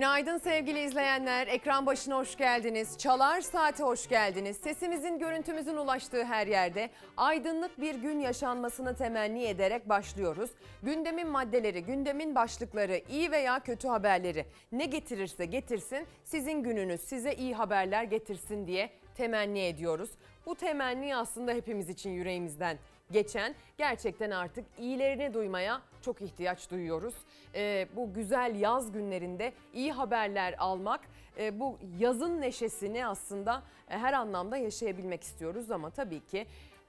Günaydın sevgili izleyenler. Ekran başına hoş geldiniz. Çalar Saate hoş geldiniz. Sesimizin, görüntümüzün ulaştığı her yerde aydınlık bir gün yaşanmasını temenni ederek başlıyoruz. Gündemin maddeleri, gündemin başlıkları, iyi veya kötü haberleri ne getirirse getirsin sizin gününüz size iyi haberler getirsin diye temenni ediyoruz. Bu temenni aslında hepimiz için yüreğimizden geçen gerçekten artık iyilerini duymaya çok ihtiyaç duyuyoruz. Ee, bu güzel yaz günlerinde iyi haberler almak, e, bu yazın neşesini aslında e, her anlamda yaşayabilmek istiyoruz ama tabii ki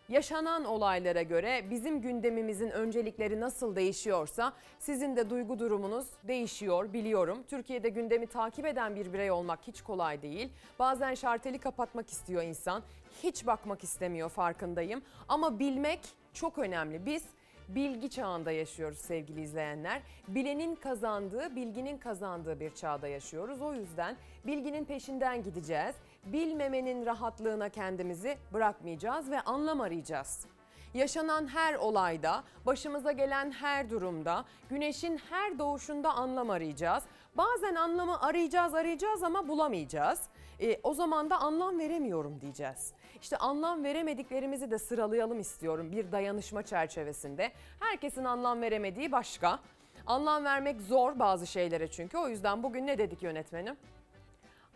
yaşanan olaylara göre bizim gündemimizin öncelikleri nasıl değişiyorsa sizin de duygu durumunuz değişiyor biliyorum. Türkiye'de gündemi takip eden bir birey olmak hiç kolay değil. Bazen şarteli kapatmak istiyor insan. Hiç bakmak istemiyor farkındayım. Ama bilmek çok önemli. Biz bilgi çağında yaşıyoruz sevgili izleyenler. Bilenin kazandığı, bilginin kazandığı bir çağda yaşıyoruz. O yüzden bilginin peşinden gideceğiz. Bilmemenin rahatlığına kendimizi bırakmayacağız ve anlam arayacağız. Yaşanan her olayda, başımıza gelen her durumda, güneşin her doğuşunda anlam arayacağız. Bazen anlamı arayacağız, arayacağız ama bulamayacağız. E, o zaman da anlam veremiyorum diyeceğiz. İşte anlam veremediklerimizi de sıralayalım istiyorum bir dayanışma çerçevesinde. Herkesin anlam veremediği başka. Anlam vermek zor bazı şeylere çünkü. O yüzden bugün ne dedik yönetmenim?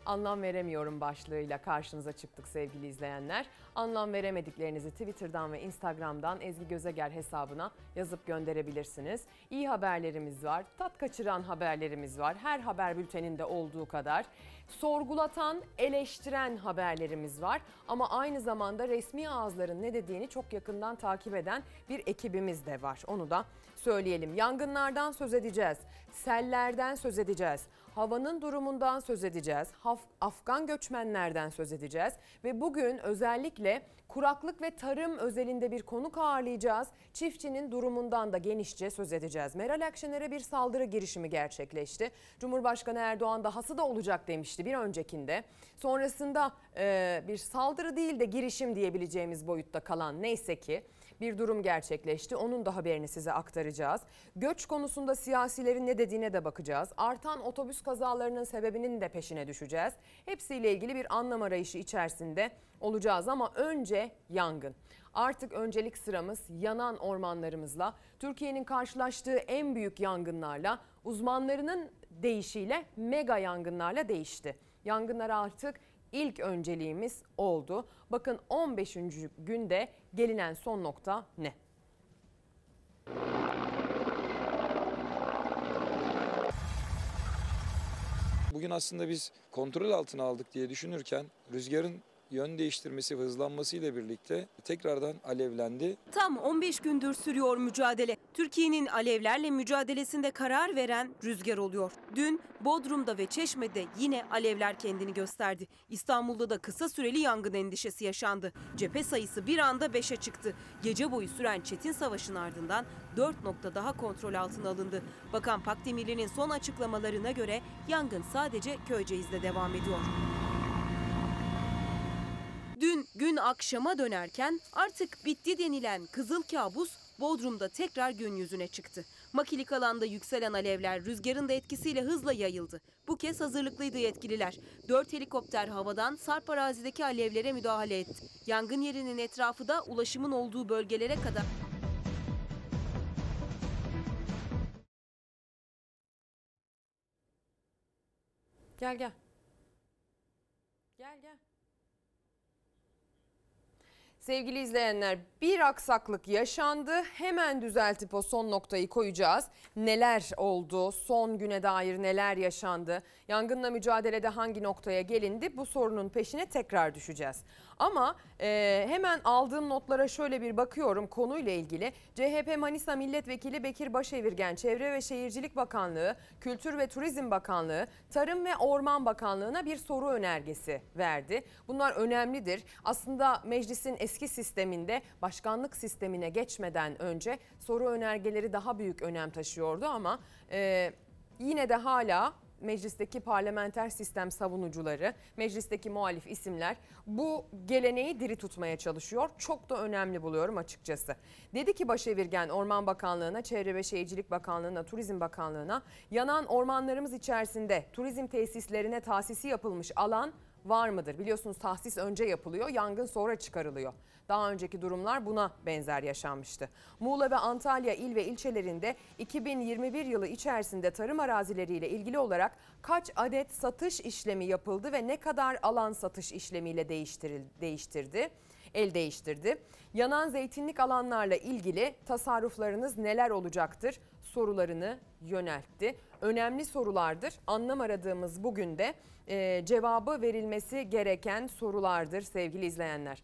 Anlam veremiyorum başlığıyla karşınıza çıktık sevgili izleyenler. Anlam veremediklerinizi Twitter'dan ve Instagram'dan Ezgi Gözeger hesabına yazıp gönderebilirsiniz. İyi haberlerimiz var, tat kaçıran haberlerimiz var. Her haber bülteninde olduğu kadar. Sorgulatan, eleştiren haberlerimiz var. Ama aynı zamanda resmi ağızların ne dediğini çok yakından takip eden bir ekibimiz de var. Onu da söyleyelim. Yangınlardan söz edeceğiz, sellerden söz edeceğiz havanın durumundan söz edeceğiz. Haf, Afgan göçmenlerden söz edeceğiz ve bugün özellikle kuraklık ve tarım özelinde bir konuk ağırlayacağız. Çiftçinin durumundan da genişçe söz edeceğiz. Meral Akşener'e bir saldırı girişimi gerçekleşti. Cumhurbaşkanı Erdoğan dahası da olacak demişti bir öncekinde. Sonrasında e, bir saldırı değil de girişim diyebileceğimiz boyutta kalan neyse ki bir durum gerçekleşti. Onun da haberini size aktaracağız. Göç konusunda siyasilerin ne dediğine de bakacağız. Artan otobüs kazalarının sebebinin de peşine düşeceğiz. Hepsiyle ilgili bir anlam arayışı içerisinde olacağız ama önce yangın. Artık öncelik sıramız yanan ormanlarımızla, Türkiye'nin karşılaştığı en büyük yangınlarla, uzmanlarının deyişiyle mega yangınlarla değişti. Yangınlar artık ilk önceliğimiz oldu. Bakın 15. günde gelinen son nokta ne? Bugün aslında biz kontrol altına aldık diye düşünürken rüzgarın yön değiştirmesi ve hızlanmasıyla birlikte tekrardan alevlendi. Tam 15 gündür sürüyor mücadele. Türkiye'nin alevlerle mücadelesinde karar veren rüzgar oluyor. Dün Bodrum'da ve Çeşme'de yine alevler kendini gösterdi. İstanbul'da da kısa süreli yangın endişesi yaşandı. Cephe sayısı bir anda 5'e çıktı. Gece boyu süren çetin savaşın ardından 4 nokta daha kontrol altına alındı. Bakan Pakdemirli'nin son açıklamalarına göre yangın sadece Köyceğiz'de devam ediyor. Dün gün akşama dönerken artık bitti denilen kızıl kabus Bodrum'da tekrar gün yüzüne çıktı. Makilik alanda yükselen alevler rüzgarın da etkisiyle hızla yayıldı. Bu kez hazırlıklıydı yetkililer. Dört helikopter havadan sarp arazideki alevlere müdahale etti. Yangın yerinin etrafı da ulaşımın olduğu bölgelere kadar Gel gel gel. Sevgili izleyenler bir aksaklık yaşandı. Hemen düzeltip o son noktayı koyacağız. Neler oldu? Son güne dair neler yaşandı? Yangınla mücadelede hangi noktaya gelindi? Bu sorunun peşine tekrar düşeceğiz. Ama e, hemen aldığım notlara şöyle bir bakıyorum konuyla ilgili. CHP Manisa Milletvekili Bekir Başevirgen, Çevre ve Şehircilik Bakanlığı, Kültür ve Turizm Bakanlığı, Tarım ve Orman Bakanlığı'na bir soru önergesi verdi. Bunlar önemlidir. Aslında meclisin eski sisteminde başkanlık sistemine geçmeden önce soru önergeleri daha büyük önem taşıyordu ama e, yine de hala meclisteki parlamenter sistem savunucuları, meclisteki muhalif isimler bu geleneği diri tutmaya çalışıyor. Çok da önemli buluyorum açıkçası. Dedi ki Başevirgen Orman Bakanlığı'na, Çevre ve Şehircilik Bakanlığı'na, Turizm Bakanlığı'na yanan ormanlarımız içerisinde turizm tesislerine tahsisi yapılmış alan var mıdır? Biliyorsunuz tahsis önce yapılıyor, yangın sonra çıkarılıyor. Daha önceki durumlar buna benzer yaşanmıştı. Muğla ve Antalya il ve ilçelerinde 2021 yılı içerisinde tarım arazileriyle ilgili olarak kaç adet satış işlemi yapıldı ve ne kadar alan satış işlemiyle değiştirdi? el değiştirdi. Yanan zeytinlik alanlarla ilgili tasarruflarınız neler olacaktır sorularını yöneltti. Önemli sorulardır. Anlam aradığımız bugün de e, cevabı verilmesi gereken sorulardır sevgili izleyenler.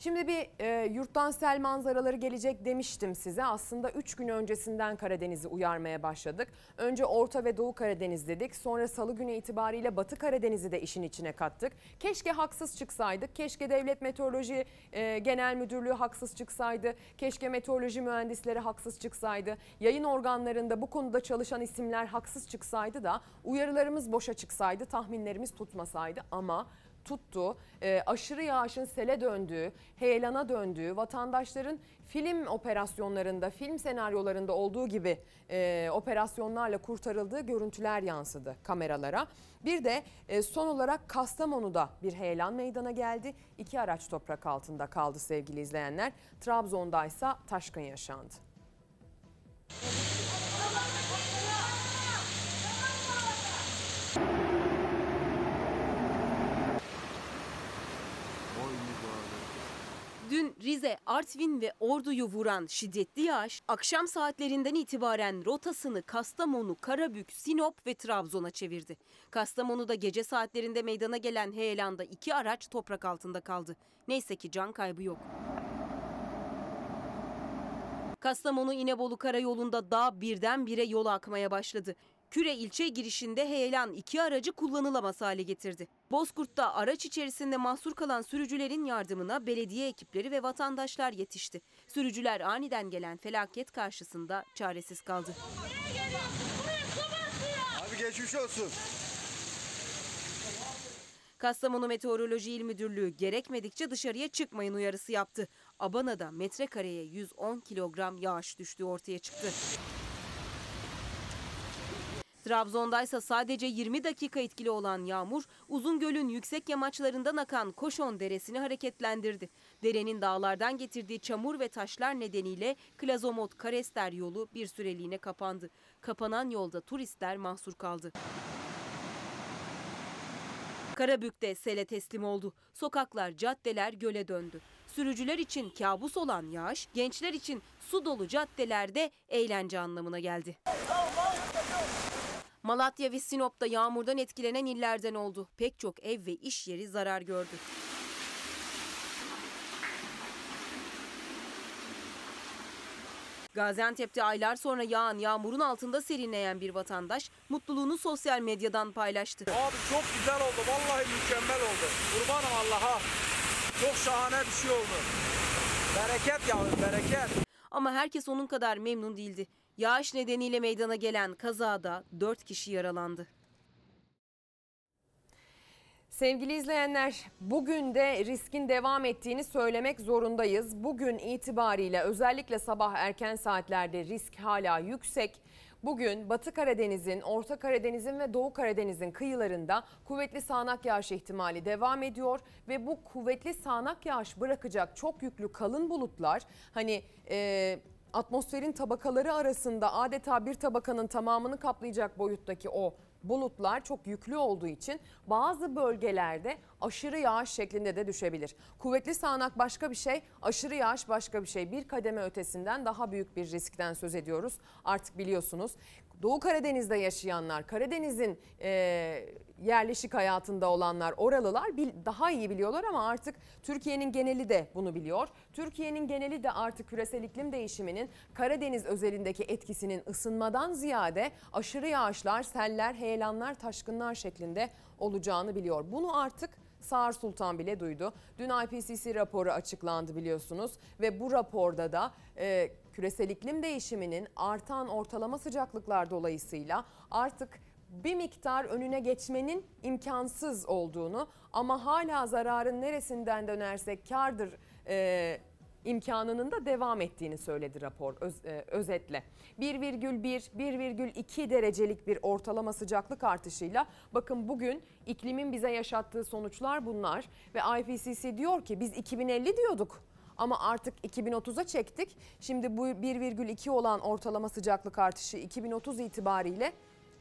Şimdi bir e, yurttan sel manzaraları gelecek demiştim size. Aslında 3 gün öncesinden Karadeniz'i uyarmaya başladık. Önce Orta ve Doğu Karadeniz dedik. Sonra salı günü itibariyle Batı Karadeniz'i de işin içine kattık. Keşke haksız çıksaydık. Keşke Devlet Meteoroloji e, Genel Müdürlüğü haksız çıksaydı. Keşke meteoroloji mühendisleri haksız çıksaydı. Yayın organlarında bu konuda çalışan isimler haksız çıksaydı da uyarılarımız boşa çıksaydı, tahminlerimiz tutmasaydı ama tuttu. E, aşırı yağışın sele döndüğü, heyelana döndüğü, vatandaşların film operasyonlarında, film senaryolarında olduğu gibi e, operasyonlarla kurtarıldığı görüntüler yansıdı kameralara. Bir de e, son olarak Kastamonu'da bir heyelan meydana geldi. İki araç toprak altında kaldı sevgili izleyenler. Trabzon'daysa taşkın yaşandı. Dün Rize, Artvin ve Ordu'yu vuran şiddetli yağış akşam saatlerinden itibaren rotasını Kastamonu, Karabük, Sinop ve Trabzon'a çevirdi. Kastamonu'da gece saatlerinde meydana gelen heyelanda iki araç toprak altında kaldı. Neyse ki can kaybı yok. Kastamonu İnebolu Karayolu'nda dağ birdenbire yola akmaya başladı. Küre ilçe girişinde heyelan iki aracı kullanılamaz hale getirdi. Bozkurt'ta araç içerisinde mahsur kalan sürücülerin yardımına belediye ekipleri ve vatandaşlar yetişti. Sürücüler aniden gelen felaket karşısında çaresiz kaldı. Abi geçmiş olsun. Kastamonu Meteoroloji İl Müdürlüğü gerekmedikçe dışarıya çıkmayın uyarısı yaptı. Abana'da metrekareye 110 kilogram yağış düştüğü ortaya çıktı. Trabzon'daysa sadece 20 dakika etkili olan yağmur Uzungöl'ün yüksek yamaçlarından akan Koşon Deresi'ni hareketlendirdi. Derenin dağlardan getirdiği çamur ve taşlar nedeniyle Klazomot Karester yolu bir süreliğine kapandı. Kapanan yolda turistler mahsur kaldı. Karabük'te sele teslim oldu. Sokaklar, caddeler göle döndü. Sürücüler için kabus olan yağış, gençler için su dolu caddelerde eğlence anlamına geldi. Malatya ve Sinop'ta yağmurdan etkilenen illerden oldu. Pek çok ev ve iş yeri zarar gördü. Gaziantep'te aylar sonra yağan yağmurun altında serinleyen bir vatandaş mutluluğunu sosyal medyadan paylaştı. Abi çok güzel oldu. Vallahi mükemmel oldu. Kurbanım Allah'a. Çok şahane bir şey oldu. Bereket yavrum bereket. Ama herkes onun kadar memnun değildi. Yağış nedeniyle meydana gelen kazada 4 kişi yaralandı. Sevgili izleyenler, bugün de riskin devam ettiğini söylemek zorundayız. Bugün itibariyle özellikle sabah erken saatlerde risk hala yüksek. Bugün Batı Karadeniz'in, Orta Karadeniz'in ve Doğu Karadeniz'in kıyılarında kuvvetli sağanak yağış ihtimali devam ediyor ve bu kuvvetli sağanak yağış bırakacak çok yüklü kalın bulutlar hani e, atmosferin tabakaları arasında adeta bir tabakanın tamamını kaplayacak boyuttaki o bulutlar çok yüklü olduğu için bazı bölgelerde aşırı yağış şeklinde de düşebilir. Kuvvetli sağanak başka bir şey, aşırı yağış başka bir şey. Bir kademe ötesinden daha büyük bir riskten söz ediyoruz. Artık biliyorsunuz. Doğu Karadeniz'de yaşayanlar, Karadeniz'in e, yerleşik hayatında olanlar, oralılar daha iyi biliyorlar ama artık Türkiye'nin geneli de bunu biliyor. Türkiye'nin geneli de artık küresel iklim değişiminin Karadeniz özelindeki etkisinin ısınmadan ziyade aşırı yağışlar, seller, heyelanlar, taşkınlar şeklinde olacağını biliyor. Bunu artık Sağır Sultan bile duydu. Dün IPCC raporu açıklandı biliyorsunuz ve bu raporda da e, küresel iklim değişiminin artan ortalama sıcaklıklar dolayısıyla artık bir miktar önüne geçmenin imkansız olduğunu ama hala zararın neresinden dönersek kardır e, imkanının da devam ettiğini söyledi rapor öz- e, özetle. 1,1 1,2 derecelik bir ortalama sıcaklık artışıyla bakın bugün iklimin bize yaşattığı sonuçlar bunlar ve IPCC diyor ki biz 2050 diyorduk. Ama artık 2030'a çektik. Şimdi bu 1,2 olan ortalama sıcaklık artışı 2030 itibariyle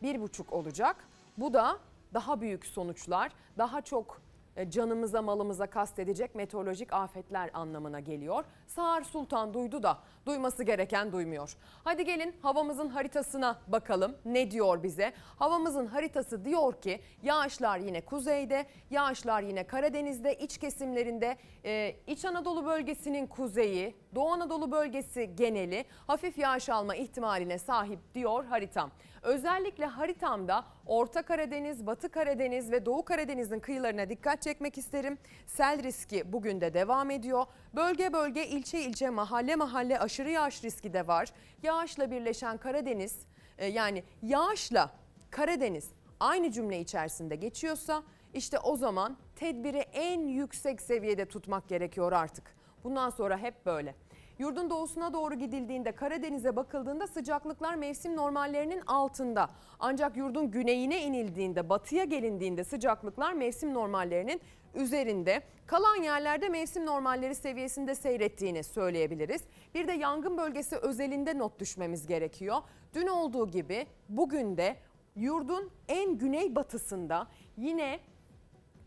1,5 olacak. Bu da daha büyük sonuçlar, daha çok canımıza malımıza kastedecek meteorolojik afetler anlamına geliyor. Sağır Sultan duydu da duyması gereken duymuyor. Hadi gelin havamızın haritasına bakalım ne diyor bize. Havamızın haritası diyor ki yağışlar yine kuzeyde, yağışlar yine Karadeniz'de, iç kesimlerinde, e, İç Anadolu bölgesinin kuzeyi, Doğu Anadolu bölgesi geneli hafif yağış alma ihtimaline sahip diyor haritam. Özellikle haritamda Orta Karadeniz, Batı Karadeniz ve Doğu Karadeniz'in kıyılarına dikkat çekmek isterim. Sel riski bugün de devam ediyor. Bölge bölge, ilçe ilçe, mahalle mahalle aşırı yağış riski de var. Yağışla birleşen Karadeniz e, yani yağışla Karadeniz aynı cümle içerisinde geçiyorsa işte o zaman tedbiri en yüksek seviyede tutmak gerekiyor artık. Bundan sonra hep böyle. Yurdun doğusuna doğru gidildiğinde Karadeniz'e bakıldığında sıcaklıklar mevsim normallerinin altında. Ancak yurdun güneyine inildiğinde, batıya gelindiğinde sıcaklıklar mevsim normallerinin üzerinde. Kalan yerlerde mevsim normalleri seviyesinde seyrettiğini söyleyebiliriz. Bir de yangın bölgesi özelinde not düşmemiz gerekiyor. Dün olduğu gibi bugün de yurdun en güney batısında yine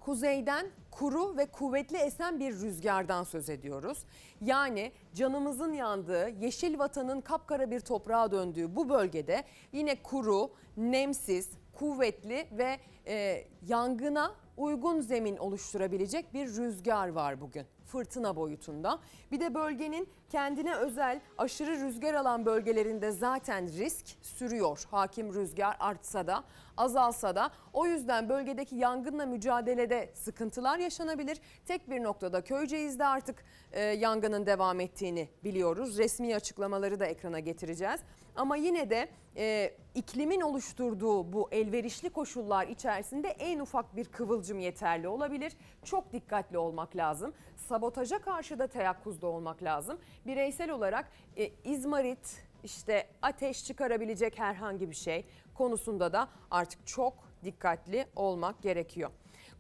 kuzeyden kuru ve kuvvetli esen bir rüzgardan söz ediyoruz. Yani canımızın yandığı, yeşil vatanın kapkara bir toprağa döndüğü bu bölgede yine kuru, nemsiz, kuvvetli ve e, yangına uygun zemin oluşturabilecek bir rüzgar var bugün. Fırtına boyutunda. Bir de bölgenin kendine özel aşırı rüzgar alan bölgelerinde zaten risk sürüyor. Hakim rüzgar artsa da azalsa da o yüzden bölgedeki yangınla mücadelede sıkıntılar yaşanabilir. Tek bir noktada Köyceğiz'de artık e, yangının devam ettiğini biliyoruz. Resmi açıklamaları da ekrana getireceğiz. Ama yine de e, iklimin oluşturduğu bu elverişli koşullar içerisinde en ufak bir kıvılcım yeterli olabilir. Çok dikkatli olmak lazım. Sabotaja karşı da teyakkuzda olmak lazım. Bireysel olarak e, izmarit, işte ateş çıkarabilecek herhangi bir şey konusunda da artık çok dikkatli olmak gerekiyor.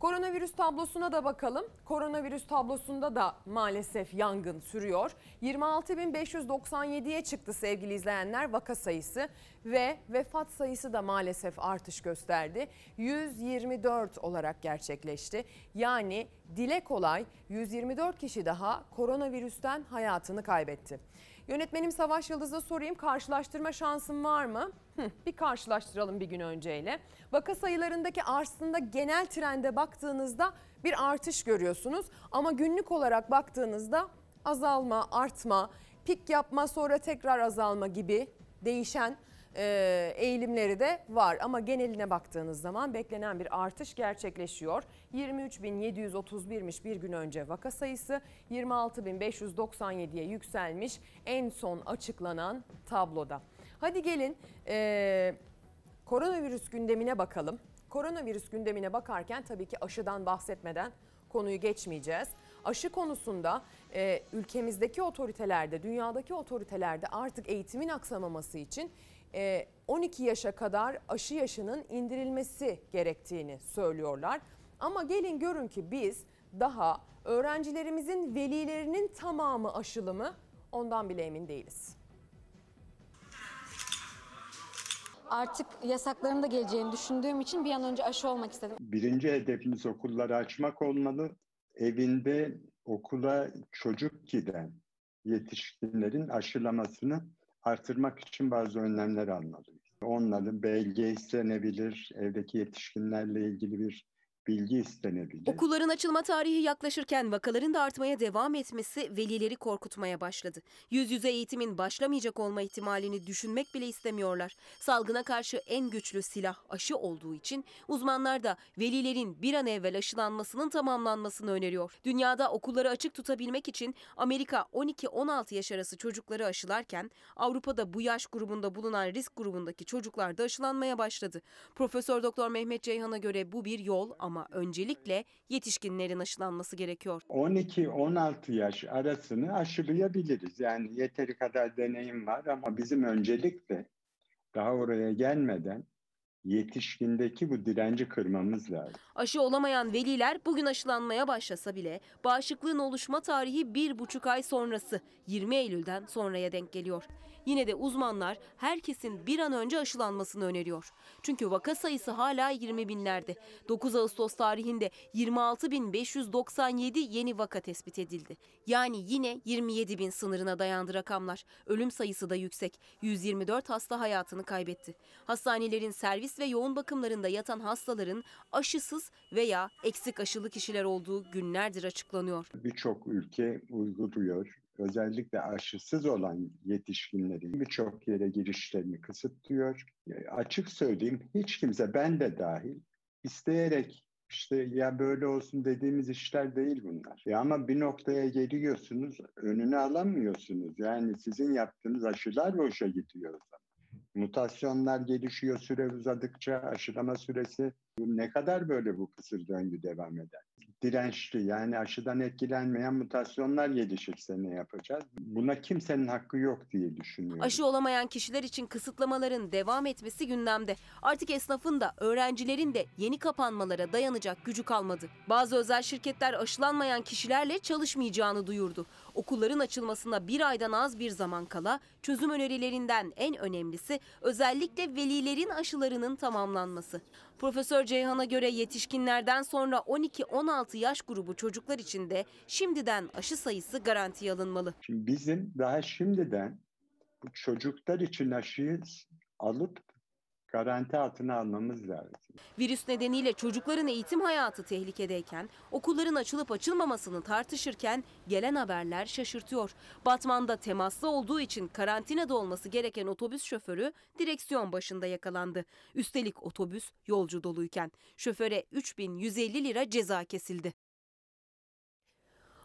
Koronavirüs tablosuna da bakalım. Koronavirüs tablosunda da maalesef yangın sürüyor. 26.597'ye çıktı sevgili izleyenler vaka sayısı ve vefat sayısı da maalesef artış gösterdi. 124 olarak gerçekleşti. Yani dile kolay 124 kişi daha koronavirüsten hayatını kaybetti. Yönetmenim Savaş Yıldız'a sorayım karşılaştırma şansım var mı? Bir karşılaştıralım bir gün önceyle. Vaka sayılarındaki aslında genel trende baktığınızda bir artış görüyorsunuz. Ama günlük olarak baktığınızda azalma, artma, pik yapma sonra tekrar azalma gibi değişen eğilimleri de var. Ama geneline baktığınız zaman beklenen bir artış gerçekleşiyor. 23.731'miş bir gün önce vaka sayısı 26.597'ye yükselmiş en son açıklanan tabloda. Hadi gelin e, koronavirüs gündemine bakalım. Koronavirüs gündemine bakarken tabii ki aşıdan bahsetmeden konuyu geçmeyeceğiz. Aşı konusunda e, ülkemizdeki otoritelerde, dünyadaki otoritelerde artık eğitimin aksamaması için e, 12 yaşa kadar aşı yaşının indirilmesi gerektiğini söylüyorlar. Ama gelin görün ki biz daha öğrencilerimizin velilerinin tamamı aşılı mı ondan bile emin değiliz. Artık yasakların da geleceğini düşündüğüm için bir an önce aşı olmak istedim. Birinci hedefimiz okulları açmak olmalı. Evinde okula çocuk giden yetişkinlerin aşılamasını artırmak için bazı önlemler almalıyız. Onların belge istenebilir, evdeki yetişkinlerle ilgili bir bilgi istenebilir. Okulların açılma tarihi yaklaşırken vakaların da artmaya devam etmesi velileri korkutmaya başladı. Yüz yüze eğitimin başlamayacak olma ihtimalini düşünmek bile istemiyorlar. Salgına karşı en güçlü silah aşı olduğu için uzmanlar da velilerin bir an evvel aşılanmasının tamamlanmasını öneriyor. Dünyada okulları açık tutabilmek için Amerika 12-16 yaş arası çocukları aşılarken Avrupa'da bu yaş grubunda bulunan risk grubundaki çocuklar da aşılanmaya başladı. Profesör Doktor Mehmet Ceyhan'a göre bu bir yol ama öncelikle yetişkinlerin aşılanması gerekiyor. 12-16 yaş arasını aşılayabiliriz. Yani yeteri kadar deneyim var ama bizim öncelikle daha oraya gelmeden yetişkindeki bu direnci kırmamız lazım. Aşı olamayan veliler bugün aşılanmaya başlasa bile bağışıklığın oluşma tarihi bir buçuk ay sonrası 20 Eylül'den sonraya denk geliyor. Yine de uzmanlar herkesin bir an önce aşılanmasını öneriyor. Çünkü vaka sayısı hala 20 binlerde. 9 Ağustos tarihinde 26.597 yeni vaka tespit edildi. Yani yine 27 bin sınırına dayandı rakamlar. Ölüm sayısı da yüksek. 124 hasta hayatını kaybetti. Hastanelerin servis ve yoğun bakımlarında yatan hastaların aşısız veya eksik aşılı kişiler olduğu günlerdir açıklanıyor. Birçok ülke uyguluyor. Özellikle aşısız olan yetişkinlerin birçok yere girişlerini kısıtlıyor. E, Açık söyleyeyim hiç kimse ben de dahil isteyerek işte ya böyle olsun dediğimiz işler değil bunlar. Ya ama bir noktaya geliyorsunuz önünü alamıyorsunuz. Yani sizin yaptığınız aşılar boşa gidiyor o zaman. Mutasyonlar gelişiyor süre uzadıkça aşılama süresi ne kadar böyle bu kısır döngü devam eder? Dirençli yani aşıdan etkilenmeyen mutasyonlar gelişirse ne yapacağız? Buna kimsenin hakkı yok diye düşünüyorum. Aşı olamayan kişiler için kısıtlamaların devam etmesi gündemde. Artık esnafın da öğrencilerin de yeni kapanmalara dayanacak gücü kalmadı. Bazı özel şirketler aşılanmayan kişilerle çalışmayacağını duyurdu. Okulların açılmasına bir aydan az bir zaman kala çözüm önerilerinden en önemlisi özellikle velilerin aşılarının tamamlanması. Profesör Ceyhan'a göre yetişkinlerden sonra 12-16 yaş grubu çocuklar için de şimdiden aşı sayısı garantiye alınmalı. Şimdi bizim daha şimdiden bu çocuklar için aşıyı alıp garanti altına almamız lazım. Virüs nedeniyle çocukların eğitim hayatı tehlikedeyken, okulların açılıp açılmamasını tartışırken gelen haberler şaşırtıyor. Batman'da temaslı olduğu için karantinada olması gereken otobüs şoförü direksiyon başında yakalandı. Üstelik otobüs yolcu doluyken şoföre 3150 lira ceza kesildi.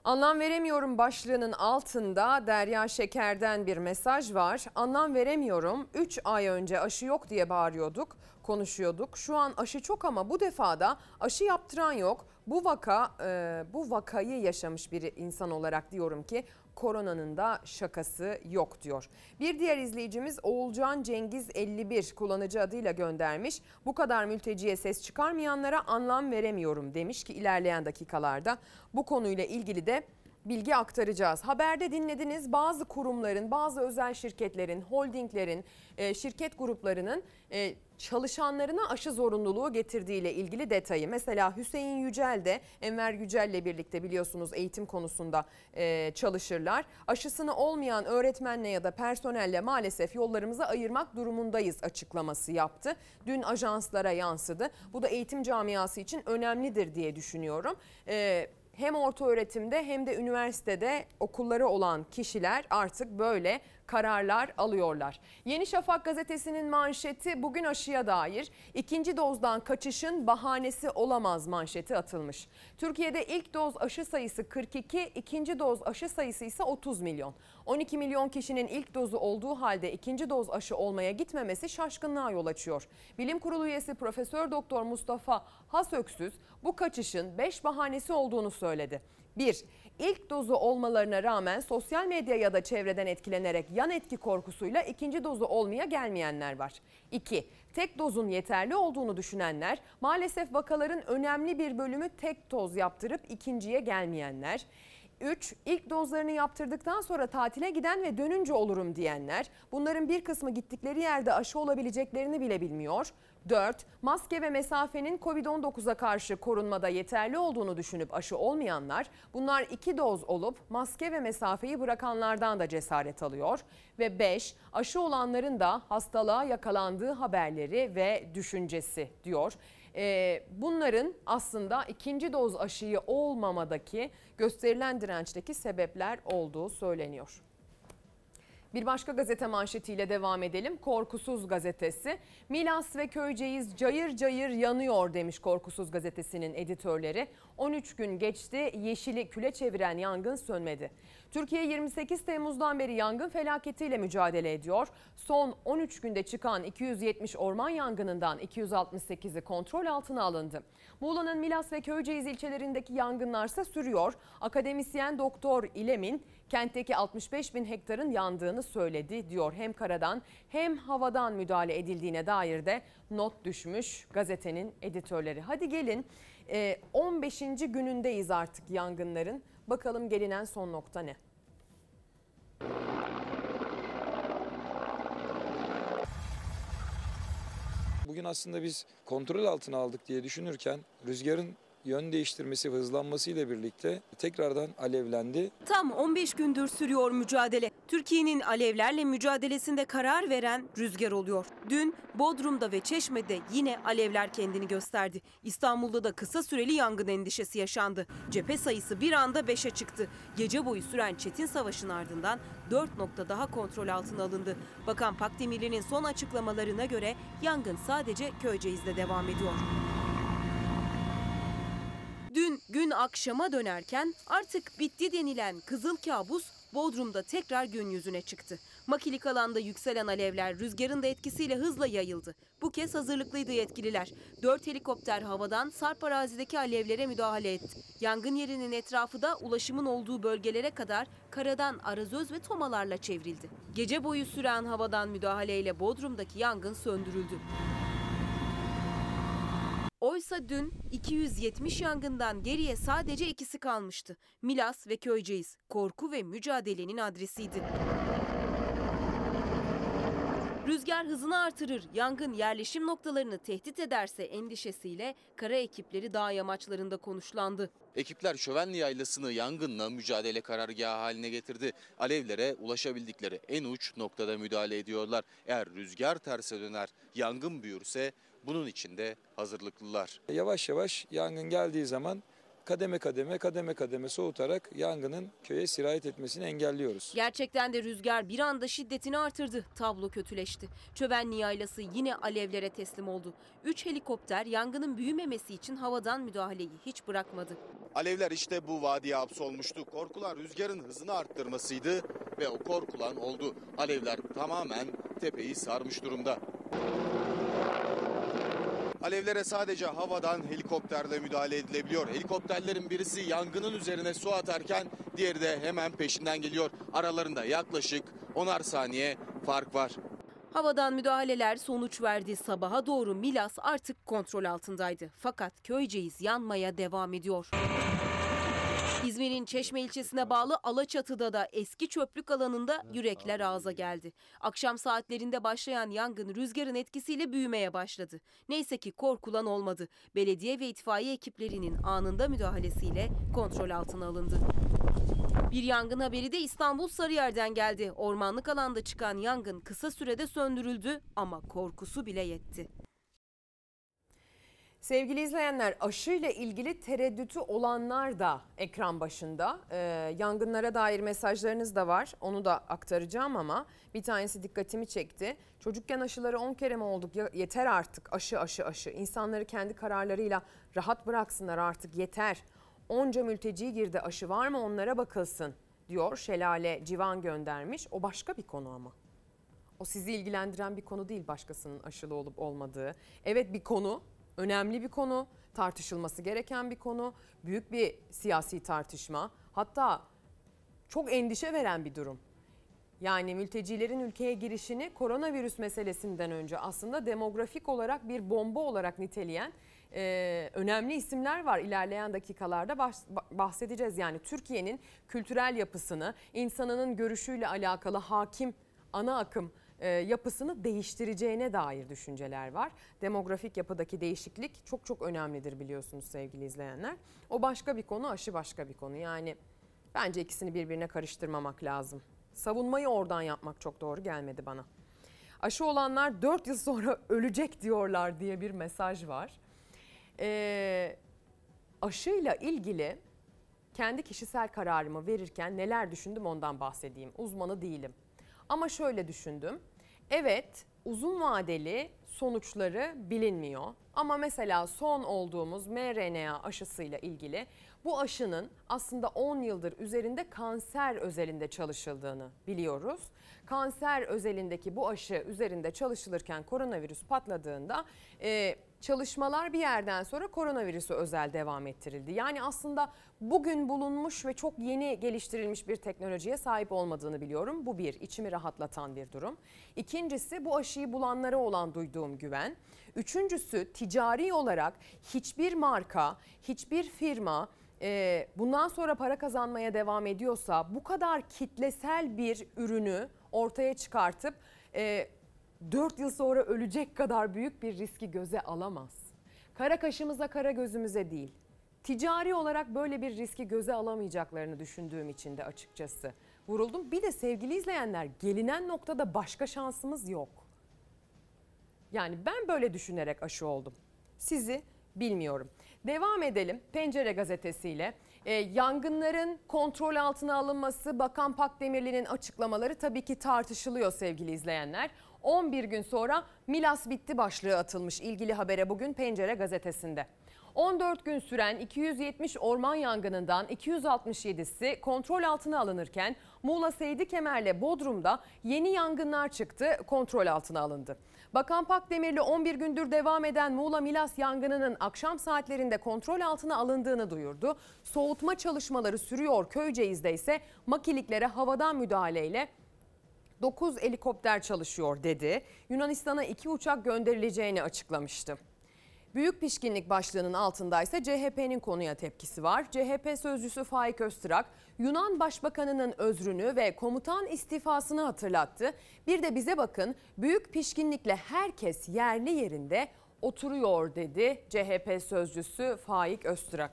Anlam veremiyorum başlığının altında Derya Şeker'den bir mesaj var. Anlam veremiyorum. 3 ay önce aşı yok diye bağırıyorduk, konuşuyorduk. Şu an aşı çok ama bu defada aşı yaptıran yok. Bu vaka, e, bu vakayı yaşamış bir insan olarak diyorum ki koronanın da şakası yok diyor. Bir diğer izleyicimiz Oğulcan Cengiz 51 kullanıcı adıyla göndermiş. Bu kadar mülteciye ses çıkarmayanlara anlam veremiyorum demiş ki ilerleyen dakikalarda bu konuyla ilgili de bilgi aktaracağız. Haberde dinlediniz bazı kurumların, bazı özel şirketlerin, holdinglerin, e, şirket gruplarının e, çalışanlarına aşı zorunluluğu getirdiğiyle ilgili detayı. Mesela Hüseyin Yücel de Enver Yücel'le birlikte biliyorsunuz eğitim konusunda e, çalışırlar. Aşısını olmayan öğretmenle ya da personelle maalesef yollarımızı ayırmak durumundayız açıklaması yaptı. Dün ajanslara yansıdı. Bu da eğitim camiası için önemlidir diye düşünüyorum. E, hem orta öğretimde hem de üniversitede okulları olan kişiler artık böyle kararlar alıyorlar. Yeni Şafak gazetesinin manşeti bugün aşıya dair ikinci dozdan kaçışın bahanesi olamaz manşeti atılmış. Türkiye'de ilk doz aşı sayısı 42, ikinci doz aşı sayısı ise 30 milyon. 12 milyon kişinin ilk dozu olduğu halde ikinci doz aşı olmaya gitmemesi şaşkınlığa yol açıyor. Bilim Kurulu üyesi Profesör Doktor Mustafa Hasöksüz bu kaçışın 5 bahanesi olduğunu söyledi. 1. İlk dozu olmalarına rağmen sosyal medya ya da çevreden etkilenerek yan etki korkusuyla ikinci dozu olmaya gelmeyenler var. 2. Tek dozun yeterli olduğunu düşünenler, maalesef vakaların önemli bir bölümü tek doz yaptırıp ikinciye gelmeyenler. 3. İlk dozlarını yaptırdıktan sonra tatile giden ve dönünce olurum diyenler. Bunların bir kısmı gittikleri yerde aşı olabileceklerini bile bilmiyor. 4. Maske ve mesafenin Covid-19'a karşı korunmada yeterli olduğunu düşünüp aşı olmayanlar. Bunlar 2 doz olup maske ve mesafeyi bırakanlardan da cesaret alıyor. Ve 5. Aşı olanların da hastalığa yakalandığı haberleri ve düşüncesi diyor. Ee, bunların aslında ikinci doz aşıyı olmamadaki gösterilen dirençteki sebepler olduğu söyleniyor. Bir başka gazete manşetiyle devam edelim. Korkusuz gazetesi. Milas ve Köyceğiz cayır cayır yanıyor demiş Korkusuz gazetesinin editörleri. 13 gün geçti yeşili küle çeviren yangın sönmedi. Türkiye 28 Temmuz'dan beri yangın felaketiyle mücadele ediyor. Son 13 günde çıkan 270 orman yangınından 268'i kontrol altına alındı. Muğla'nın Milas ve Köyceğiz ilçelerindeki yangınlarsa sürüyor. Akademisyen Doktor İlemin kentteki 65 bin hektarın yandığını söyledi diyor. Hem karadan hem havadan müdahale edildiğine dair de not düşmüş gazetenin editörleri. Hadi gelin e, 15. günündeyiz artık yangınların. Bakalım gelinen son nokta ne? Bugün aslında biz kontrol altına aldık diye düşünürken rüzgarın yön değiştirmesi ve hızlanması ile birlikte tekrardan alevlendi. Tam 15 gündür sürüyor mücadele. Türkiye'nin alevlerle mücadelesinde karar veren rüzgar oluyor. Dün Bodrum'da ve Çeşme'de yine alevler kendini gösterdi. İstanbul'da da kısa süreli yangın endişesi yaşandı. Cephe sayısı bir anda 5'e çıktı. Gece boyu süren çetin savaşın ardından 4 nokta daha kontrol altına alındı. Bakan Pakdemirli'nin son açıklamalarına göre yangın sadece Köyceğiz'de devam ediyor. Dün gün akşama dönerken artık bitti denilen kızıl kabus Bodrum'da tekrar gün yüzüne çıktı. Makilik alanda yükselen alevler rüzgarın da etkisiyle hızla yayıldı. Bu kez hazırlıklıydı yetkililer. Dört helikopter havadan Sarp arazideki alevlere müdahale etti. Yangın yerinin etrafı da ulaşımın olduğu bölgelere kadar karadan arazöz ve tomalarla çevrildi. Gece boyu süren havadan müdahaleyle Bodrum'daki yangın söndürüldü. Oysa dün 270 yangından geriye sadece ikisi kalmıştı. Milas ve Köyceğiz. Korku ve mücadelenin adresiydi. Rüzgar hızını artırır, yangın yerleşim noktalarını tehdit ederse endişesiyle kara ekipleri dağ yamaçlarında konuşlandı. Ekipler Şövenli Yaylası'nı yangınla mücadele karargahı haline getirdi. Alevlere ulaşabildikleri en uç noktada müdahale ediyorlar. Eğer rüzgar terse döner, yangın büyürse bunun için de hazırlıklılar. Yavaş yavaş yangın geldiği zaman kademe kademe kademe kademe soğutarak yangının köye sirayet etmesini engelliyoruz. Gerçekten de rüzgar bir anda şiddetini artırdı. Tablo kötüleşti. Çövenli Yaylası yine alevlere teslim oldu. Üç helikopter yangının büyümemesi için havadan müdahaleyi hiç bırakmadı. Alevler işte bu vadiye hapsolmuştu. Korkulan rüzgarın hızını arttırmasıydı ve o korkulan oldu. Alevler tamamen tepeyi sarmış durumda. Alevlere sadece havadan helikopterle müdahale edilebiliyor. Helikopterlerin birisi yangının üzerine su atarken diğeri de hemen peşinden geliyor. Aralarında yaklaşık 10'ar saniye fark var. Havadan müdahaleler sonuç verdi. Sabaha doğru Milas artık kontrol altındaydı. Fakat Köyceğiz yanmaya devam ediyor. İzmir'in Çeşme ilçesine bağlı Alaçatı'da da eski çöplük alanında yürekler ağza geldi. Akşam saatlerinde başlayan yangın rüzgarın etkisiyle büyümeye başladı. Neyse ki korkulan olmadı. Belediye ve itfaiye ekiplerinin anında müdahalesiyle kontrol altına alındı. Bir yangın haberi de İstanbul Sarıyer'den geldi. Ormanlık alanda çıkan yangın kısa sürede söndürüldü ama korkusu bile yetti. Sevgili izleyenler aşıyla ilgili tereddütü olanlar da ekran başında. Ee, yangınlara dair mesajlarınız da var. Onu da aktaracağım ama bir tanesi dikkatimi çekti. Çocukken aşıları 10 kere mi olduk? Yeter artık aşı aşı aşı. İnsanları kendi kararlarıyla rahat bıraksınlar artık yeter. Onca mülteci girdi aşı var mı onlara bakılsın diyor. Şelale Civan göndermiş. O başka bir konu ama. O sizi ilgilendiren bir konu değil başkasının aşılı olup olmadığı. Evet bir konu, önemli bir konu, tartışılması gereken bir konu, büyük bir siyasi tartışma. Hatta çok endişe veren bir durum. Yani mültecilerin ülkeye girişini koronavirüs meselesinden önce aslında demografik olarak bir bomba olarak niteleyen e, önemli isimler var. İlerleyen dakikalarda bahs- bahsedeceğiz. Yani Türkiye'nin kültürel yapısını, insanının görüşüyle alakalı hakim ana akım e, yapısını değiştireceğine dair düşünceler var. Demografik yapıdaki değişiklik çok çok önemlidir biliyorsunuz sevgili izleyenler. O başka bir konu, aşı başka bir konu. Yani bence ikisini birbirine karıştırmamak lazım. Savunmayı oradan yapmak çok doğru gelmedi bana. Aşı olanlar 4 yıl sonra ölecek diyorlar diye bir mesaj var. Ee, aşıyla ilgili kendi kişisel kararımı verirken neler düşündüm ondan bahsedeyim. Uzmanı değilim. Ama şöyle düşündüm. Evet, uzun vadeli sonuçları bilinmiyor. Ama mesela son olduğumuz mRNA aşısıyla ilgili bu aşının aslında 10 yıldır üzerinde kanser özelinde çalışıldığını biliyoruz. Kanser özelindeki bu aşı üzerinde çalışılırken koronavirüs patladığında e, çalışmalar bir yerden sonra koronavirüsü özel devam ettirildi. Yani aslında bugün bulunmuş ve çok yeni geliştirilmiş bir teknolojiye sahip olmadığını biliyorum. Bu bir, içimi rahatlatan bir durum. İkincisi bu aşıyı bulanlara olan duyduğum güven. Üçüncüsü ticari olarak hiçbir marka, hiçbir firma e, bundan sonra para kazanmaya devam ediyorsa bu kadar kitlesel bir ürünü ortaya çıkartıp e, 4 yıl sonra ölecek kadar büyük bir riski göze alamaz. Kara kaşımıza kara gözümüze değil. Ticari olarak böyle bir riski göze alamayacaklarını düşündüğüm için de açıkçası vuruldum. Bir de sevgili izleyenler gelinen noktada başka şansımız yok. Yani ben böyle düşünerek aşı oldum. Sizi bilmiyorum. Devam edelim Pencere gazetesiyle. Ee, yangınların kontrol altına alınması Bakan Pakdemirli'nin açıklamaları tabii ki tartışılıyor sevgili izleyenler. 11 gün sonra Milas bitti başlığı atılmış ilgili habere bugün Pencere gazetesinde. 14 gün süren 270 orman yangınından 267'si kontrol altına alınırken Muğla Seydi Kemer'le Bodrum'da yeni yangınlar çıktı, kontrol altına alındı. Bakan Pakdemirli 11 gündür devam eden Muğla Milas yangınının akşam saatlerinde kontrol altına alındığını duyurdu. Soğutma çalışmaları sürüyor Köyceğiz'de ise makiliklere havadan müdahaleyle 9 helikopter çalışıyor dedi. Yunanistan'a 2 uçak gönderileceğini açıklamıştı. Büyük pişkinlik başlığının altında ise CHP'nin konuya tepkisi var. CHP sözcüsü Faik Öztürk, Yunan Başbakanı'nın özrünü ve komutan istifasını hatırlattı. Bir de bize bakın büyük pişkinlikle herkes yerli yerinde oturuyor dedi CHP sözcüsü Faik Öztürk.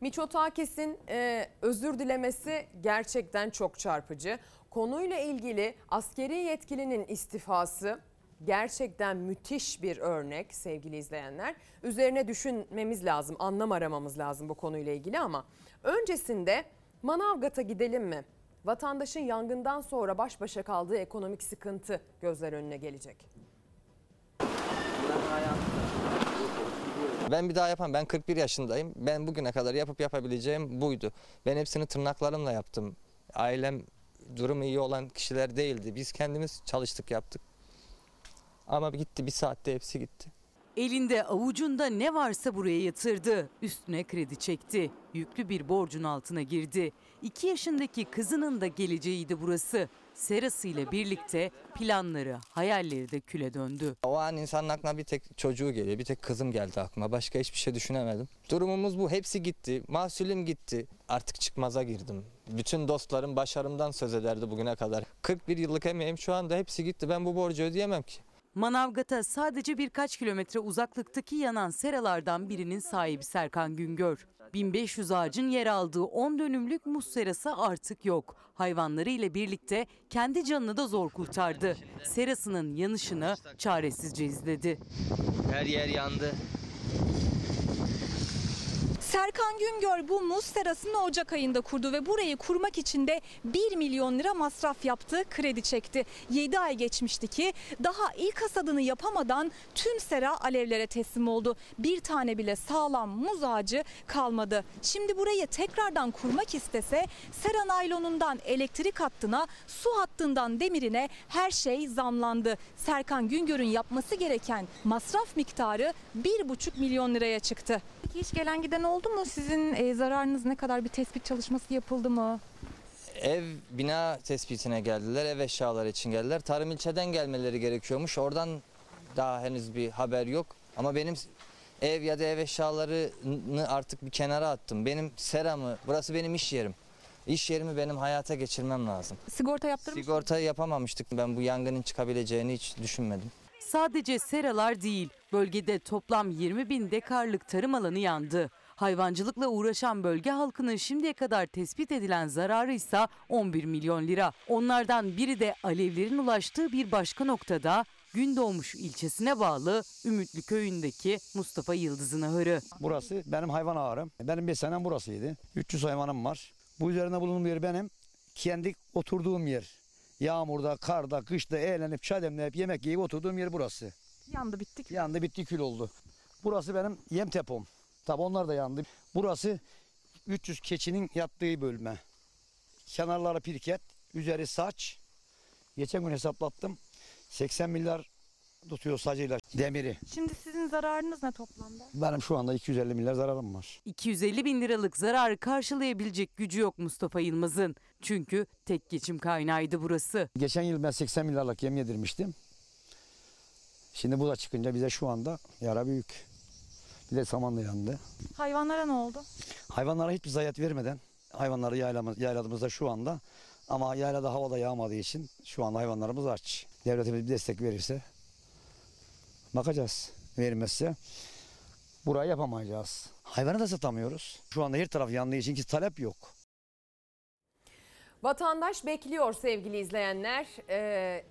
Miçotakis'in e, özür dilemesi gerçekten çok çarpıcı. Konuyla ilgili askeri yetkilinin istifası gerçekten müthiş bir örnek sevgili izleyenler. Üzerine düşünmemiz lazım, anlam aramamız lazım bu konuyla ilgili ama öncesinde Manavgat'a gidelim mi? Vatandaşın yangından sonra baş başa kaldığı ekonomik sıkıntı gözler önüne gelecek. Ben bir daha yapamam. Ben 41 yaşındayım. Ben bugüne kadar yapıp yapabileceğim buydu. Ben hepsini tırnaklarımla yaptım. Ailem durumu iyi olan kişiler değildi. Biz kendimiz çalıştık yaptık. Ama gitti bir saatte hepsi gitti. Elinde avucunda ne varsa buraya yatırdı. Üstüne kredi çekti. Yüklü bir borcun altına girdi. 2 yaşındaki kızının da geleceğiydi burası. Serasıyla birlikte planları, hayalleri de küle döndü. O an insanın aklına bir tek çocuğu geliyor. Bir tek kızım geldi aklıma. Başka hiçbir şey düşünemedim. Durumumuz bu. Hepsi gitti. Mahsulüm gitti. Artık çıkmaza girdim. Bütün dostlarım başarımdan söz ederdi bugüne kadar. 41 yıllık emeğim şu anda hepsi gitti. Ben bu borcu ödeyemem ki. Manavgat'a sadece birkaç kilometre uzaklıktaki yanan seralardan birinin sahibi Serkan Güngör. 1500 ağacın yer aldığı 10 dönümlük muz serası artık yok. Hayvanları ile birlikte kendi canını da zor kurtardı. Serasının yanışını çaresizce izledi. Her yer yandı. Serkan Güngör bu muz serasını Ocak ayında kurdu ve burayı kurmak için de 1 milyon lira masraf yaptı, kredi çekti. 7 ay geçmişti ki daha ilk hasadını yapamadan tüm sera alevlere teslim oldu. Bir tane bile sağlam muz ağacı kalmadı. Şimdi burayı tekrardan kurmak istese sera naylonundan elektrik hattına, su hattından demirine her şey zamlandı. Serkan Güngör'ün yapması gereken masraf miktarı 1,5 milyon liraya çıktı. Peki hiç gelen giden oldu mu? Sizin e, zararınız ne kadar bir tespit çalışması yapıldı mı? Ev bina tespitine geldiler. Ev eşyaları için geldiler. Tarım ilçeden gelmeleri gerekiyormuş. Oradan daha henüz bir haber yok. Ama benim ev ya da ev eşyalarını artık bir kenara attım. Benim seramı, burası benim iş yerim. İş yerimi benim hayata geçirmem lazım. Sigorta yaptırmış Sigortayı yapamamıştık. Ben bu yangının çıkabileceğini hiç düşünmedim. Sadece seralar değil, bölgede toplam 20 bin dekarlık tarım alanı yandı. Hayvancılıkla uğraşan bölge halkının şimdiye kadar tespit edilen zararı ise 11 milyon lira. Onlardan biri de alevlerin ulaştığı bir başka noktada Gündoğmuş ilçesine bağlı Ümitlü köyündeki Mustafa Yıldız'ın ahırı. Burası benim hayvan ağrım. Benim beslenem burasıydı. 300 hayvanım var. Bu üzerine bulunduğum yer benim kendi oturduğum yer. Yağmurda, karda, kışta eğlenip çay demleyip yemek yiyip oturduğum yer burası. Yandı bittik. Yandı bitti kül oldu. Burası benim yem tepom. Tabi onlar da yandı. Burası 300 keçinin yattığı bölme. Kenarları pirket, üzeri saç. Geçen gün hesaplattım. 80 milyar tutuyor sacıyla demiri. Şimdi sizin zararınız ne toplamda? Benim şu anda 250 milyar zararım var. 250 bin liralık zararı karşılayabilecek gücü yok Mustafa Yılmaz'ın. Çünkü tek geçim kaynağıydı burası. Geçen yıl ben 80 milyarlık yem yedirmiştim. Şimdi bu da çıkınca bize şu anda yara büyük. Bir de saman da yandı. Hayvanlara ne oldu? Hayvanlara hiçbir zayiat vermeden hayvanları yaylamız, yayladığımızda şu anda ama yaylada havada yağmadığı için şu anda hayvanlarımız aç. Devletimiz bir destek verirse bakacağız. Vermezse burayı yapamayacağız. Hayvanı da satamıyoruz. Şu anda her taraf yandığı için ki talep yok. Vatandaş bekliyor sevgili izleyenler. Ee,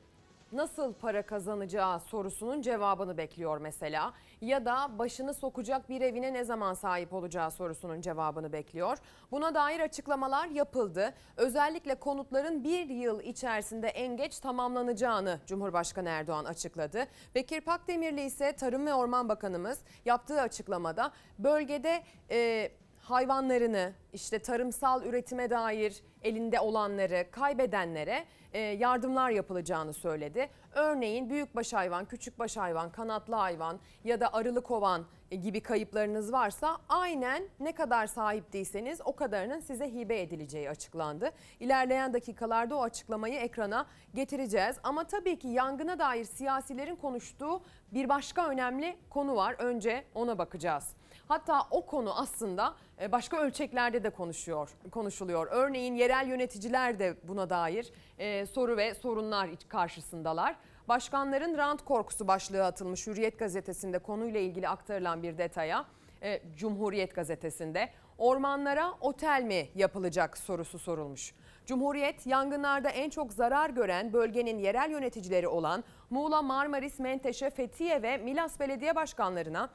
nasıl para kazanacağı sorusunun cevabını bekliyor mesela. Ya da başını sokacak bir evine ne zaman sahip olacağı sorusunun cevabını bekliyor. Buna dair açıklamalar yapıldı. Özellikle konutların bir yıl içerisinde en geç tamamlanacağını Cumhurbaşkanı Erdoğan açıkladı. Bekir Pakdemirli ise Tarım ve Orman Bakanımız yaptığı açıklamada bölgede... E, hayvanlarını işte tarımsal üretime dair elinde olanları kaybedenlere e, yardımlar yapılacağını söyledi. Örneğin büyükbaş hayvan, küçükbaş hayvan, kanatlı hayvan ya da arılı kovan gibi kayıplarınız varsa aynen ne kadar sahip değilseniz o kadarının size hibe edileceği açıklandı. İlerleyen dakikalarda o açıklamayı ekrana getireceğiz. Ama tabii ki yangına dair siyasilerin konuştuğu bir başka önemli konu var. Önce ona bakacağız. Hatta o konu aslında e, başka ölçeklerde de konuşuyor, konuşuluyor. Örneğin yerel yöneticiler de buna dair e, soru ve sorunlar karşısındalar. Başkanların rant korkusu başlığı atılmış Hürriyet gazetesinde konuyla ilgili aktarılan bir detaya. E, Cumhuriyet gazetesinde ormanlara otel mi yapılacak sorusu sorulmuş. Cumhuriyet yangınlarda en çok zarar gören bölgenin yerel yöneticileri olan Muğla, Marmaris, Menteşe, Fethiye ve Milas belediye başkanlarına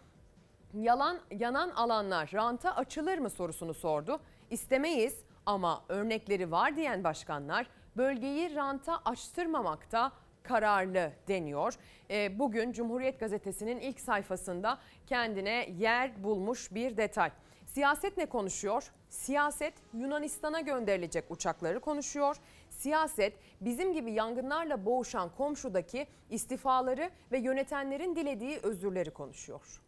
yalan yanan alanlar ranta açılır mı sorusunu sordu. İstemeyiz ama örnekleri var diyen başkanlar bölgeyi ranta açtırmamakta kararlı deniyor. E, bugün Cumhuriyet Gazetesi'nin ilk sayfasında kendine yer bulmuş bir detay. Siyaset ne konuşuyor? Siyaset Yunanistan'a gönderilecek uçakları konuşuyor. Siyaset bizim gibi yangınlarla boğuşan komşudaki istifaları ve yönetenlerin dilediği özürleri konuşuyor.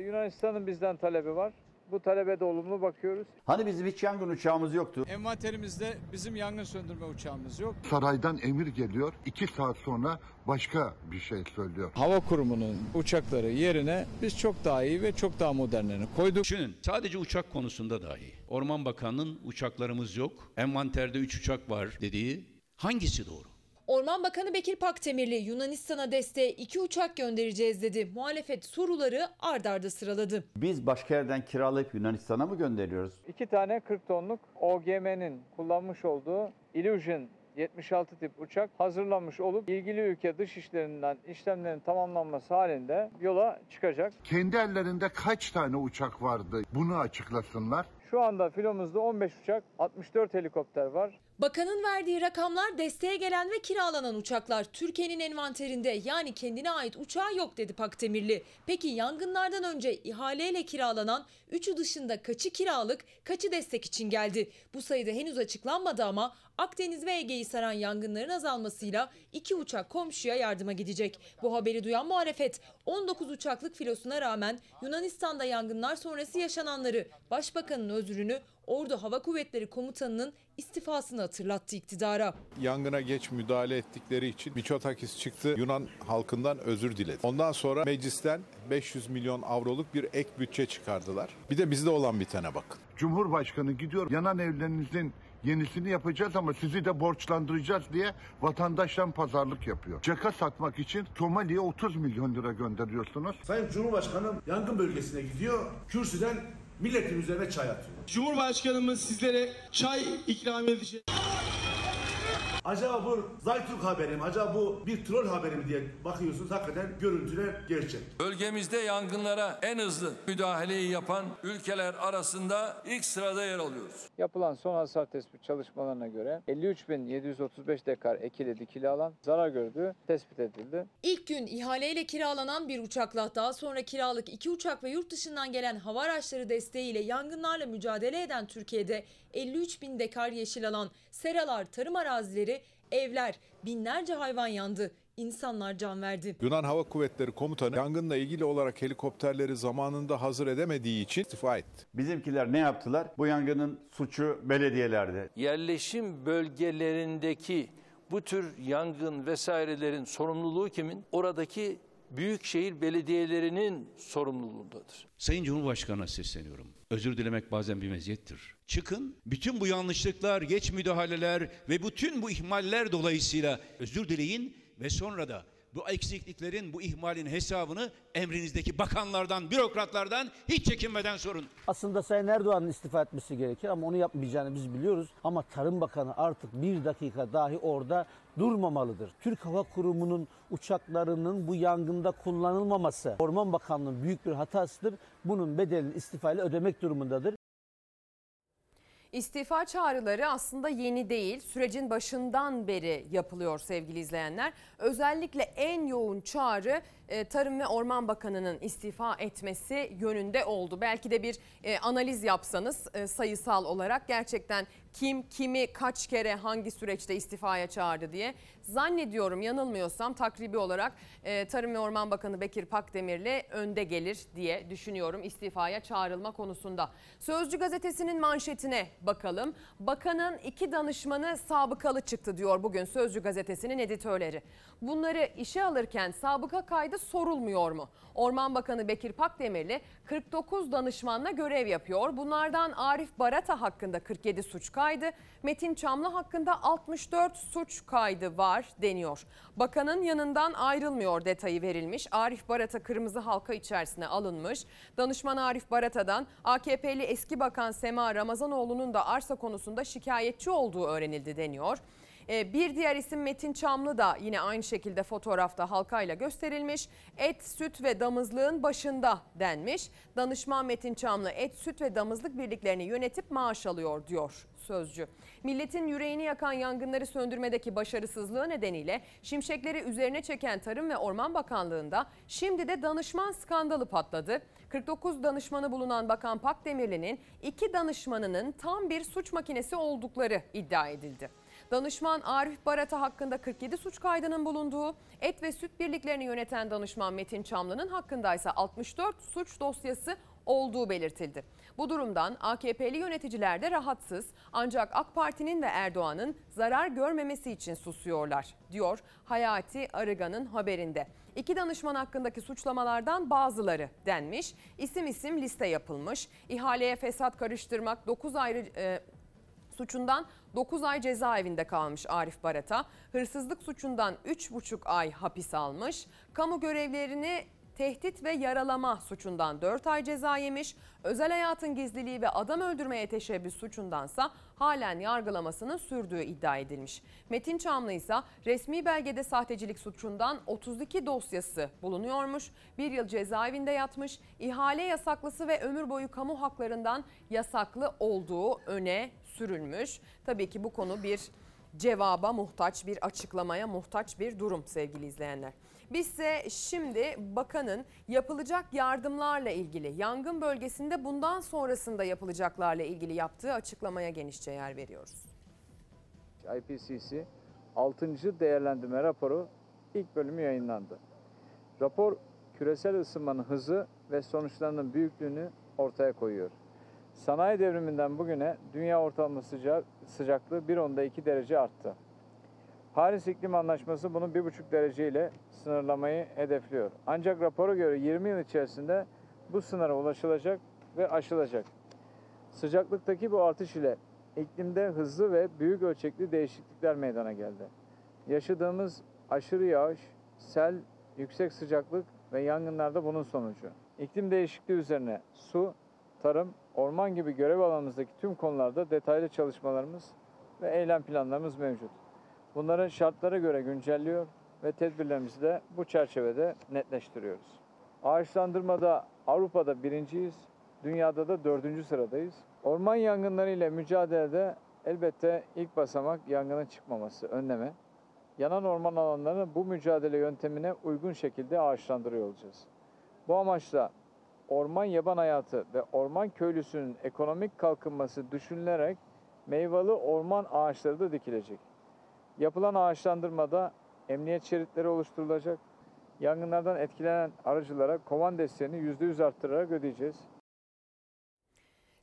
Yunanistan'ın bizden talebi var. Bu talebe de olumlu bakıyoruz. Hani bizim hiç yangın uçağımız yoktu? Envanterimizde bizim yangın söndürme uçağımız yok. Saraydan emir geliyor. iki saat sonra başka bir şey söylüyor. Hava Kurumu'nun uçakları yerine biz çok daha iyi ve çok daha modernlerini koyduk. Düşünün sadece uçak konusunda dahi. Orman Bakanı'nın uçaklarımız yok, envanterde 3 uçak var dediği hangisi doğru? Orman Bakanı Bekir Pakdemirli Yunanistan'a desteğe iki uçak göndereceğiz dedi. Muhalefet soruları ard arda sıraladı. Biz başka yerden kiralayıp Yunanistan'a mı gönderiyoruz? İki tane 40 tonluk OGM'nin kullanmış olduğu Illusion 76 tip uçak hazırlanmış olup ilgili ülke dış işlerinden işlemlerin tamamlanması halinde yola çıkacak. Kendi ellerinde kaç tane uçak vardı? Bunu açıklasınlar. Şu anda filomuzda 15 uçak, 64 helikopter var. Bakanın verdiği rakamlar desteğe gelen ve kiralanan uçaklar. Türkiye'nin envanterinde yani kendine ait uçağı yok dedi Pakdemirli. Peki yangınlardan önce ihaleyle kiralanan üçü dışında kaçı kiralık, kaçı destek için geldi? Bu sayıda henüz açıklanmadı ama Akdeniz ve Ege'yi saran yangınların azalmasıyla iki uçak komşuya yardıma gidecek. Bu haberi duyan muhalefet 19 uçaklık filosuna rağmen Yunanistan'da yangınlar sonrası yaşananları, başbakanın özrünü Ordu Hava Kuvvetleri Komutanı'nın istifasını hatırlattı iktidara. Yangına geç müdahale ettikleri için Miçotakis çıktı Yunan halkından özür diledi. Ondan sonra meclisten 500 milyon avroluk bir ek bütçe çıkardılar. Bir de bizde olan bitene bakın. Cumhurbaşkanı gidiyor yanan evlerinizin yenisini yapacağız ama sizi de borçlandıracağız diye vatandaştan pazarlık yapıyor. Caka satmak için Somali'ye 30 milyon lira gönderiyorsunuz. Sayın Cumhurbaşkanım yangın bölgesine gidiyor. Kürsüden milletin üzerine çay atıyor. Cumhurbaşkanımız sizlere çay ikram edecek. Acaba bu Zaytürk haberi mi? Acaba bu bir troll haberi mi diye bakıyorsunuz. Hakikaten görüntüler gerçek. Bölgemizde yangınlara en hızlı müdahaleyi yapan ülkeler arasında ilk sırada yer alıyoruz. Yapılan son hasar tespit çalışmalarına göre 53.735 dekar ekili dikili alan zarar gördüğü tespit edildi. İlk gün ihaleyle kiralanan bir uçakla daha sonra kiralık iki uçak ve yurt dışından gelen hava araçları desteğiyle yangınlarla mücadele eden Türkiye'de 53 bin dekar yeşil alan, seralar, tarım arazileri, evler, binlerce hayvan yandı. İnsanlar can verdi. Yunan Hava Kuvvetleri Komutanı yangınla ilgili olarak helikopterleri zamanında hazır edemediği için istifa etti. Bizimkiler ne yaptılar? Bu yangının suçu belediyelerde. Yerleşim bölgelerindeki bu tür yangın vesairelerin sorumluluğu kimin? Oradaki büyükşehir belediyelerinin sorumluluğundadır. Sayın Cumhurbaşkanı'na sesleniyorum. Özür dilemek bazen bir meziyettir. Çıkın, bütün bu yanlışlıklar, geç müdahaleler ve bütün bu ihmaller dolayısıyla özür dileyin ve sonra da bu eksikliklerin, bu ihmalin hesabını emrinizdeki bakanlardan, bürokratlardan hiç çekinmeden sorun. Aslında Sayın Erdoğan'ın istifa etmesi gerekir ama onu yapmayacağını biz biliyoruz. Ama Tarım Bakanı artık bir dakika dahi orada durmamalıdır. Türk Hava Kurumu'nun uçaklarının bu yangında kullanılmaması Orman Bakanlığı'nın büyük bir hatasıdır. Bunun bedelini istifayla ödemek durumundadır. İstifa çağrıları aslında yeni değil. Sürecin başından beri yapılıyor sevgili izleyenler. Özellikle en yoğun çağrı Tarım ve Orman Bakanı'nın istifa etmesi yönünde oldu. Belki de bir e, analiz yapsanız e, sayısal olarak gerçekten kim kimi kaç kere hangi süreçte istifaya çağırdı diye. Zannediyorum yanılmıyorsam takribi olarak e, Tarım ve Orman Bakanı Bekir Pakdemirli önde gelir diye düşünüyorum istifaya çağrılma konusunda. Sözcü gazetesinin manşetine bakalım. Bakanın iki danışmanı sabıkalı çıktı diyor bugün Sözcü gazetesinin editörleri. Bunları işe alırken sabıka kaydı sorulmuyor mu? Orman Bakanı Bekir Pakdemirli 49 danışmanla görev yapıyor. Bunlardan Arif Barata hakkında 47 suç kaydı, Metin Çamlı hakkında 64 suç kaydı var deniyor. Bakanın yanından ayrılmıyor detayı verilmiş. Arif Barata kırmızı halka içerisine alınmış. Danışman Arif Barata'dan AKP'li eski bakan Sema Ramazanoğlu'nun da arsa konusunda şikayetçi olduğu öğrenildi deniyor. Ee, Bir diğer isim Metin Çamlı da yine aynı şekilde fotoğrafta halkayla gösterilmiş. Et, süt ve damızlığın başında denmiş. Danışman Metin Çamlı et, süt ve damızlık birliklerini yönetip maaş alıyor diyor sözcü. Milletin yüreğini yakan yangınları söndürmedeki başarısızlığı nedeniyle şimşekleri üzerine çeken Tarım ve Orman Bakanlığı'nda şimdi de danışman skandalı patladı. 49 danışmanı bulunan Bakan Pakdemirli'nin iki danışmanının tam bir suç makinesi oldukları iddia edildi. Danışman Arif Barata hakkında 47 suç kaydının bulunduğu, et ve süt birliklerini yöneten danışman Metin Çamlı'nın hakkındaysa 64 suç dosyası olduğu belirtildi. Bu durumdan AKP'li yöneticiler de rahatsız ancak AK Parti'nin ve Erdoğan'ın zarar görmemesi için susuyorlar diyor Hayati Arıgan'ın haberinde. İki danışman hakkındaki suçlamalardan bazıları denmiş, isim isim liste yapılmış, ihaleye fesat karıştırmak 9 ayrı e, suçundan 9 ay cezaevinde kalmış Arif Barata. Hırsızlık suçundan 3,5 ay hapis almış. Kamu görevlerini tehdit ve yaralama suçundan 4 ay ceza yemiş. Özel hayatın gizliliği ve adam öldürmeye teşebbüs suçundansa halen yargılamasının sürdüğü iddia edilmiş. Metin Çamlı ise resmi belgede sahtecilik suçundan 32 dosyası bulunuyormuş. Bir yıl cezaevinde yatmış. İhale yasaklısı ve ömür boyu kamu haklarından yasaklı olduğu öne sürülmüş. Tabii ki bu konu bir cevaba muhtaç, bir açıklamaya muhtaç bir durum sevgili izleyenler. Biz ise şimdi bakanın yapılacak yardımlarla ilgili yangın bölgesinde bundan sonrasında yapılacaklarla ilgili yaptığı açıklamaya genişçe yer veriyoruz. IPCC 6. değerlendirme raporu ilk bölümü yayınlandı. Rapor küresel ısınmanın hızı ve sonuçlarının büyüklüğünü ortaya koyuyor. Sanayi devriminden bugüne dünya ortalama sıca sıcaklığı 1.2 derece arttı. Paris İklim Anlaşması bunu 1.5 derece ile sınırlamayı hedefliyor. Ancak rapora göre 20 yıl içerisinde bu sınıra ulaşılacak ve aşılacak. Sıcaklıktaki bu artış ile iklimde hızlı ve büyük ölçekli değişiklikler meydana geldi. Yaşadığımız aşırı yağış, sel, yüksek sıcaklık ve yangınlar da bunun sonucu. İklim değişikliği üzerine su, tarım, orman gibi görev alanımızdaki tüm konularda detaylı çalışmalarımız ve eylem planlarımız mevcut. Bunları şartlara göre güncelliyor ve tedbirlerimizi de bu çerçevede netleştiriyoruz. Ağaçlandırmada Avrupa'da birinciyiz, dünyada da dördüncü sıradayız. Orman yangınları ile mücadelede elbette ilk basamak yangının çıkmaması, önleme. Yanan orman alanlarını bu mücadele yöntemine uygun şekilde ağaçlandırıyor olacağız. Bu amaçla orman yaban hayatı ve orman köylüsünün ekonomik kalkınması düşünülerek meyveli orman ağaçları da dikilecek. Yapılan ağaçlandırmada emniyet şeritleri oluşturulacak. Yangınlardan etkilenen aracılara kovan desteğini %100 arttırarak ödeyeceğiz.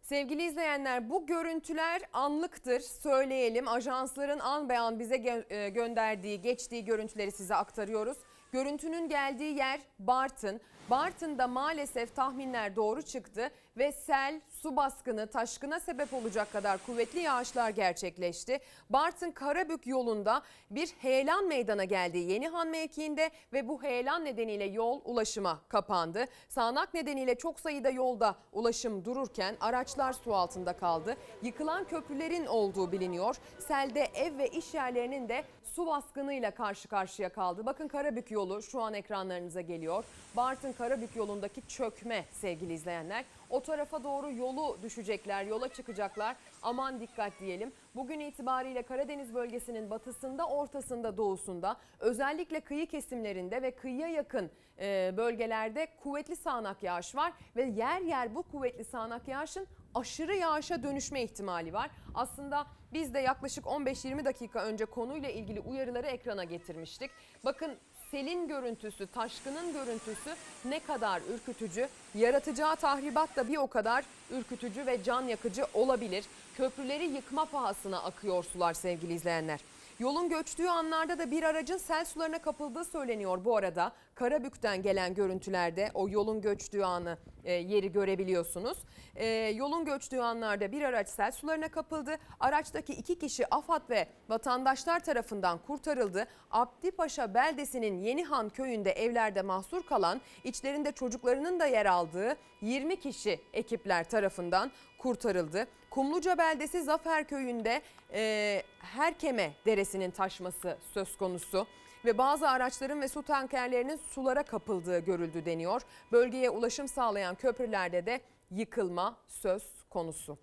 Sevgili izleyenler bu görüntüler anlıktır söyleyelim. Ajansların an be an bize e, gönderdiği, geçtiği görüntüleri size aktarıyoruz. Görüntünün geldiği yer Bartın. Bartın'da maalesef tahminler doğru çıktı ve sel, su baskını, taşkına sebep olacak kadar kuvvetli yağışlar gerçekleşti. Bartın Karabük yolunda bir heyelan meydana geldi Yenihan mevkiinde ve bu heyelan nedeniyle yol ulaşıma kapandı. Sağanak nedeniyle çok sayıda yolda ulaşım dururken araçlar su altında kaldı. Yıkılan köprülerin olduğu biliniyor. Selde ev ve iş yerlerinin de su baskınıyla karşı karşıya kaldı. Bakın Karabük yolu şu an ekranlarınıza geliyor. Bartın Karabük yolundaki çökme sevgili izleyenler. O tarafa doğru yolu düşecekler, yola çıkacaklar. Aman dikkat diyelim. Bugün itibariyle Karadeniz bölgesinin batısında, ortasında, doğusunda özellikle kıyı kesimlerinde ve kıyıya yakın e, bölgelerde kuvvetli sağanak yağış var ve yer yer bu kuvvetli sağanak yağışın aşırı yağışa dönüşme ihtimali var. Aslında biz de yaklaşık 15-20 dakika önce konuyla ilgili uyarıları ekrana getirmiştik. Bakın selin görüntüsü, taşkının görüntüsü ne kadar ürkütücü, yaratacağı tahribat da bir o kadar ürkütücü ve can yakıcı olabilir. Köprüleri yıkma pahasına akıyor sular sevgili izleyenler. Yolun göçtüğü anlarda da bir aracın sel sularına kapıldığı söyleniyor bu arada. Karabük'ten gelen görüntülerde o yolun göçtüğü anı e, yeri görebiliyorsunuz. E, yolun göçtüğü anlarda bir araç sel sularına kapıldı. Araçtaki iki kişi AFAD ve vatandaşlar tarafından kurtarıldı. Abdipaşa beldesinin Yenihan köyünde evlerde mahsur kalan, içlerinde çocuklarının da yer aldığı 20 kişi ekipler tarafından kurtarıldı. Kumluca beldesi Zafer köyünde e, Herkeme deresinin taşması söz konusu ve bazı araçların ve su tankerlerinin sulara kapıldığı görüldü deniyor. Bölgeye ulaşım sağlayan köprülerde de yıkılma söz konusu.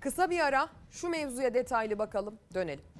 Kısa bir ara şu mevzuya detaylı bakalım dönelim.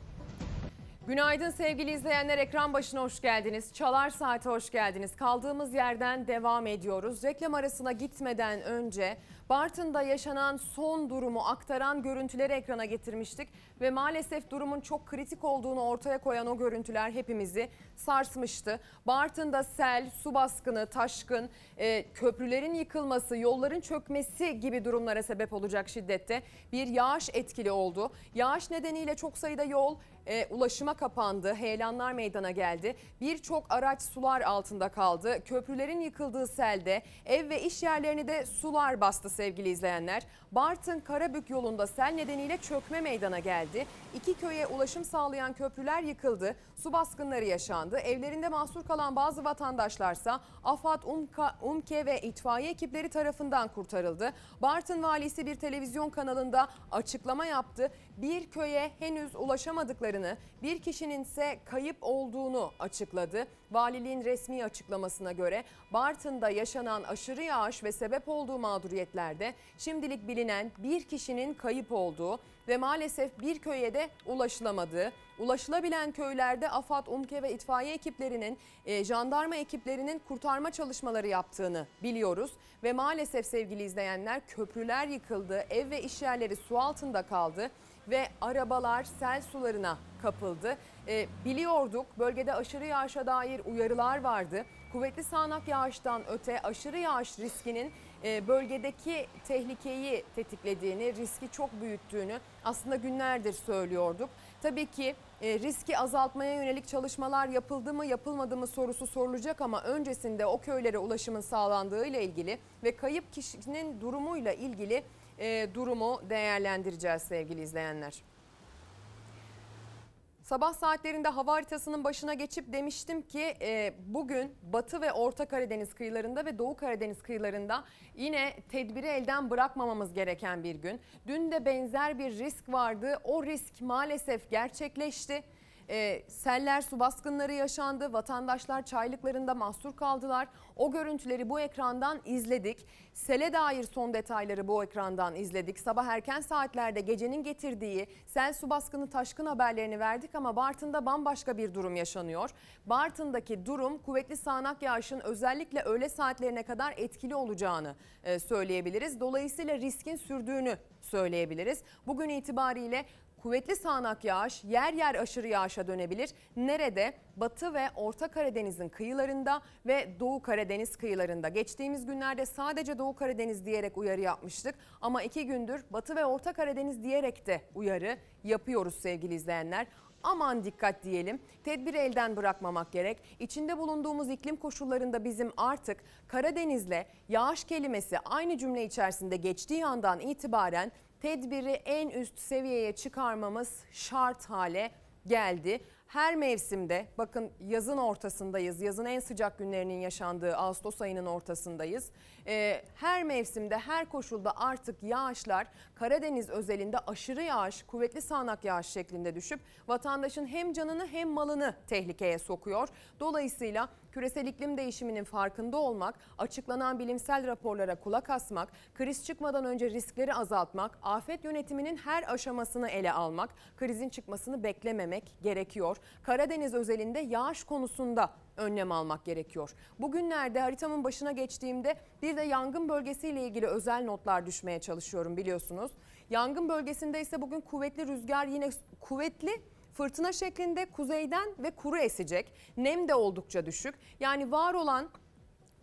Günaydın sevgili izleyenler ekran başına hoş geldiniz. Çalar Saat'e hoş geldiniz. Kaldığımız yerden devam ediyoruz. Reklam arasına gitmeden önce Bartın'da yaşanan son durumu aktaran görüntüleri ekrana getirmiştik. Ve maalesef durumun çok kritik olduğunu ortaya koyan o görüntüler hepimizi sarsmıştı. Bartın'da sel, su baskını, taşkın, e, köprülerin yıkılması, yolların çökmesi gibi durumlara sebep olacak şiddette bir yağış etkili oldu. Yağış nedeniyle çok sayıda yol e, ulaşıma kapandı. Heyelanlar meydana geldi. Birçok araç sular altında kaldı. Köprülerin yıkıldığı selde ev ve iş yerlerini de sular bastı sevgili izleyenler. Bartın Karabük yolunda sel nedeniyle çökme meydana geldi. İki köye ulaşım sağlayan köprüler yıkıldı. Su baskınları yaşandı. Evlerinde mahsur kalan bazı vatandaşlarsa AFAD, UMKA, UMKE ve itfaiye ekipleri tarafından kurtarıldı. Bartın valisi bir televizyon kanalında açıklama yaptı. Bir köye henüz ulaşamadıklarını, bir kişinin ise kayıp olduğunu açıkladı. Valiliğin resmi açıklamasına göre Bartın'da yaşanan aşırı yağış ve sebep olduğu mağduriyetlerde şimdilik bilinen bir kişinin kayıp olduğu ve maalesef bir köye de ulaşılamadığı, ulaşılabilen köylerde AFAD, UMKE ve itfaiye ekiplerinin, e, jandarma ekiplerinin kurtarma çalışmaları yaptığını biliyoruz. Ve maalesef sevgili izleyenler köprüler yıkıldı, ev ve iş yerleri su altında kaldı ve arabalar sel sularına kapıldı. E, biliyorduk bölgede aşırı yağışa dair uyarılar vardı. Kuvvetli sağanak yağıştan öte aşırı yağış riskinin bölgedeki tehlikeyi tetiklediğini, riski çok büyüttüğünü aslında günlerdir söylüyorduk. Tabii ki e, riski azaltmaya yönelik çalışmalar yapıldı mı yapılmadı mı sorusu sorulacak ama öncesinde o köylere ulaşımın sağlandığı ile ilgili ve kayıp kişinin durumuyla ilgili e, durumu değerlendireceğiz sevgili izleyenler. Sabah saatlerinde hava haritasının başına geçip demiştim ki e, bugün Batı ve Orta Karadeniz kıyılarında ve Doğu Karadeniz kıyılarında yine tedbiri elden bırakmamamız gereken bir gün. Dün de benzer bir risk vardı. O risk maalesef gerçekleşti e, seller su baskınları yaşandı. Vatandaşlar çaylıklarında mahsur kaldılar. O görüntüleri bu ekrandan izledik. Sele dair son detayları bu ekrandan izledik. Sabah erken saatlerde gecenin getirdiği sel su baskını taşkın haberlerini verdik ama Bartın'da bambaşka bir durum yaşanıyor. Bartın'daki durum kuvvetli sağanak yağışın özellikle öğle saatlerine kadar etkili olacağını e, söyleyebiliriz. Dolayısıyla riskin sürdüğünü söyleyebiliriz. Bugün itibariyle Kuvvetli sağanak yağış yer yer aşırı yağışa dönebilir. Nerede? Batı ve Orta Karadeniz'in kıyılarında ve Doğu Karadeniz kıyılarında. Geçtiğimiz günlerde sadece Doğu Karadeniz diyerek uyarı yapmıştık. Ama iki gündür Batı ve Orta Karadeniz diyerek de uyarı yapıyoruz sevgili izleyenler. Aman dikkat diyelim. Tedbiri elden bırakmamak gerek. İçinde bulunduğumuz iklim koşullarında bizim artık Karadeniz'le yağış kelimesi aynı cümle içerisinde geçtiği andan itibaren tedbiri en üst seviyeye çıkarmamız şart hale geldi. Her mevsimde bakın yazın ortasındayız. Yazın en sıcak günlerinin yaşandığı Ağustos ayının ortasındayız. Ee, her mevsimde her koşulda artık yağışlar Karadeniz özelinde aşırı yağış, kuvvetli sağanak yağış şeklinde düşüp vatandaşın hem canını hem malını tehlikeye sokuyor. Dolayısıyla küresel iklim değişiminin farkında olmak, açıklanan bilimsel raporlara kulak asmak, kriz çıkmadan önce riskleri azaltmak, afet yönetiminin her aşamasını ele almak, krizin çıkmasını beklememek gerekiyor. Karadeniz özelinde yağış konusunda önlem almak gerekiyor. Bugünlerde haritamın başına geçtiğimde bir de yangın bölgesiyle ilgili özel notlar düşmeye çalışıyorum biliyorsunuz. Yangın bölgesinde ise bugün kuvvetli rüzgar yine kuvvetli fırtına şeklinde kuzeyden ve kuru esecek. Nem de oldukça düşük. Yani var olan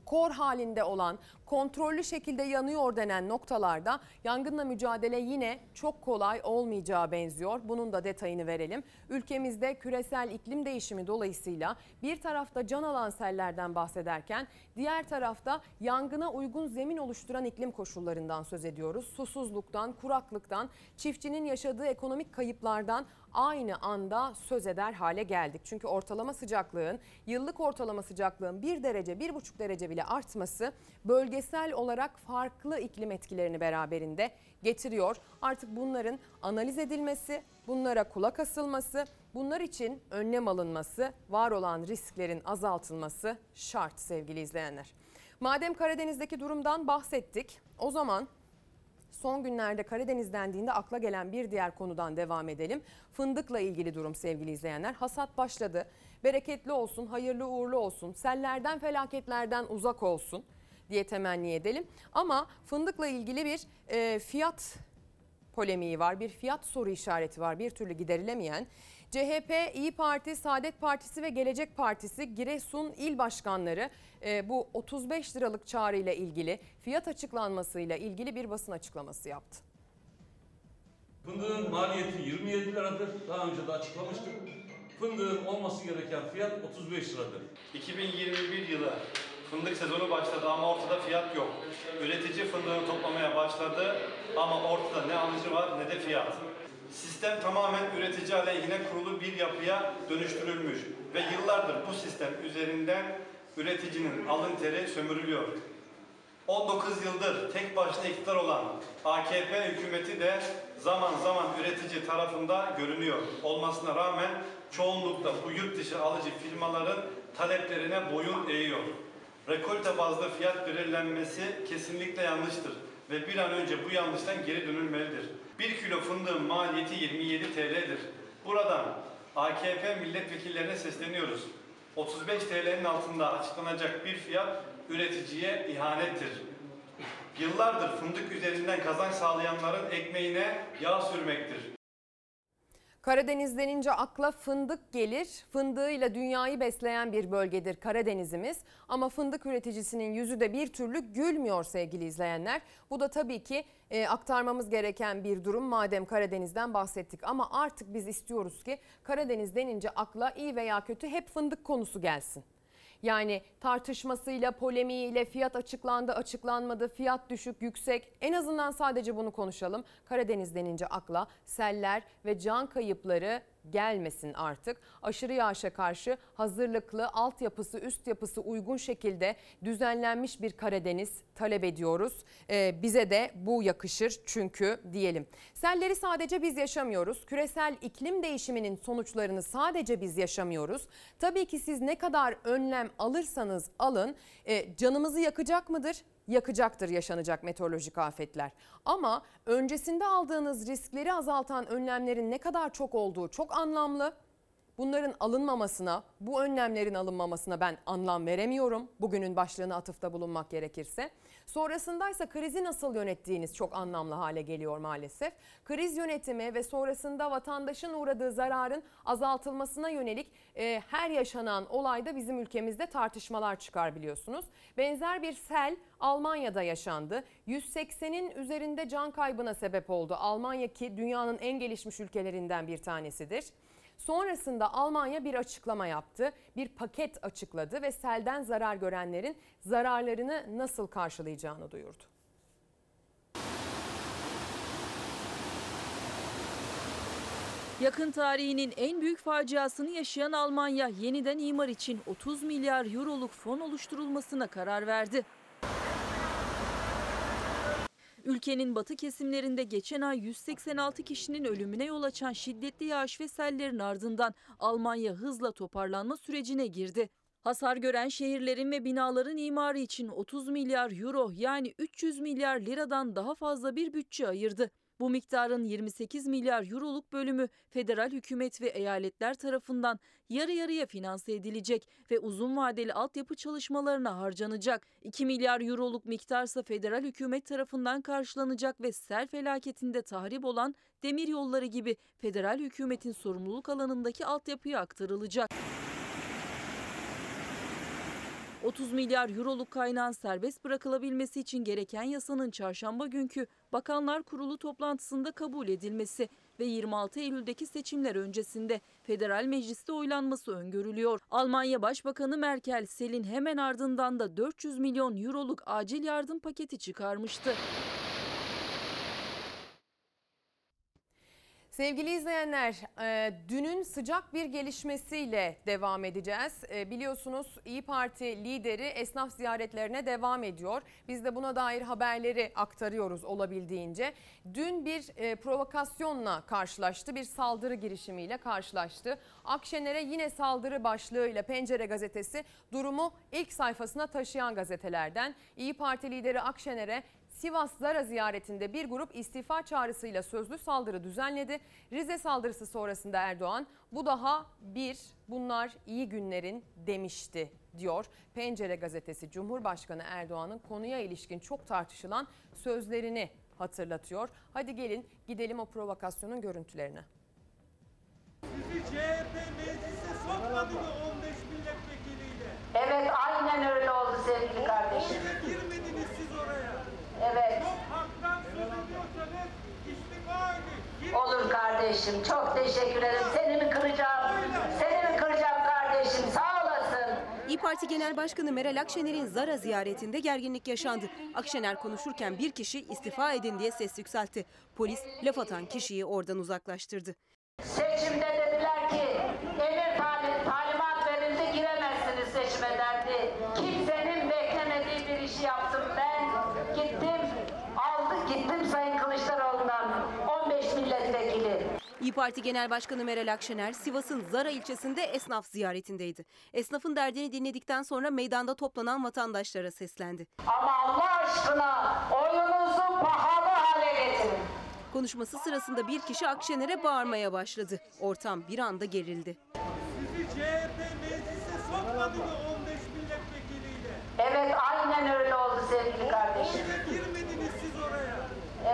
kor halinde olan kontrollü şekilde yanıyor denen noktalarda yangınla mücadele yine çok kolay olmayacağı benziyor. Bunun da detayını verelim. Ülkemizde küresel iklim değişimi dolayısıyla bir tarafta can alan sellerden bahsederken diğer tarafta yangına uygun zemin oluşturan iklim koşullarından söz ediyoruz. Susuzluktan, kuraklıktan, çiftçinin yaşadığı ekonomik kayıplardan aynı anda söz eder hale geldik. Çünkü ortalama sıcaklığın, yıllık ortalama sıcaklığın 1 derece, 1,5 derece bile artması bölgesel olarak farklı iklim etkilerini beraberinde getiriyor. Artık bunların analiz edilmesi, bunlara kulak asılması, bunlar için önlem alınması, var olan risklerin azaltılması şart sevgili izleyenler. Madem Karadeniz'deki durumdan bahsettik, o zaman Son günlerde Karadeniz dendiğinde akla gelen bir diğer konudan devam edelim. Fındıkla ilgili durum sevgili izleyenler. Hasat başladı. Bereketli olsun, hayırlı uğurlu olsun, sellerden felaketlerden uzak olsun diye temenni edelim. Ama fındıkla ilgili bir e, fiyat polemiği var, bir fiyat soru işareti var bir türlü giderilemeyen. CHP, İyi Parti, Saadet Partisi ve Gelecek Partisi Giresun İl Başkanları e, bu 35 liralık çağrı ile ilgili fiyat açıklanmasıyla ilgili bir basın açıklaması yaptı. Fındığın maliyeti 27 liradır. Daha önce de açıklamıştık. Fındığın olması gereken fiyat 35 liradır. 2021 yılı fındık sezonu başladı ama ortada fiyat yok. Üretici fındığını toplamaya başladı ama ortada ne alıcı var ne de fiyat. Sistem tamamen üretici aleyhine kurulu bir yapıya dönüştürülmüş ve yıllardır bu sistem üzerinden üreticinin alın teri sömürülüyor. 19 yıldır tek başına iktidar olan AKP hükümeti de zaman zaman üretici tarafında görünüyor. Olmasına rağmen çoğunlukla bu yurt dışı alıcı firmaların taleplerine boyun eğiyor. Rekolte bazlı fiyat belirlenmesi kesinlikle yanlıştır ve bir an önce bu yanlıştan geri dönülmelidir. 1 kilo fındığın maliyeti 27 TL'dir. Buradan AKP milletvekillerine sesleniyoruz. 35 TL'nin altında açıklanacak bir fiyat üreticiye ihanettir. Yıllardır fındık üzerinden kazanç sağlayanların ekmeğine yağ sürmektir. Karadeniz denince akla fındık gelir. Fındığıyla dünyayı besleyen bir bölgedir Karadenizimiz. Ama fındık üreticisinin yüzü de bir türlü gülmüyor sevgili izleyenler. Bu da tabii ki e, aktarmamız gereken bir durum madem Karadeniz'den bahsettik. Ama artık biz istiyoruz ki Karadeniz denince akla iyi veya kötü hep fındık konusu gelsin. Yani tartışmasıyla, polemiğiyle fiyat açıklandı, açıklanmadı, fiyat düşük, yüksek. En azından sadece bunu konuşalım. Karadeniz denince akla seller ve can kayıpları gelmesin artık. Aşırı yağışa karşı hazırlıklı, altyapısı, üst yapısı uygun şekilde düzenlenmiş bir Karadeniz talep ediyoruz. Ee, bize de bu yakışır çünkü diyelim. Selleri sadece biz yaşamıyoruz. Küresel iklim değişiminin sonuçlarını sadece biz yaşamıyoruz. Tabii ki siz ne kadar önlem alırsanız alın e, canımızı yakacak mıdır? Yakacaktır yaşanacak meteorolojik afetler. Ama öncesinde aldığınız riskleri azaltan önlemlerin ne kadar çok olduğu çok anlamlı. Bunların alınmamasına, bu önlemlerin alınmamasına ben anlam veremiyorum. Bugünün başlığına atıfta bulunmak gerekirse. Sonrasındaysa krizi nasıl yönettiğiniz çok anlamlı hale geliyor maalesef. Kriz yönetimi ve sonrasında vatandaşın uğradığı zararın azaltılmasına yönelik e, her yaşanan olayda bizim ülkemizde tartışmalar çıkar biliyorsunuz. Benzer bir sel Almanya'da yaşandı. 180'in üzerinde can kaybına sebep oldu. Almanya ki dünyanın en gelişmiş ülkelerinden bir tanesidir. Sonrasında Almanya bir açıklama yaptı. Bir paket açıkladı ve selden zarar görenlerin zararlarını nasıl karşılayacağını duyurdu. Yakın tarihinin en büyük faciasını yaşayan Almanya yeniden imar için 30 milyar euroluk fon oluşturulmasına karar verdi. Ülkenin batı kesimlerinde geçen ay 186 kişinin ölümüne yol açan şiddetli yağış ve sellerin ardından Almanya hızla toparlanma sürecine girdi. Hasar gören şehirlerin ve binaların imarı için 30 milyar euro yani 300 milyar liradan daha fazla bir bütçe ayırdı. Bu miktarın 28 milyar euroluk bölümü federal hükümet ve eyaletler tarafından yarı yarıya finanse edilecek ve uzun vadeli altyapı çalışmalarına harcanacak. 2 milyar euroluk miktarsa federal hükümet tarafından karşılanacak ve sel felaketinde tahrip olan demir yolları gibi federal hükümetin sorumluluk alanındaki altyapıya aktarılacak. 30 milyar euroluk kaynağın serbest bırakılabilmesi için gereken yasanın çarşamba günkü Bakanlar Kurulu toplantısında kabul edilmesi ve 26 Eylül'deki seçimler öncesinde federal mecliste oylanması öngörülüyor. Almanya Başbakanı Merkel selin hemen ardından da 400 milyon euroluk acil yardım paketi çıkarmıştı. Sevgili izleyenler, e, dünün sıcak bir gelişmesiyle devam edeceğiz. E, biliyorsunuz İyi Parti lideri esnaf ziyaretlerine devam ediyor. Biz de buna dair haberleri aktarıyoruz olabildiğince. Dün bir e, provokasyonla karşılaştı, bir saldırı girişimiyle karşılaştı. Akşener'e yine saldırı başlığıyla Pencere gazetesi durumu ilk sayfasına taşıyan gazetelerden. İyi Parti lideri Akşener'e Sivas Zara ziyaretinde bir grup istifa çağrısıyla sözlü saldırı düzenledi. Rize saldırısı sonrasında Erdoğan bu daha bir bunlar iyi günlerin demişti diyor. Pencere gazetesi Cumhurbaşkanı Erdoğan'ın konuya ilişkin çok tartışılan sözlerini hatırlatıyor. Hadi gelin gidelim o provokasyonun görüntülerine. Sizi CHP meclise sokmadı mı 15 milletvekiliyle? Evet aynen öyle oldu sevgili kardeşim. Oraya girmediniz siz oraya. Evet. Olur kardeşim. Çok teşekkür ederim. Seni mi kıracağım? Seni mi kıracağım kardeşim? Sağ olasın. İyi Parti Genel Başkanı Meral Akşener'in Zara ziyaretinde gerginlik yaşandı. Akşener konuşurken bir kişi istifa edin diye ses yükseltti. Polis laf atan kişiyi oradan uzaklaştırdı. Seçimde dediler ki emir talim, talimat verildi giremezsiniz seçime dendi. Kimsenin beklemediği bir işi yaptım ben. Gittim aldık gittim Sayın Kılıçdaroğlu'ndan 15 milletvekili. İyi Parti Genel Başkanı Meral Akşener Sivas'ın Zara ilçesinde esnaf ziyaretindeydi. Esnafın derdini dinledikten sonra meydanda toplanan vatandaşlara seslendi. Ama Allah aşkına oyunuzu pahalı hale getirin. Konuşması sırasında bir kişi Akşener'e bağırmaya başladı. Ortam bir anda gerildi. Sizi CHP meclise sokmadı mı 15 milletvekiliyle? Evet aynen öyle oldu sevgili kardeşim. Oraya girmediniz siz oraya.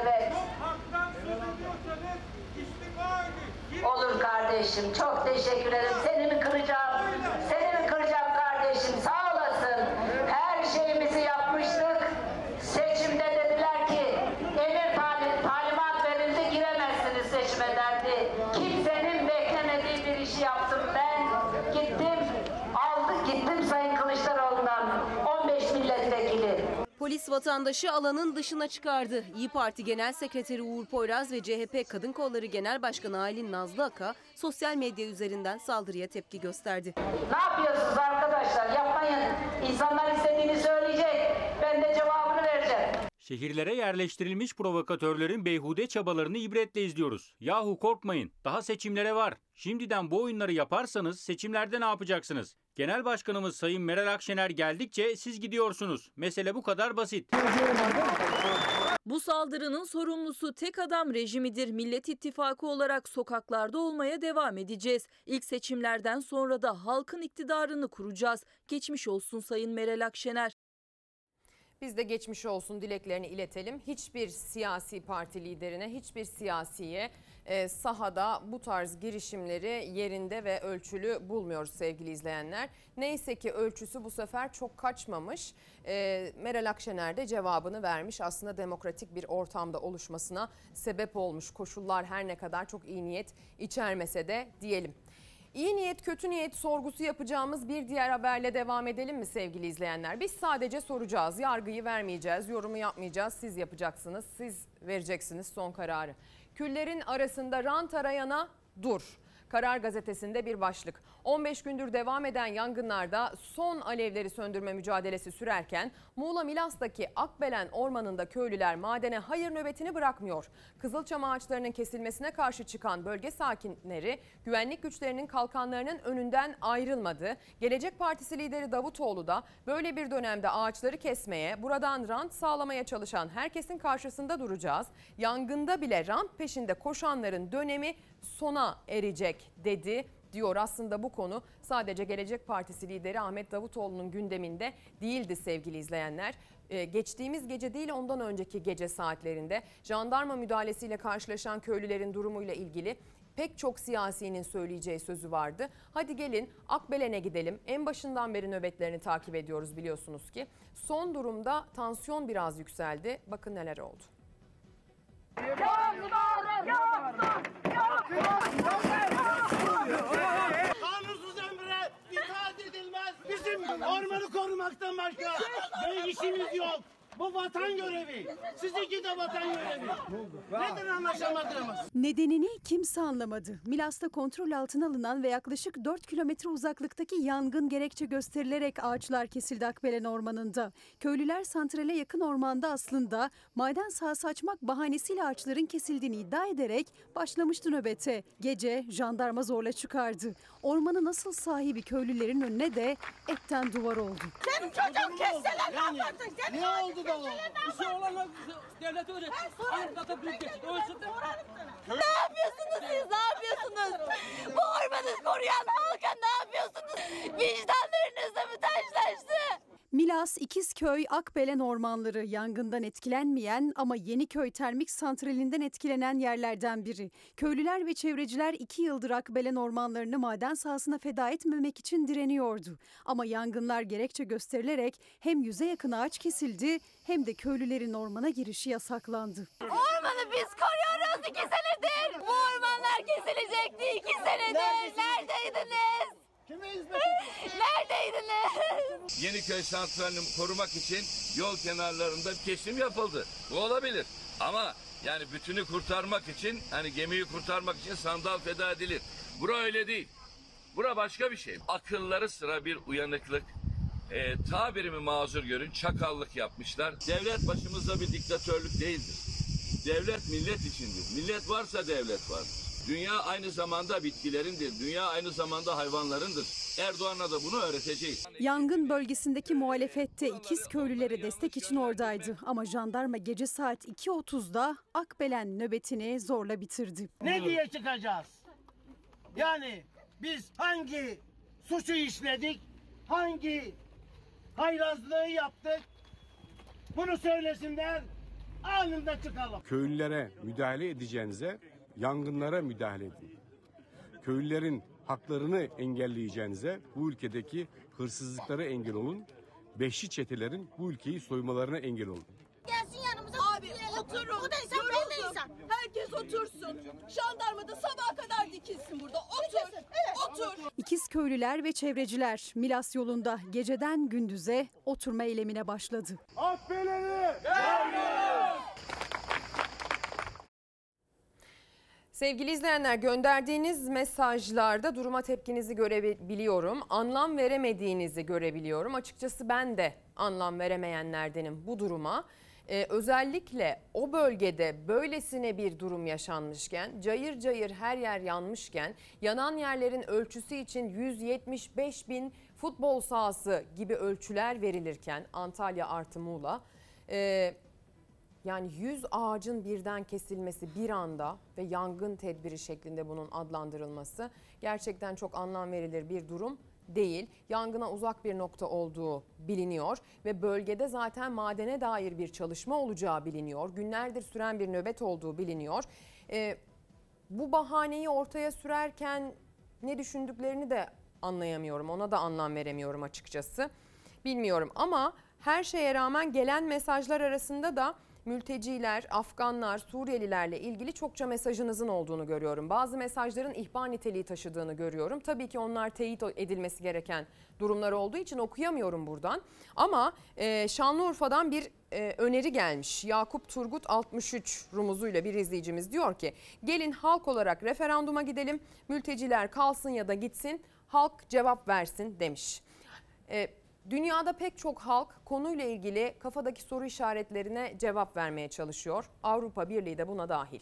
Evet. Çok haktan söz ediyorsanız istifa edin. Gir- Olur kardeşim. Çok teşekkür ederim. Seni mi kıracağım? Seni mi kıracağım kardeşim? Sağ olasın. Her şeyimizi yapmıştık. Seçimde dediler ki emir talim, talimat verildi giremezsiniz seçime dendi. Kimsenin beklemediği bir işi yaptım ben. Gittim aldık gittim Sayın Kılıçdaroğlu'ndan 15 milletvekili. Polis vatandaşı alanın dışına çıkardı. İyi Parti Genel Sekreteri Uğur Poyraz ve CHP Kadın Kolları Genel Başkanı Aylin Nazlı Aka sosyal medya üzerinden saldırıya tepki gösterdi. Ne yapıyorsunuz arkadaşlar? Yapmayın. İnsanlar istediğini söyleyecek. Ben de cevabını vereceğim. Şehirlere yerleştirilmiş provokatörlerin beyhude çabalarını ibretle izliyoruz. Yahu korkmayın. Daha seçimlere var. Şimdiden bu oyunları yaparsanız seçimlerde ne yapacaksınız? Genel Başkanımız Sayın Meral Akşener geldikçe siz gidiyorsunuz. Mesele bu kadar basit. Bu saldırının sorumlusu tek adam rejimidir. Millet İttifakı olarak sokaklarda olmaya devam edeceğiz. İlk seçimlerden sonra da halkın iktidarını kuracağız. Geçmiş olsun Sayın Meral Akşener. Biz de geçmiş olsun dileklerini iletelim. Hiçbir siyasi parti liderine, hiçbir siyasiye e, sahada bu tarz girişimleri yerinde ve ölçülü bulmuyoruz sevgili izleyenler. Neyse ki ölçüsü bu sefer çok kaçmamış. E, Meral Akşener de cevabını vermiş. Aslında demokratik bir ortamda oluşmasına sebep olmuş. Koşullar her ne kadar çok iyi niyet içermese de diyelim. İyi niyet kötü niyet sorgusu yapacağımız bir diğer haberle devam edelim mi sevgili izleyenler? Biz sadece soracağız. Yargıyı vermeyeceğiz, yorumu yapmayacağız. Siz yapacaksınız, siz vereceksiniz son kararı. Küllerin arasında rant arayana dur. Karar gazetesinde bir başlık. 15 gündür devam eden yangınlarda son alevleri söndürme mücadelesi sürerken Muğla Milas'taki Akbelen Ormanı'nda köylüler madene hayır nöbetini bırakmıyor. Kızılçam ağaçlarının kesilmesine karşı çıkan bölge sakinleri güvenlik güçlerinin kalkanlarının önünden ayrılmadı. Gelecek Partisi lideri Davutoğlu da böyle bir dönemde ağaçları kesmeye, buradan rant sağlamaya çalışan herkesin karşısında duracağız. Yangında bile rant peşinde koşanların dönemi sona erecek dedi diyor. Aslında bu konu sadece Gelecek Partisi lideri Ahmet Davutoğlu'nun gündeminde değildi sevgili izleyenler. Ee, geçtiğimiz gece değil ondan önceki gece saatlerinde jandarma müdahalesiyle karşılaşan köylülerin durumuyla ilgili pek çok siyasinin söyleyeceği sözü vardı. Hadi gelin Akbelen'e gidelim. En başından beri nöbetlerini takip ediyoruz biliyorsunuz ki. Son durumda tansiyon biraz yükseldi. Bakın neler oldu. Kanunsuz emre itaat edilmez. Bizim ormanı korumaktan başka bir işimiz yok. Bu vatan görevi. Sizinki de vatan görevi. Nedir anlaşamadığımız? Nedenini kimse anlamadı. Milas'ta kontrol altına alınan ve yaklaşık 4 kilometre uzaklıktaki yangın gerekçe gösterilerek ağaçlar kesildi Akbelen Ormanı'nda. Köylüler santrale yakın ormanda aslında maden sahası açmak bahanesiyle ağaçların kesildiğini iddia ederek başlamıştı nöbete. Gece jandarma zorla çıkardı. Ormanı nasıl sahibi köylülerin önüne de etten duvar oldu. Benim çocuğum kesseler ne yaparsın? Ne oldu da o? Bir şey olanlar devlet öğretti. Arkada bir geçti. Ölsün. Ne yapıyorsunuz siz? Ne yapıyorsunuz? Bu ormanı koruyan halka ne yapıyorsunuz? Vicdanlarınızla mı taşlaştı? Milas, İkizköy, Akbelen ormanları yangından etkilenmeyen ama Yeniköy Termik Santralinden etkilenen yerlerden biri. Köylüler ve çevreciler iki yıldır Akbelen ormanlarını maden sahasına feda etmemek için direniyordu. Ama yangınlar gerekçe gösterilerek hem yüze yakın ağaç kesildi hem de köylülerin ormana girişi yasaklandı. Ormanı biz koruyoruz iki senedir. Bu ormanlar kesilecekti iki senedir. Neredeydiniz? Kime hizmet Neredeydiniz? Yeniköy santralini korumak için yol kenarlarında bir kesim yapıldı. Bu olabilir. Ama yani bütünü kurtarmak için hani gemiyi kurtarmak için sandal feda edilir. Bura öyle değil. Bura başka bir şey. Akılları sıra bir uyanıklık. E, tabirimi mazur görün çakallık yapmışlar. Devlet başımızda bir diktatörlük değildir. Devlet millet içindir. Millet varsa devlet vardır. Dünya aynı zamanda bitkilerindir. Dünya aynı zamanda hayvanlarındır. Erdoğan'a da bunu öğreteceğiz. Yangın bölgesindeki muhalefette ikiz köylülere destek için oradaydı. Ama jandarma gece saat 2.30'da Akbelen nöbetini zorla bitirdi. Ne diye çıkacağız? Yani biz hangi suçu işledik? Hangi haylazlığı yaptık? Bunu söylesinler. Anında çıkalım. köylülere müdahale edeceğinize yangınlara müdahale edin. Köylülerin haklarını engelleyeceğinize bu ülkedeki hırsızlıklara engel olun. Beşli çetelerin bu ülkeyi soymalarına engel olun. Gelsin yanımıza. Abi oturun. Bu da insan ben de insan. Herkes otursun. Jandarma da sabaha kadar dikilsin burada. Otur. Evet. Otur. İkiz köylüler ve çevreciler Milas yolunda geceden gündüze oturma eylemine başladı. Sevgili izleyenler gönderdiğiniz mesajlarda duruma tepkinizi görebiliyorum. Anlam veremediğinizi görebiliyorum. Açıkçası ben de anlam veremeyenlerdenim bu duruma. Ee, özellikle o bölgede böylesine bir durum yaşanmışken, cayır cayır her yer yanmışken, yanan yerlerin ölçüsü için 175 bin futbol sahası gibi ölçüler verilirken Antalya artı Muğla... e, yani 100 ağacın birden kesilmesi bir anda ve yangın tedbiri şeklinde bunun adlandırılması gerçekten çok anlam verilir bir durum değil. Yangına uzak bir nokta olduğu biliniyor ve bölgede zaten madene dair bir çalışma olacağı biliniyor. Günlerdir süren bir nöbet olduğu biliniyor. Ee, bu bahaneyi ortaya sürerken ne düşündüklerini de anlayamıyorum. Ona da anlam veremiyorum açıkçası. Bilmiyorum ama her şeye rağmen gelen mesajlar arasında da mülteciler, Afganlar, Suriyelilerle ilgili çokça mesajınızın olduğunu görüyorum. Bazı mesajların ihbar niteliği taşıdığını görüyorum. Tabii ki onlar teyit edilmesi gereken durumlar olduğu için okuyamıyorum buradan. Ama e, Şanlıurfa'dan bir e, öneri gelmiş. Yakup Turgut 63 rumuzuyla bir izleyicimiz diyor ki gelin halk olarak referanduma gidelim. Mülteciler kalsın ya da gitsin halk cevap versin demiş. E, Dünyada pek çok halk konuyla ilgili kafadaki soru işaretlerine cevap vermeye çalışıyor. Avrupa Birliği de buna dahil.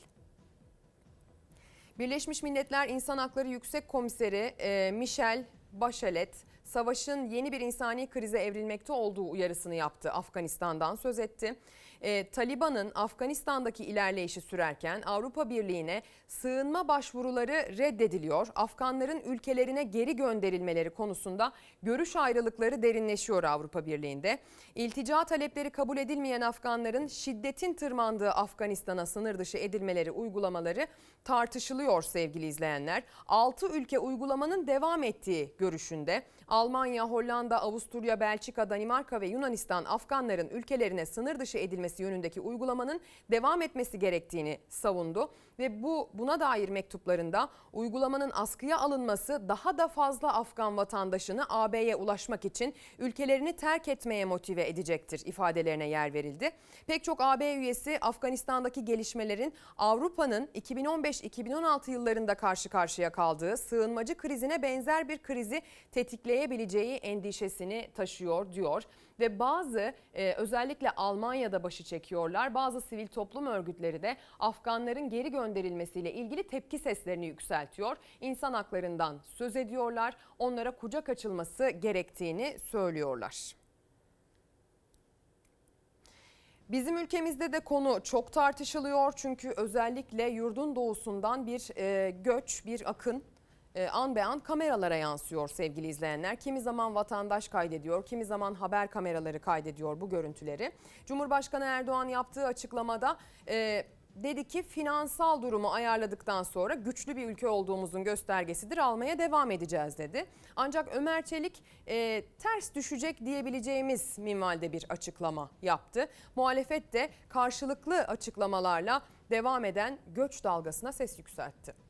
Birleşmiş Milletler İnsan Hakları Yüksek Komiseri e, Michel Bachelet, savaşın yeni bir insani krize evrilmekte olduğu uyarısını yaptı. Afganistan'dan söz etti. E, Taliban'ın Afganistan'daki ilerleyişi sürerken Avrupa Birliği'ne sığınma başvuruları reddediliyor. Afganların ülkelerine geri gönderilmeleri konusunda görüş ayrılıkları derinleşiyor Avrupa Birliği'nde. İltica talepleri kabul edilmeyen Afganların şiddetin tırmandığı Afganistan'a sınır dışı edilmeleri uygulamaları tartışılıyor sevgili izleyenler. 6 ülke uygulamanın devam ettiği görüşünde. Almanya, Hollanda, Avusturya, Belçika, Danimarka ve Yunanistan Afganların ülkelerine sınır dışı edilmesi yönündeki uygulamanın devam etmesi gerektiğini savundu ve bu buna dair mektuplarında uygulamanın askıya alınması daha da fazla Afgan vatandaşını AB'ye ulaşmak için ülkelerini terk etmeye motive edecektir ifadelerine yer verildi. Pek çok AB üyesi Afganistan'daki gelişmelerin Avrupa'nın 2015-2016 yıllarında karşı karşıya kaldığı sığınmacı krizine benzer bir krizi tetikleyebileceği endişesini taşıyor diyor ve bazı e, özellikle Almanya'da başı çekiyorlar. Bazı sivil toplum örgütleri de Afganların geri gönderilmesiyle ilgili tepki seslerini yükseltiyor. İnsan haklarından söz ediyorlar. Onlara kucak açılması gerektiğini söylüyorlar. Bizim ülkemizde de konu çok tartışılıyor çünkü özellikle yurdun doğusundan bir e, göç, bir akın an be an kameralara yansıyor sevgili izleyenler. Kimi zaman vatandaş kaydediyor, kimi zaman haber kameraları kaydediyor bu görüntüleri. Cumhurbaşkanı Erdoğan yaptığı açıklamada e, dedi ki finansal durumu ayarladıktan sonra güçlü bir ülke olduğumuzun göstergesidir almaya devam edeceğiz dedi. Ancak Ömer Çelik e, ters düşecek diyebileceğimiz minvalde bir açıklama yaptı. Muhalefet de karşılıklı açıklamalarla devam eden göç dalgasına ses yükseltti.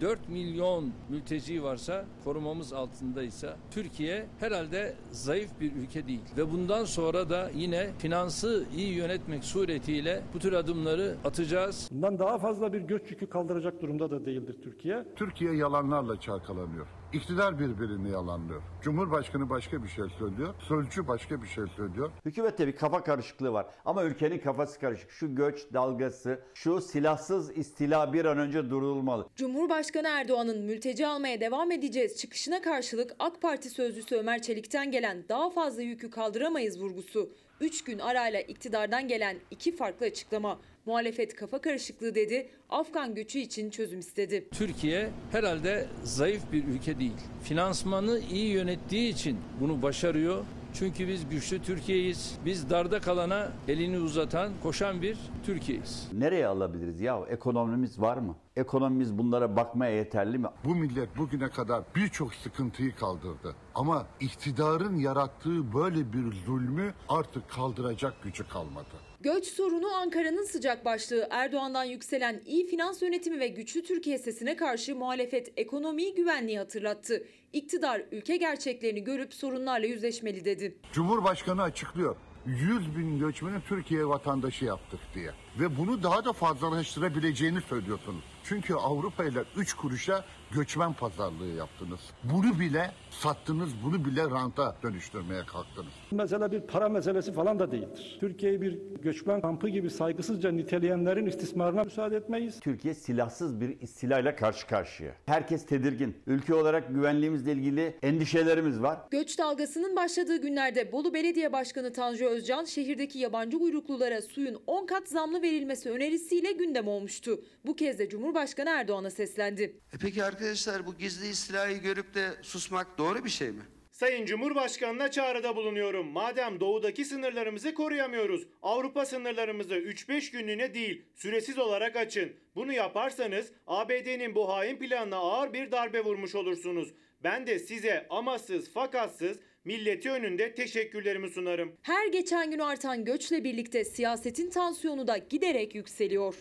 4 milyon mülteci varsa korumamız altındaysa Türkiye herhalde zayıf bir ülke değil ve bundan sonra da yine finansı iyi yönetmek suretiyle bu tür adımları atacağız. Bundan daha fazla bir göç yükü kaldıracak durumda da değildir Türkiye. Türkiye yalanlarla çalkalanıyor. İktidar birbirini yalanlıyor. Cumhurbaşkanı başka bir şey söylüyor. Sözcü başka bir şey söylüyor. Hükümette bir kafa karışıklığı var. Ama ülkenin kafası karışık. Şu göç dalgası, şu silahsız istila bir an önce durdurulmalı. Cumhurbaşkanı Erdoğan'ın mülteci almaya devam edeceğiz çıkışına karşılık AK Parti sözcüsü Ömer Çelik'ten gelen daha fazla yükü kaldıramayız vurgusu. 3 gün arayla iktidardan gelen iki farklı açıklama. Muhalefet kafa karışıklığı dedi, Afgan göçü için çözüm istedi. Türkiye herhalde zayıf bir ülke değil. Finansmanı iyi yönettiği için bunu başarıyor. Çünkü biz güçlü Türkiye'yiz. Biz darda kalana elini uzatan, koşan bir Türkiye'yiz. Nereye alabiliriz ya? Ekonomimiz var mı? Ekonomimiz bunlara bakmaya yeterli mi? Bu millet bugüne kadar birçok sıkıntıyı kaldırdı. Ama iktidarın yarattığı böyle bir zulmü artık kaldıracak gücü kalmadı. Göç sorunu Ankara'nın sıcak başlığı. Erdoğan'dan yükselen iyi finans yönetimi ve güçlü Türkiye sesine karşı muhalefet ekonomiyi güvenliği hatırlattı. İktidar ülke gerçeklerini görüp sorunlarla yüzleşmeli dedi. Cumhurbaşkanı açıklıyor. 100 bin göçmeni Türkiye vatandaşı yaptık diye. Ve bunu daha da fazlalaştırabileceğini söylüyorsunuz. Çünkü Avrupa ile 3 kuruşa göçmen pazarlığı yaptınız. Bunu bile sattınız, bunu bile ranta dönüştürmeye kalktınız. Mesela bir para meselesi falan da değildir. Türkiye'yi bir göçmen kampı gibi saygısızca niteleyenlerin istismarına müsaade etmeyiz. Türkiye silahsız bir istilayla karşı karşıya. Herkes tedirgin. Ülke olarak güvenliğimizle ilgili endişelerimiz var. Göç dalgasının başladığı günlerde Bolu Belediye Başkanı Tanju Özcan şehirdeki yabancı uyruklulara suyun 10 kat zamlı verilmesi önerisiyle gündem olmuştu. Bu kez de Cumhurbaşkanı Erdoğan'a seslendi. E peki arkadaşlar bu gizli istilayı görüp de susmak doğru bir şey mi? Sayın Cumhurbaşkanı'na çağrıda bulunuyorum. Madem doğudaki sınırlarımızı koruyamıyoruz, Avrupa sınırlarımızı 3-5 günlüğüne değil, süresiz olarak açın. Bunu yaparsanız ABD'nin bu hain planına ağır bir darbe vurmuş olursunuz. Ben de size amasız fakatsız milleti önünde teşekkürlerimi sunarım. Her geçen gün artan göçle birlikte siyasetin tansiyonu da giderek yükseliyor.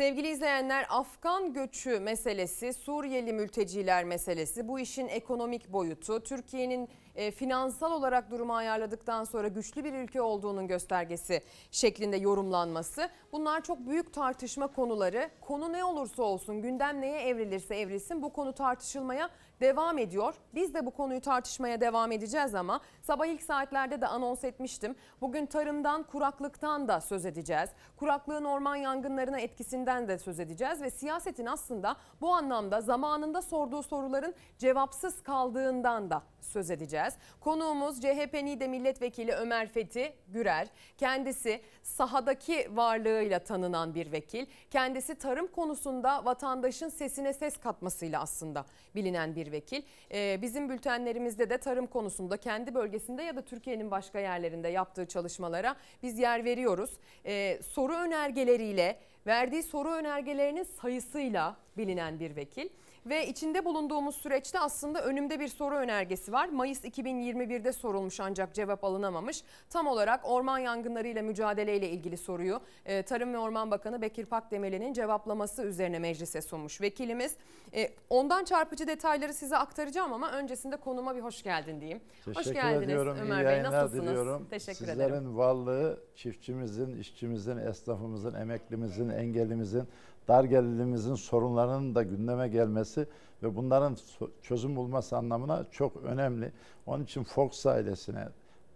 Sevgili izleyenler Afgan göçü meselesi, Suriyeli mülteciler meselesi, bu işin ekonomik boyutu, Türkiye'nin e, finansal olarak durumu ayarladıktan sonra güçlü bir ülke olduğunun göstergesi şeklinde yorumlanması. Bunlar çok büyük tartışma konuları. Konu ne olursa olsun, gündem neye evrilirse evrilsin bu konu tartışılmaya devam ediyor. Biz de bu konuyu tartışmaya devam edeceğiz ama sabah ilk saatlerde de anons etmiştim. Bugün tarımdan, kuraklıktan da söz edeceğiz. Kuraklığın orman yangınlarına etkisinden de söz edeceğiz ve siyasetin aslında bu anlamda zamanında sorduğu soruların cevapsız kaldığından da söz edeceğiz. Konuğumuz CHP NİDE Milletvekili Ömer Fethi Gürer. Kendisi sahadaki varlığıyla tanınan bir vekil. Kendisi tarım konusunda vatandaşın sesine ses katmasıyla aslında bilinen bir vekil. Ee, bizim bültenlerimizde de tarım konusunda kendi bölgesinde ya da Türkiye'nin başka yerlerinde yaptığı çalışmalara biz yer veriyoruz. Ee, soru önergeleriyle verdiği soru önergelerinin sayısıyla bilinen bir vekil. Ve içinde bulunduğumuz süreçte aslında önümde bir soru önergesi var. Mayıs 2021'de sorulmuş ancak cevap alınamamış. Tam olarak orman yangınlarıyla mücadeleyle ilgili soruyu e, Tarım ve Orman Bakanı Bekir Pakdemirli'nin cevaplaması üzerine meclise sunmuş vekilimiz. E, ondan çarpıcı detayları size aktaracağım ama öncesinde konuma bir hoş geldin diyeyim. Teşekkür hoş geldiniz ediyorum. Ömer İyi Bey. Nasılsınız? diliyorum. Teşekkür Sizlerin ederim. varlığı çiftçimizin, işçimizin, esnafımızın, emeklimizin, engellimizin, dar gelirlimizin sorunlarının da gündeme gelmesi ve bunların çözüm bulması anlamına çok önemli. Onun için Fox ailesine,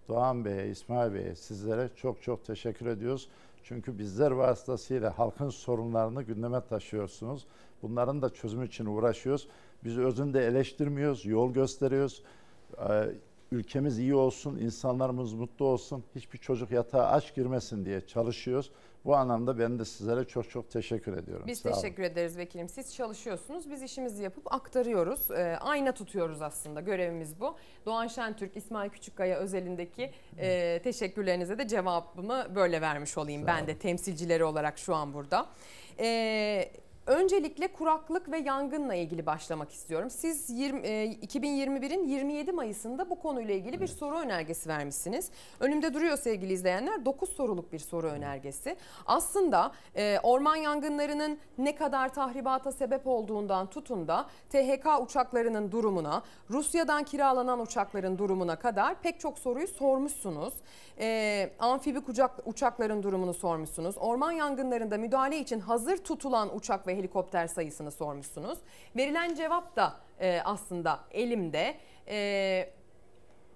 Doğan Bey'e, İsmail Bey'e, sizlere çok çok teşekkür ediyoruz. Çünkü bizler vasıtasıyla halkın sorunlarını gündeme taşıyorsunuz. Bunların da çözümü için uğraşıyoruz. Biz özünde eleştirmiyoruz, yol gösteriyoruz. Ülkemiz iyi olsun, insanlarımız mutlu olsun, hiçbir çocuk yatağa aç girmesin diye çalışıyoruz. Bu anlamda ben de sizlere çok çok teşekkür ediyorum. Biz Sağ olun. teşekkür ederiz vekilim. Siz çalışıyorsunuz. Biz işimizi yapıp aktarıyoruz. Ee, ayna tutuyoruz aslında. Görevimiz bu. Doğan Şentürk, İsmail Küçükkaya özelindeki e, teşekkürlerinize de cevabımı böyle vermiş olayım. Sağ ben olun. de temsilcileri olarak şu an burada. Ee, Öncelikle kuraklık ve yangınla ilgili başlamak istiyorum. Siz 20, e, 2021'in 27 Mayıs'ında bu konuyla ilgili bir soru önergesi vermişsiniz. Önümde duruyor sevgili izleyenler 9 soruluk bir soru önergesi. Aslında e, orman yangınlarının ne kadar tahribata sebep olduğundan tutun da THK uçaklarının durumuna, Rusya'dan kiralanan uçakların durumuna kadar pek çok soruyu sormuşsunuz. E, amfibi uçakların durumunu sormuşsunuz. Orman yangınlarında müdahale için hazır tutulan uçak ve helikopter sayısını sormuşsunuz. Verilen cevap da e, aslında elimde. E,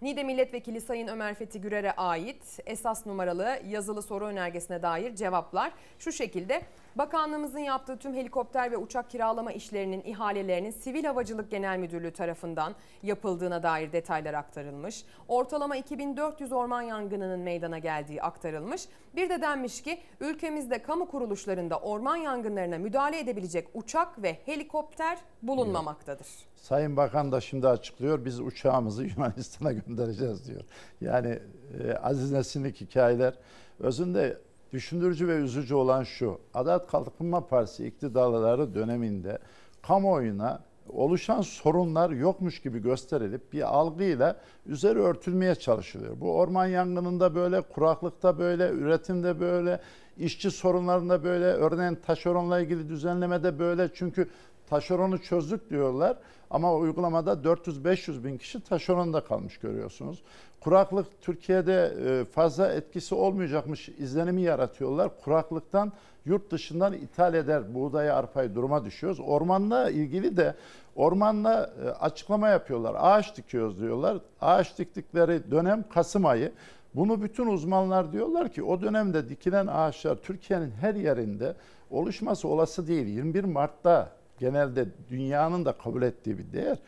Niğde Milletvekili Sayın Ömer Fethi Gürer'e ait esas numaralı yazılı soru önergesine dair cevaplar şu şekilde. Bakanlığımızın yaptığı tüm helikopter ve uçak kiralama işlerinin ihalelerinin Sivil Havacılık Genel Müdürlüğü tarafından yapıldığına dair detaylar aktarılmış. Ortalama 2400 orman yangınının meydana geldiği aktarılmış. Bir de denmiş ki ülkemizde kamu kuruluşlarında orman yangınlarına müdahale edebilecek uçak ve helikopter bulunmamaktadır. Sayın Bakan da şimdi açıklıyor. Biz uçağımızı Yunanistan'a göndereceğiz diyor. Yani e, Aziz Nesinlik hikayeler özünde düşündürücü ve üzücü olan şu. Adalet Kalkınma Partisi iktidarları döneminde kamuoyuna oluşan sorunlar yokmuş gibi gösterilip bir algıyla üzeri örtülmeye çalışılıyor. Bu orman yangınında böyle, kuraklıkta böyle, üretimde böyle, işçi sorunlarında böyle, örneğin taşeronla ilgili düzenlemede böyle. Çünkü taşeronu çözdük diyorlar ama uygulamada 400-500 bin kişi taşeronda kalmış görüyorsunuz. Kuraklık Türkiye'de e, fazla etkisi olmayacakmış izlenimi yaratıyorlar. Kuraklıktan yurt dışından ithal eder buğdayı, arpayı duruma düşüyoruz. Ormanla ilgili de ormanla e, açıklama yapıyorlar. Ağaç dikiyoruz diyorlar. Ağaç diktikleri dönem Kasım ayı. Bunu bütün uzmanlar diyorlar ki o dönemde dikilen ağaçlar Türkiye'nin her yerinde oluşması olası değil. 21 Mart'ta genelde dünyanın da kabul ettiği bir değer.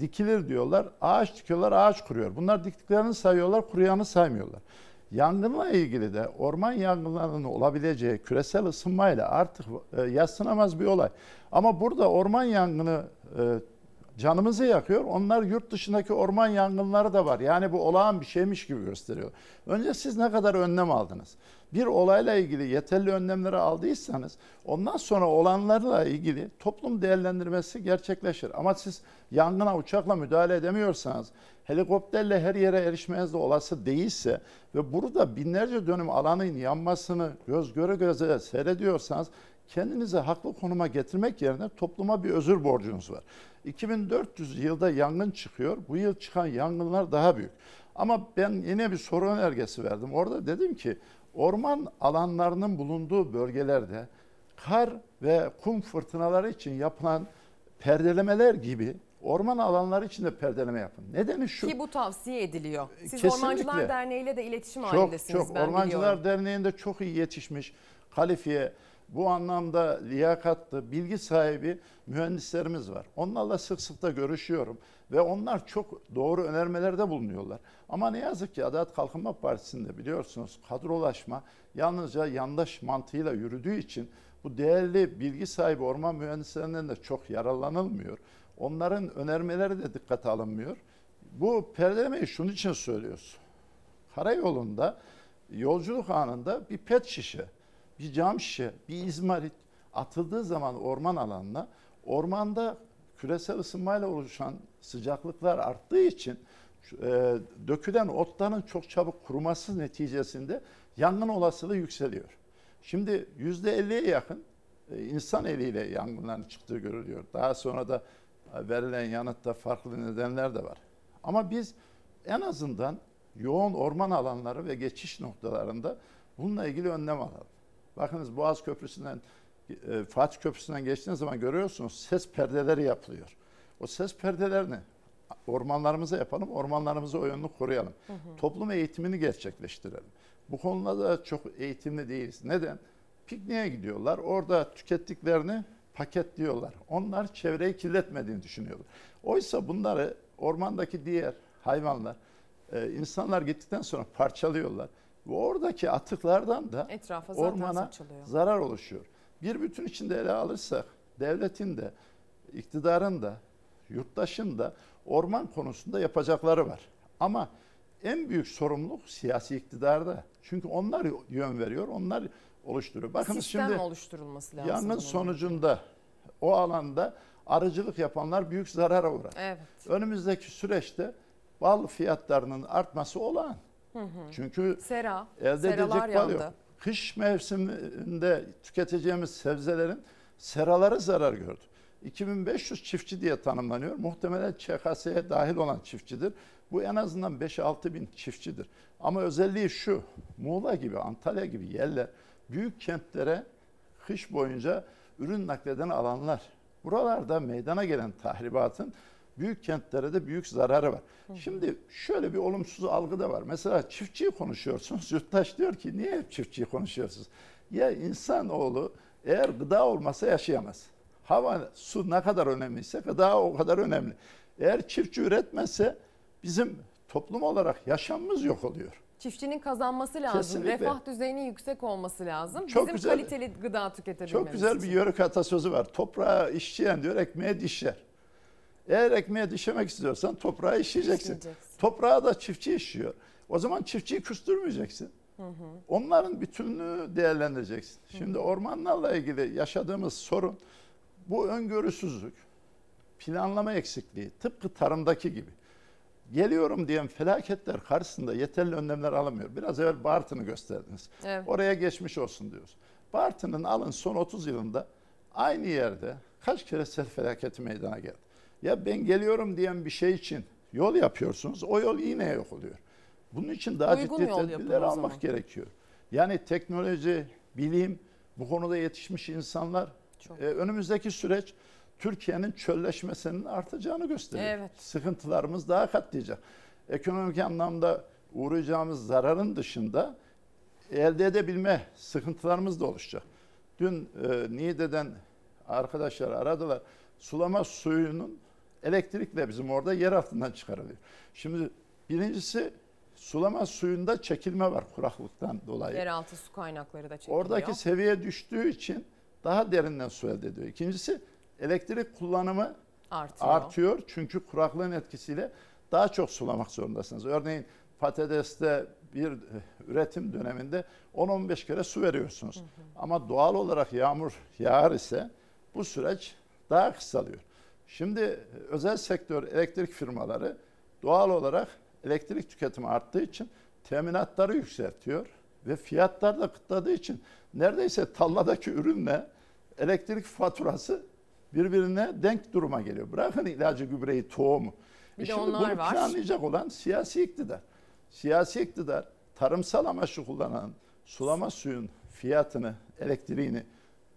Dikilir diyorlar, ağaç dikiyorlar, ağaç kuruyor. Bunlar diktiklerini sayıyorlar, kuruyanı saymıyorlar. Yangınla ilgili de orman yangınlarının olabileceği küresel ısınmayla artık e, yatsınamaz bir olay. Ama burada orman yangını e, canımızı yakıyor. Onlar yurt dışındaki orman yangınları da var. Yani bu olağan bir şeymiş gibi gösteriyor. Önce siz ne kadar önlem aldınız? Bir olayla ilgili yeterli önlemleri aldıysanız ondan sonra olanlarla ilgili toplum değerlendirmesi gerçekleşir. Ama siz yangına uçakla müdahale edemiyorsanız, helikopterle her yere erişmeniz de olası değilse ve burada binlerce dönüm alanın yanmasını göz göre göze seyrediyorsanız kendinizi haklı konuma getirmek yerine topluma bir özür borcunuz var. 2400 yılda yangın çıkıyor. Bu yıl çıkan yangınlar daha büyük. Ama ben yine bir soru önergesi verdim. Orada dedim ki orman alanlarının bulunduğu bölgelerde kar ve kum fırtınaları için yapılan perdelemeler gibi orman alanları için de perdeleme yapın. Nedeni şu. Ki bu tavsiye ediliyor. Siz Kesinlikle. Ormancılar Derneği ile de iletişim çok, halindesiniz çok. ben Ormancılar biliyorum. Derneği'nde çok iyi yetişmiş, kalifiye, bu anlamda liyakatlı, bilgi sahibi mühendislerimiz var. Onlarla sık sık da görüşüyorum ve onlar çok doğru önermelerde bulunuyorlar. Ama ne yazık ki Adalet Kalkınma Partisi'nde biliyorsunuz kadrolaşma yalnızca yandaş mantığıyla yürüdüğü için bu değerli bilgi sahibi orman mühendislerinden de çok yararlanılmıyor. Onların önermeleri de dikkate alınmıyor. Bu perdelemeyi şunun için söylüyoruz. Karayolunda yolculuk anında bir pet şişe, bir cam şişe, bir izmarit atıldığı zaman orman alanına ormanda küresel ısınmayla oluşan sıcaklıklar arttığı için e, dökülen otların çok çabuk kuruması neticesinde yangın olasılığı yükseliyor. Şimdi yüzde 50'ye yakın e, insan eliyle yangınların çıktığı görülüyor. Daha sonra da verilen yanıtta farklı nedenler de var. Ama biz en azından yoğun orman alanları ve geçiş noktalarında bununla ilgili önlem alalım. Bakınız Boğaz Köprüsü'nden e, Fatih Köprüsü'nden geçtiğiniz zaman görüyorsunuz ses perdeleri yapılıyor. O ses perdelerini ormanlarımıza yapalım, ormanlarımızı o yönlü koruyalım. Hı hı. Toplum eğitimini gerçekleştirelim. Bu konuda da çok eğitimli değiliz. Neden? Pikniğe gidiyorlar, orada tükettiklerini paketliyorlar. Onlar çevreyi kirletmediğini düşünüyorlar. Oysa bunları ormandaki diğer hayvanlar, e, insanlar gittikten sonra parçalıyorlar. Ve oradaki atıklardan da Etrafa ormana saçılıyor. zarar oluşuyor. Bir bütün içinde ele alırsak devletin de, iktidarın da, yurttaşın da orman konusunda yapacakları var. Ama en büyük sorumluluk siyasi iktidarda. Çünkü onlar yön veriyor, onlar oluşturuyor. Bakın Sistem şimdi oluşturulması lazım. yangın sonucunda o alanda arıcılık yapanlar büyük zarara uğrar. Evet. Önümüzdeki süreçte bal fiyatlarının artması olağan. Hı hı. Çünkü Sera, elde seralar edecek bal yandı. yok. Kış mevsiminde tüketeceğimiz sebzelerin seraları zarar gördü. 2500 çiftçi diye tanımlanıyor. Muhtemelen ÇKS'ye dahil olan çiftçidir. Bu en azından 5-6 bin çiftçidir. Ama özelliği şu, Muğla gibi, Antalya gibi yerler büyük kentlere kış boyunca ürün nakleden alanlar. Buralarda meydana gelen tahribatın büyük kentlere de büyük zararı var. Şimdi şöyle bir olumsuz algı da var. Mesela çiftçiyi konuşuyorsunuz. Yurttaş diyor ki niye hep çiftçiyi konuşuyorsunuz? Ya insanoğlu Eğer gıda olmasa yaşayamaz. Hava, su ne kadar önemliyse gıda o kadar önemli. Eğer çiftçi üretmezse bizim toplum olarak yaşamımız yok oluyor. Çiftçinin kazanması lazım. Kesinlikle. Refah düzeyinin yüksek olması lazım. Çok Bizim güzel. kaliteli gıda tüketebilmemiz Çok güzel bir için. yörük atasözü var. Toprağı işçiyen diyor ekmeğe dişler. Eğer ekmeğe dişemek istiyorsan toprağı işleyeceksin. Toprağı da çiftçi işliyor. O zaman çiftçiyi küstürmeyeceksin. Hı hı. Onların bütününü değerlendireceksin. Şimdi ormanlarla ilgili yaşadığımız sorun bu öngörüsüzlük, planlama eksikliği tıpkı tarımdaki gibi. Geliyorum diyen felaketler karşısında yeterli önlemler alamıyor. Biraz evvel Bartın'ı gösterdiniz. Evet. Oraya geçmiş olsun diyoruz. Bartın'ın alın son 30 yılında aynı yerde kaç kere sel felaketi meydana geldi. Ya ben geliyorum diyen bir şey için yol yapıyorsunuz. O yol yine yok oluyor. Bunun için daha Uygun ciddi tedbirler almak gerekiyor. Yani teknoloji, bilim, bu konuda yetişmiş insanlar e, önümüzdeki süreç Türkiye'nin çölleşmesinin artacağını gösteriyor. Evet. Sıkıntılarımız daha katlayacak. Ekonomik anlamda uğrayacağımız zararın dışında elde edebilme sıkıntılarımız da oluşacak. Dün e, Niğde'den arkadaşlar aradılar. Sulama suyunun elektrikle bizim orada yer altından çıkarılıyor. Şimdi birincisi sulama suyunda çekilme var kuraklıktan dolayı. Yeraltı su kaynakları da çekiliyor. Oradaki seviye düştüğü için daha derinden su elde ediyor. İkincisi elektrik kullanımı Artıyor. artıyor. Çünkü kuraklığın etkisiyle daha çok sulamak zorundasınız. Örneğin patateste bir e, üretim döneminde 10-15 kere su veriyorsunuz. Ama doğal olarak yağmur yağar ise bu süreç daha kısalıyor. Şimdi özel sektör elektrik firmaları doğal olarak elektrik tüketimi arttığı için teminatları yükseltiyor ve fiyatlar da kıtladığı için neredeyse tarladaki ürünle elektrik faturası birbirine denk duruma geliyor. Bırakın ilacı, gübreyi, tohumu. Bir E de şimdi onlar bunu var. planlayacak olan siyasi iktidar. Siyasi iktidar tarımsal amaçlı kullanan sulama suyun fiyatını, elektriğini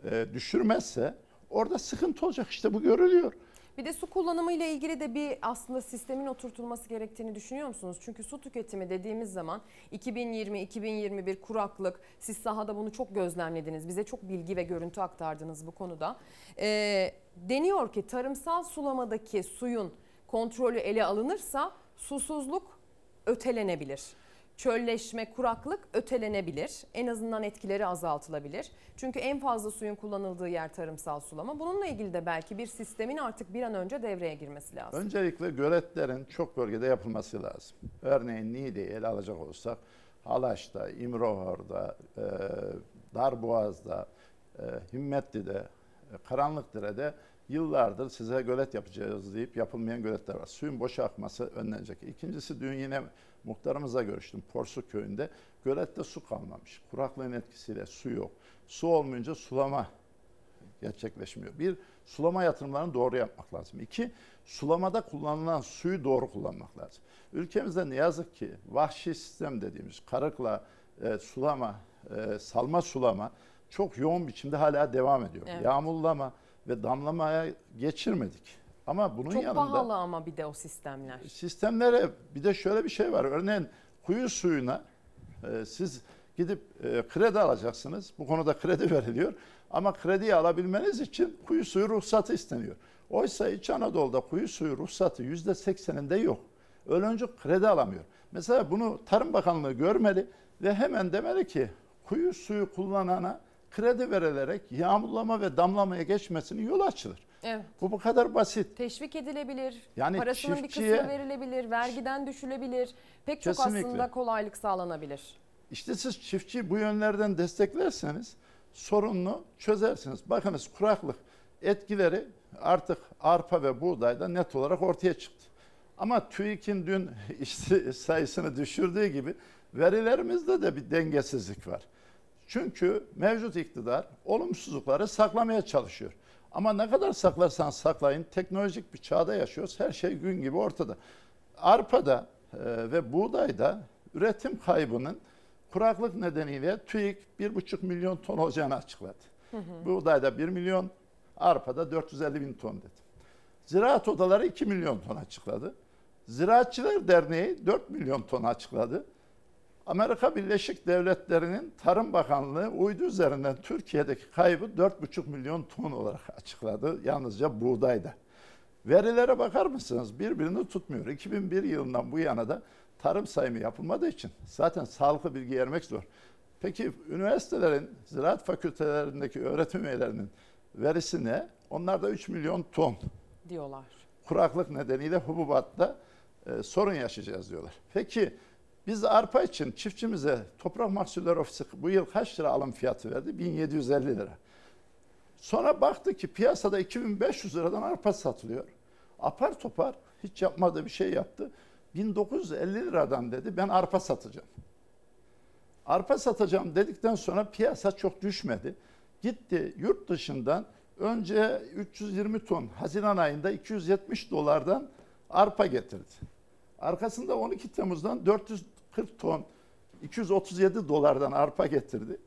e, düşürmezse orada sıkıntı olacak. İşte bu görülüyor. Bir de su kullanımı ile ilgili de bir aslında sistemin oturtulması gerektiğini düşünüyor musunuz? Çünkü su tüketimi dediğimiz zaman 2020-2021 kuraklık, siz sahada bunu çok gözlemlediniz. Bize çok bilgi ve görüntü aktardınız bu konuda. Ee, deniyor ki tarımsal sulamadaki suyun kontrolü ele alınırsa susuzluk ötelenebilir. Çölleşme, kuraklık ötelenebilir. En azından etkileri azaltılabilir. Çünkü en fazla suyun kullanıldığı yer tarımsal sulama. Bununla ilgili de belki bir sistemin artık bir an önce devreye girmesi lazım. Öncelikle göletlerin çok bölgede yapılması lazım. Örneğin Niğde'yi ele alacak olsak Halaş'ta, İmrohor'da, e, Darboğaz'da, e, Himmetli'de, e, Karanlıkdere'de yıllardır size gölet yapacağız deyip yapılmayan göletler var. Suyun boşa akması önlenecek. İkincisi dün yine muhtarımızla görüştüm Porsuk köyünde. Gölette su kalmamış. Kuraklığın etkisiyle su yok. Su olmayınca sulama gerçekleşmiyor. Bir, sulama yatırımlarını doğru yapmak lazım. İki, sulamada kullanılan suyu doğru kullanmak lazım. Ülkemizde ne yazık ki vahşi sistem dediğimiz karıkla e, sulama, e, salma sulama çok yoğun biçimde hala devam ediyor. Evet. Yağmurlama ve damlamaya geçirmedik. Ama bunun Çok yanında pahalı ama bir de o sistemler. sistemlere bir de şöyle bir şey var. Örneğin kuyu suyuna e, siz gidip e, kredi alacaksınız. Bu konuda kredi veriliyor. Ama krediyi alabilmeniz için kuyu suyu ruhsatı isteniyor. Oysa İç Anadolu'da kuyu suyu ruhsatı yüzde sekseninde yok. Ölüncü kredi alamıyor. Mesela bunu Tarım Bakanlığı görmeli ve hemen demeli ki kuyu suyu kullanana kredi verilerek yağmurlama ve damlamaya geçmesini yol açılır. Evet. Bu bu kadar basit. Teşvik edilebilir. Yani Parasının bir çiftçiye- kısmı verilebilir. Vergiden düşülebilir. Pek çok Kesinlikle. aslında kolaylık sağlanabilir. İşte siz çiftçiyi bu yönlerden desteklerseniz sorununu çözersiniz. Bakınız kuraklık etkileri artık arpa ve buğdayda net olarak ortaya çıktı. Ama TÜİK'in dün işçi sayısını düşürdüğü gibi verilerimizde de bir dengesizlik var. Çünkü mevcut iktidar olumsuzlukları saklamaya çalışıyor. Ama ne kadar saklarsan saklayın teknolojik bir çağda yaşıyoruz. Her şey gün gibi ortada. Arpa'da e, ve buğdayda üretim kaybının kuraklık nedeniyle TÜİK 1,5 milyon ton olacağını açıkladı. Hı hı. Buğdayda 1 milyon, arpada 450 bin ton dedi. Ziraat odaları 2 milyon ton açıkladı. Ziraatçılar Derneği 4 milyon ton açıkladı. Amerika Birleşik Devletleri'nin Tarım Bakanlığı uydu üzerinden Türkiye'deki kaybı 4,5 milyon ton olarak açıkladı. Yalnızca buğdayda. Verilere bakar mısınız? Birbirini tutmuyor. 2001 yılından bu yana da tarım sayımı yapılmadığı için zaten sağlıklı bilgi vermek zor. Peki üniversitelerin, ziraat fakültelerindeki öğretim üyelerinin verisi ne? Onlar da 3 milyon ton diyorlar. kuraklık nedeniyle hububatta e, sorun yaşayacağız diyorlar. Peki biz arpa için çiftçimize Toprak Mahsulleri Ofisi bu yıl kaç lira alım fiyatı verdi? 1750 lira. Sonra baktı ki piyasada 2500 liradan arpa satılıyor. Apar topar hiç yapmadığı bir şey yaptı. 1950 liradan dedi ben arpa satacağım. Arpa satacağım dedikten sonra piyasa çok düşmedi. Gitti yurt dışından önce 320 ton Haziran ayında 270 dolardan arpa getirdi. Arkasında 12 Temmuz'dan 440 ton 237 dolardan arpa getirdi.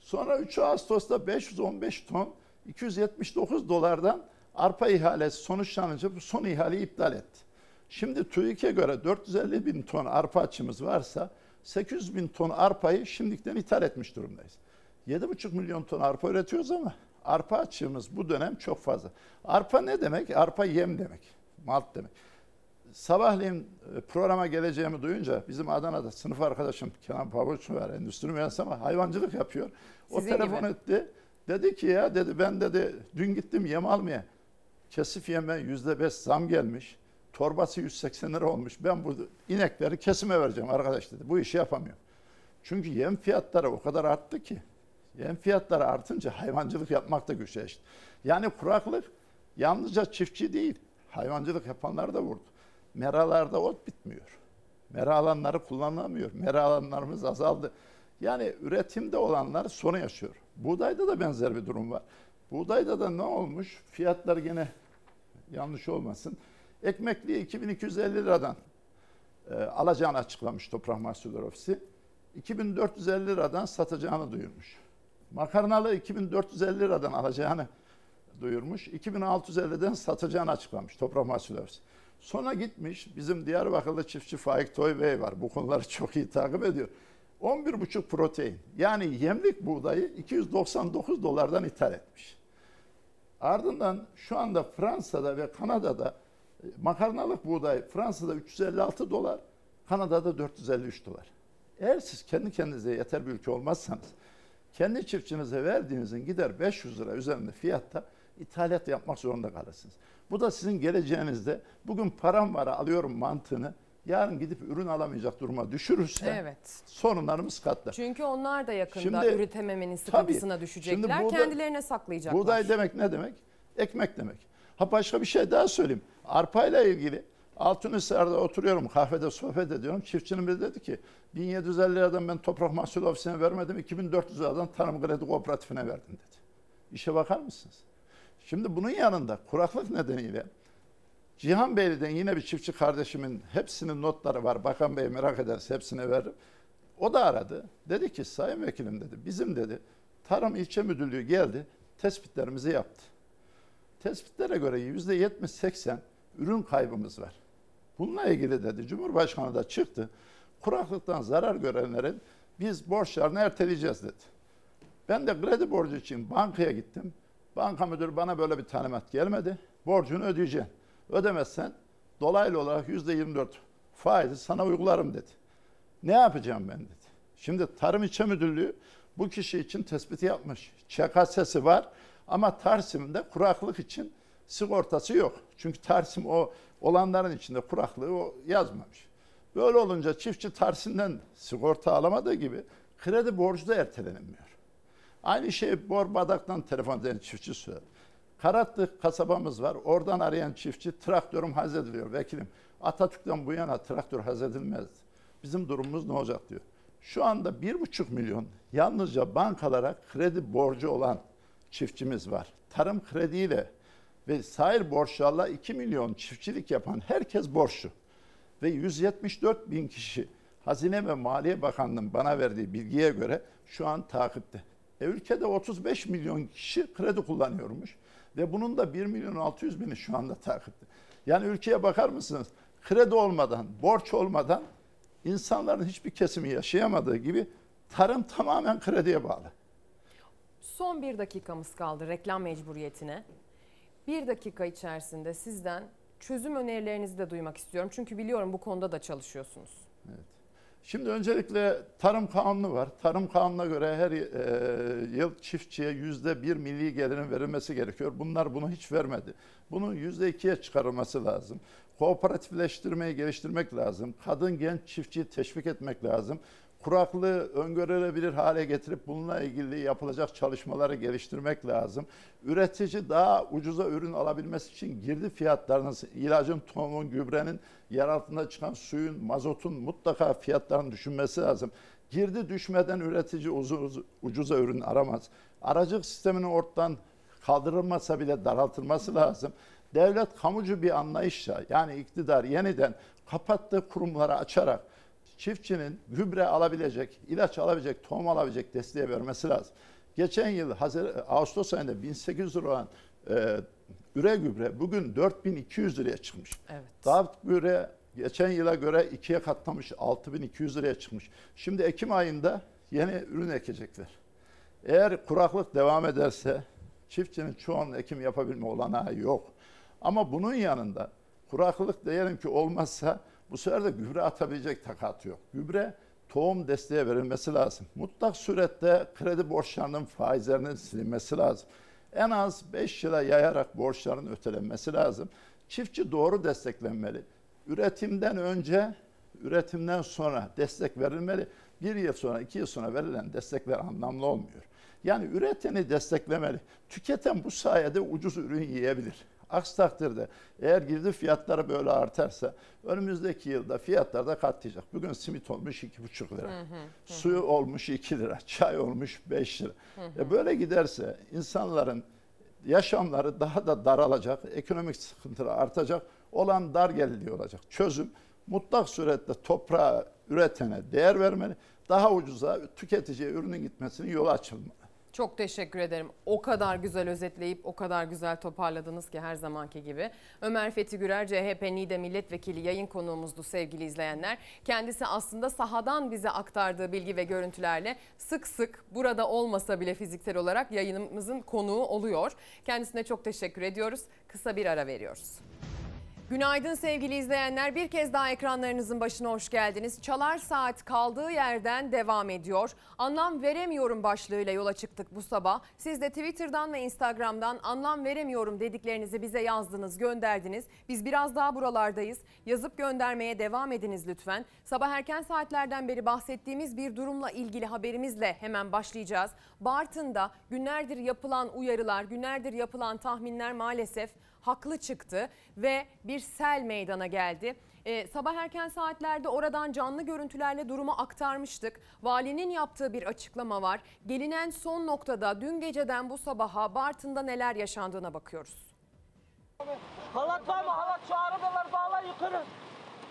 Sonra 3 Ağustos'ta 515 ton 279 dolardan arpa ihalesi sonuçlanınca bu son ihaleyi iptal etti. Şimdi TÜİK'e göre 450 bin ton arpa açımız varsa 800 bin ton arpayı şimdiden ithal etmiş durumdayız. 7,5 milyon ton arpa üretiyoruz ama arpa açığımız bu dönem çok fazla. Arpa ne demek? Arpa yem demek, malt demek. Sabahleyin e, programa geleceğimi duyunca bizim Adana'da sınıf arkadaşım Kenan Pavuç var, endüstri mühendisi ama hayvancılık yapıyor. O Sizin telefon gibi. etti. Dedi ki ya dedi ben dedi dün gittim yem almaya. Kesif yeme yüzde beş zam gelmiş. Torbası 180 lira olmuş. Ben bu inekleri kesime vereceğim arkadaş dedi. Bu işi yapamıyorum. Çünkü yem fiyatları o kadar arttı ki. Yem fiyatları artınca hayvancılık yapmak da güçleşti. Yani kuraklık yalnızca çiftçi değil, hayvancılık yapanlar da vurdu. Meralarda ot bitmiyor. Mera alanları kullanılamıyor. Mera alanlarımız azaldı. Yani üretimde olanlar sorun yaşıyor. Buğdayda da benzer bir durum var. Buğdayda da ne olmuş? Fiyatlar gene yanlış olmasın. Ekmekliği 2250 liradan e, alacağını açıklamış Toprak Mahsulleri Ofisi. 2450 liradan satacağını duyurmuş. Makarnalı 2450 liradan alacağını duyurmuş. 2650'den satacağını açıklamış Toprak Mahsulleri Ofisi. Sonra gitmiş bizim Diyarbakırlı çiftçi Faik Toy Bey var. Bu konuları çok iyi takip ediyor. 11,5 protein yani yemlik buğdayı 299 dolardan ithal etmiş. Ardından şu anda Fransa'da ve Kanada'da e, makarnalık buğday Fransa'da 356 dolar, Kanada'da 453 dolar. Eğer siz kendi kendinize yeter bir ülke olmazsanız kendi çiftçinize verdiğinizin gider 500 lira üzerinde fiyatta ithalat yapmak zorunda kalırsınız. Bu da sizin geleceğinizde bugün param var alıyorum mantığını yarın gidip ürün alamayacak duruma düşürürse Evet. sorunlarımız katlar. Çünkü onlar da yakında Şimdi- üretememenin sıkıntısına Tabii. düşecekler. Şimdi buğday- Kendilerine saklayacaklar. Buğday demek ne demek? Ekmek demek. Ha başka bir şey daha söyleyeyim. Arpayla ilgili Altınhisar'da oturuyorum kahvede sohbet ediyorum. Çiftçinin biri dedi ki 1750 liradan ben toprak mahsul ofisine vermedim 2400 liradan tarım kredi kooperatifine verdim dedi. İşe bakar mısınız? Şimdi bunun yanında kuraklık nedeniyle Cihan Beyli'den yine bir çiftçi kardeşimin hepsinin notları var. Bakan Bey merak ederse hepsine veririm. O da aradı. Dedi ki sayın vekilim dedi bizim dedi Tarım İlçe Müdürlüğü geldi tespitlerimizi yaptı. Tespitlere göre yüzde 70-80 ürün kaybımız var. Bununla ilgili dedi Cumhurbaşkanı da çıktı. Kuraklıktan zarar görenlerin biz borçlarını erteleyeceğiz dedi. Ben de kredi borcu için bankaya gittim. Banka müdürü bana böyle bir talimat gelmedi. Borcunu ödeyeceksin. Ödemezsen dolaylı olarak yüzde 24 faizi sana uygularım dedi. Ne yapacağım ben dedi. Şimdi Tarım İlçe Müdürlüğü bu kişi için tespiti yapmış. ÇKS'si var ama Tarsim'de kuraklık için sigortası yok. Çünkü Tarsim o olanların içinde kuraklığı o yazmamış. Böyle olunca çiftçi Tarsim'den sigorta alamadığı gibi kredi borcu da ertelenemiyor. Aynı şey Borbadak'tan telefon eden çiftçi söyledi. Karatlı kasabamız var. Oradan arayan çiftçi traktörüm hazrediliyor vekilim. Atatürk'ten bu yana traktör hazredilmez. Bizim durumumuz ne olacak diyor. Şu anda bir buçuk milyon yalnızca bankalara kredi borcu olan çiftçimiz var. Tarım krediyle ve sair borçlarla 2 milyon çiftçilik yapan herkes borçlu. Ve 174 bin kişi Hazine ve Maliye Bakanlığı'nın bana verdiği bilgiye göre şu an takipte. E, ülkede 35 milyon kişi kredi kullanıyormuş. Ve bunun da 1 milyon 600 bini şu anda takipte. Yani ülkeye bakar mısınız? Kredi olmadan, borç olmadan insanların hiçbir kesimi yaşayamadığı gibi tarım tamamen krediye bağlı. Son bir dakikamız kaldı reklam mecburiyetine. Bir dakika içerisinde sizden çözüm önerilerinizi de duymak istiyorum. Çünkü biliyorum bu konuda da çalışıyorsunuz. Şimdi öncelikle tarım kanunu var. Tarım kanununa göre her e, yıl çiftçiye yüzde bir milli gelirin verilmesi gerekiyor. Bunlar bunu hiç vermedi. Bunun yüzde ikiye çıkarılması lazım. Kooperatifleştirmeyi geliştirmek lazım. Kadın genç çiftçiyi teşvik etmek lazım. Kuraklığı öngörülebilir hale getirip bununla ilgili yapılacak çalışmaları geliştirmek lazım. Üretici daha ucuza ürün alabilmesi için girdi fiyatlarının, ilacın, tohumun, gübrenin, yer altında çıkan suyun, mazotun mutlaka fiyatlarını düşünmesi lazım. Girdi düşmeden üretici ucuz, ucuza ürün aramaz. Aracılık sisteminin ortadan kaldırılmasa bile daraltılması lazım. Devlet kamucu bir anlayışla yani iktidar yeniden kapattığı kurumları açarak çiftçinin gübre alabilecek, ilaç alabilecek, tohum alabilecek desteği vermesi lazım. Geçen yıl Hazir, Ağustos ayında 1800 lira olan e, üre gübre bugün 4200 liraya çıkmış. Evet. DAP gübre geçen yıla göre ikiye katlamış 6200 liraya çıkmış. Şimdi Ekim ayında yeni ürün ekecekler. Eğer kuraklık devam ederse çiftçinin çoğunun ekim yapabilme olanağı yok. Ama bunun yanında kuraklık diyelim ki olmazsa bu sefer de gübre atabilecek takatı yok. Gübre tohum desteği verilmesi lazım. Mutlak surette kredi borçlarının faizlerinin silinmesi lazım. En az 5 yıla yayarak borçların ötelenmesi lazım. Çiftçi doğru desteklenmeli. Üretimden önce, üretimden sonra destek verilmeli. Bir yıl sonra, iki yıl sonra verilen destekler anlamlı olmuyor. Yani üreteni desteklemeli. Tüketen bu sayede ucuz ürün yiyebilir. Aksi takdirde eğer girdi fiyatları böyle artarsa önümüzdeki yılda fiyatlar da katlayacak. Bugün simit olmuş 2,5 lira. Hı hı, hı. Suyu olmuş 2 lira. Çay olmuş 5 lira. Hı hı. E böyle giderse insanların yaşamları daha da daralacak. Ekonomik sıkıntılar artacak. Olan dar gelirli olacak. Çözüm mutlak surette toprağa üretene değer vermeli. Daha ucuza tüketiciye ürünün gitmesinin yolu açılmalı. Çok teşekkür ederim. O kadar güzel özetleyip o kadar güzel toparladınız ki her zamanki gibi. Ömer Fethi Gürer CHP NİDE milletvekili yayın konuğumuzdu sevgili izleyenler. Kendisi aslında sahadan bize aktardığı bilgi ve görüntülerle sık sık burada olmasa bile fiziksel olarak yayınımızın konuğu oluyor. Kendisine çok teşekkür ediyoruz. Kısa bir ara veriyoruz. Günaydın sevgili izleyenler. Bir kez daha ekranlarınızın başına hoş geldiniz. Çalar Saat kaldığı yerden devam ediyor. Anlam veremiyorum başlığıyla yola çıktık bu sabah. Siz de Twitter'dan ve Instagram'dan anlam veremiyorum dediklerinizi bize yazdınız, gönderdiniz. Biz biraz daha buralardayız. Yazıp göndermeye devam ediniz lütfen. Sabah erken saatlerden beri bahsettiğimiz bir durumla ilgili haberimizle hemen başlayacağız. Bartın'da günlerdir yapılan uyarılar, günlerdir yapılan tahminler maalesef haklı çıktı ve bir sel meydana geldi. Ee, sabah erken saatlerde oradan canlı görüntülerle durumu aktarmıştık. Valinin yaptığı bir açıklama var. Gelinen son noktada dün geceden bu sabaha Bartın'da neler yaşandığına bakıyoruz. Halat var mı? Halat şu arabalar bağla yukarı.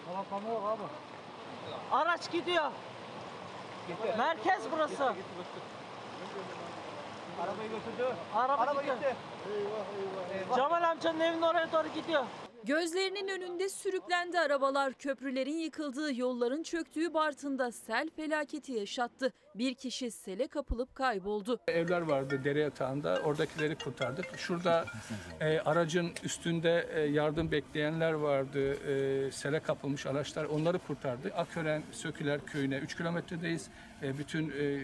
Halat var mı abi? Araç gidiyor. Merkez burası. Arabayı götürdü. Araba, Araba gitti. Eyvah eyvah. Cemal amcanın evinin oraya doğru gidiyor. Gözlerinin önünde sürüklendi arabalar. Köprülerin yıkıldığı, yolların çöktüğü Bartın'da sel felaketi yaşattı. Bir kişi sele kapılıp kayboldu. Evler vardı dere yatağında. Oradakileri kurtardık. Şurada e, aracın üstünde e, yardım bekleyenler vardı. E, sele kapılmış araçlar. Onları kurtardık. Akören Söküler köyüne 3 kilometredeyiz. E, bütün e,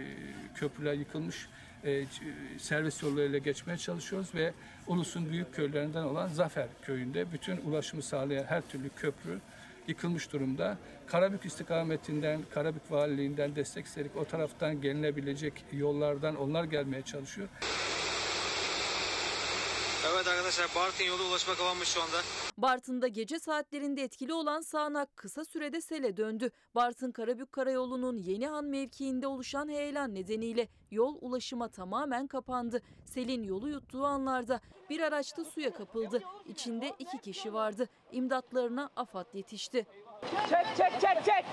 köprüler yıkılmış. E, servis yollarıyla geçmeye çalışıyoruz ve Ulus'un büyük köylerinden olan Zafer köyünde bütün ulaşımı sağlayan her türlü köprü yıkılmış durumda. Karabük istikametinden, Karabük Valiliğinden destek istedik. O taraftan gelinebilecek yollardan onlar gelmeye çalışıyor. Evet arkadaşlar Bartın yolu ulaşma kapanmış şu anda. Bartın'da gece saatlerinde etkili olan sağanak kısa sürede sele döndü. Bartın Karabük Karayolu'nun Yenihan mevkiinde oluşan heyelan nedeniyle yol ulaşıma tamamen kapandı. Selin yolu yuttuğu anlarda bir araçta suya kapıldı. İçinde iki kişi vardı. İmdatlarına AFAD yetişti. Çek çek çek çek.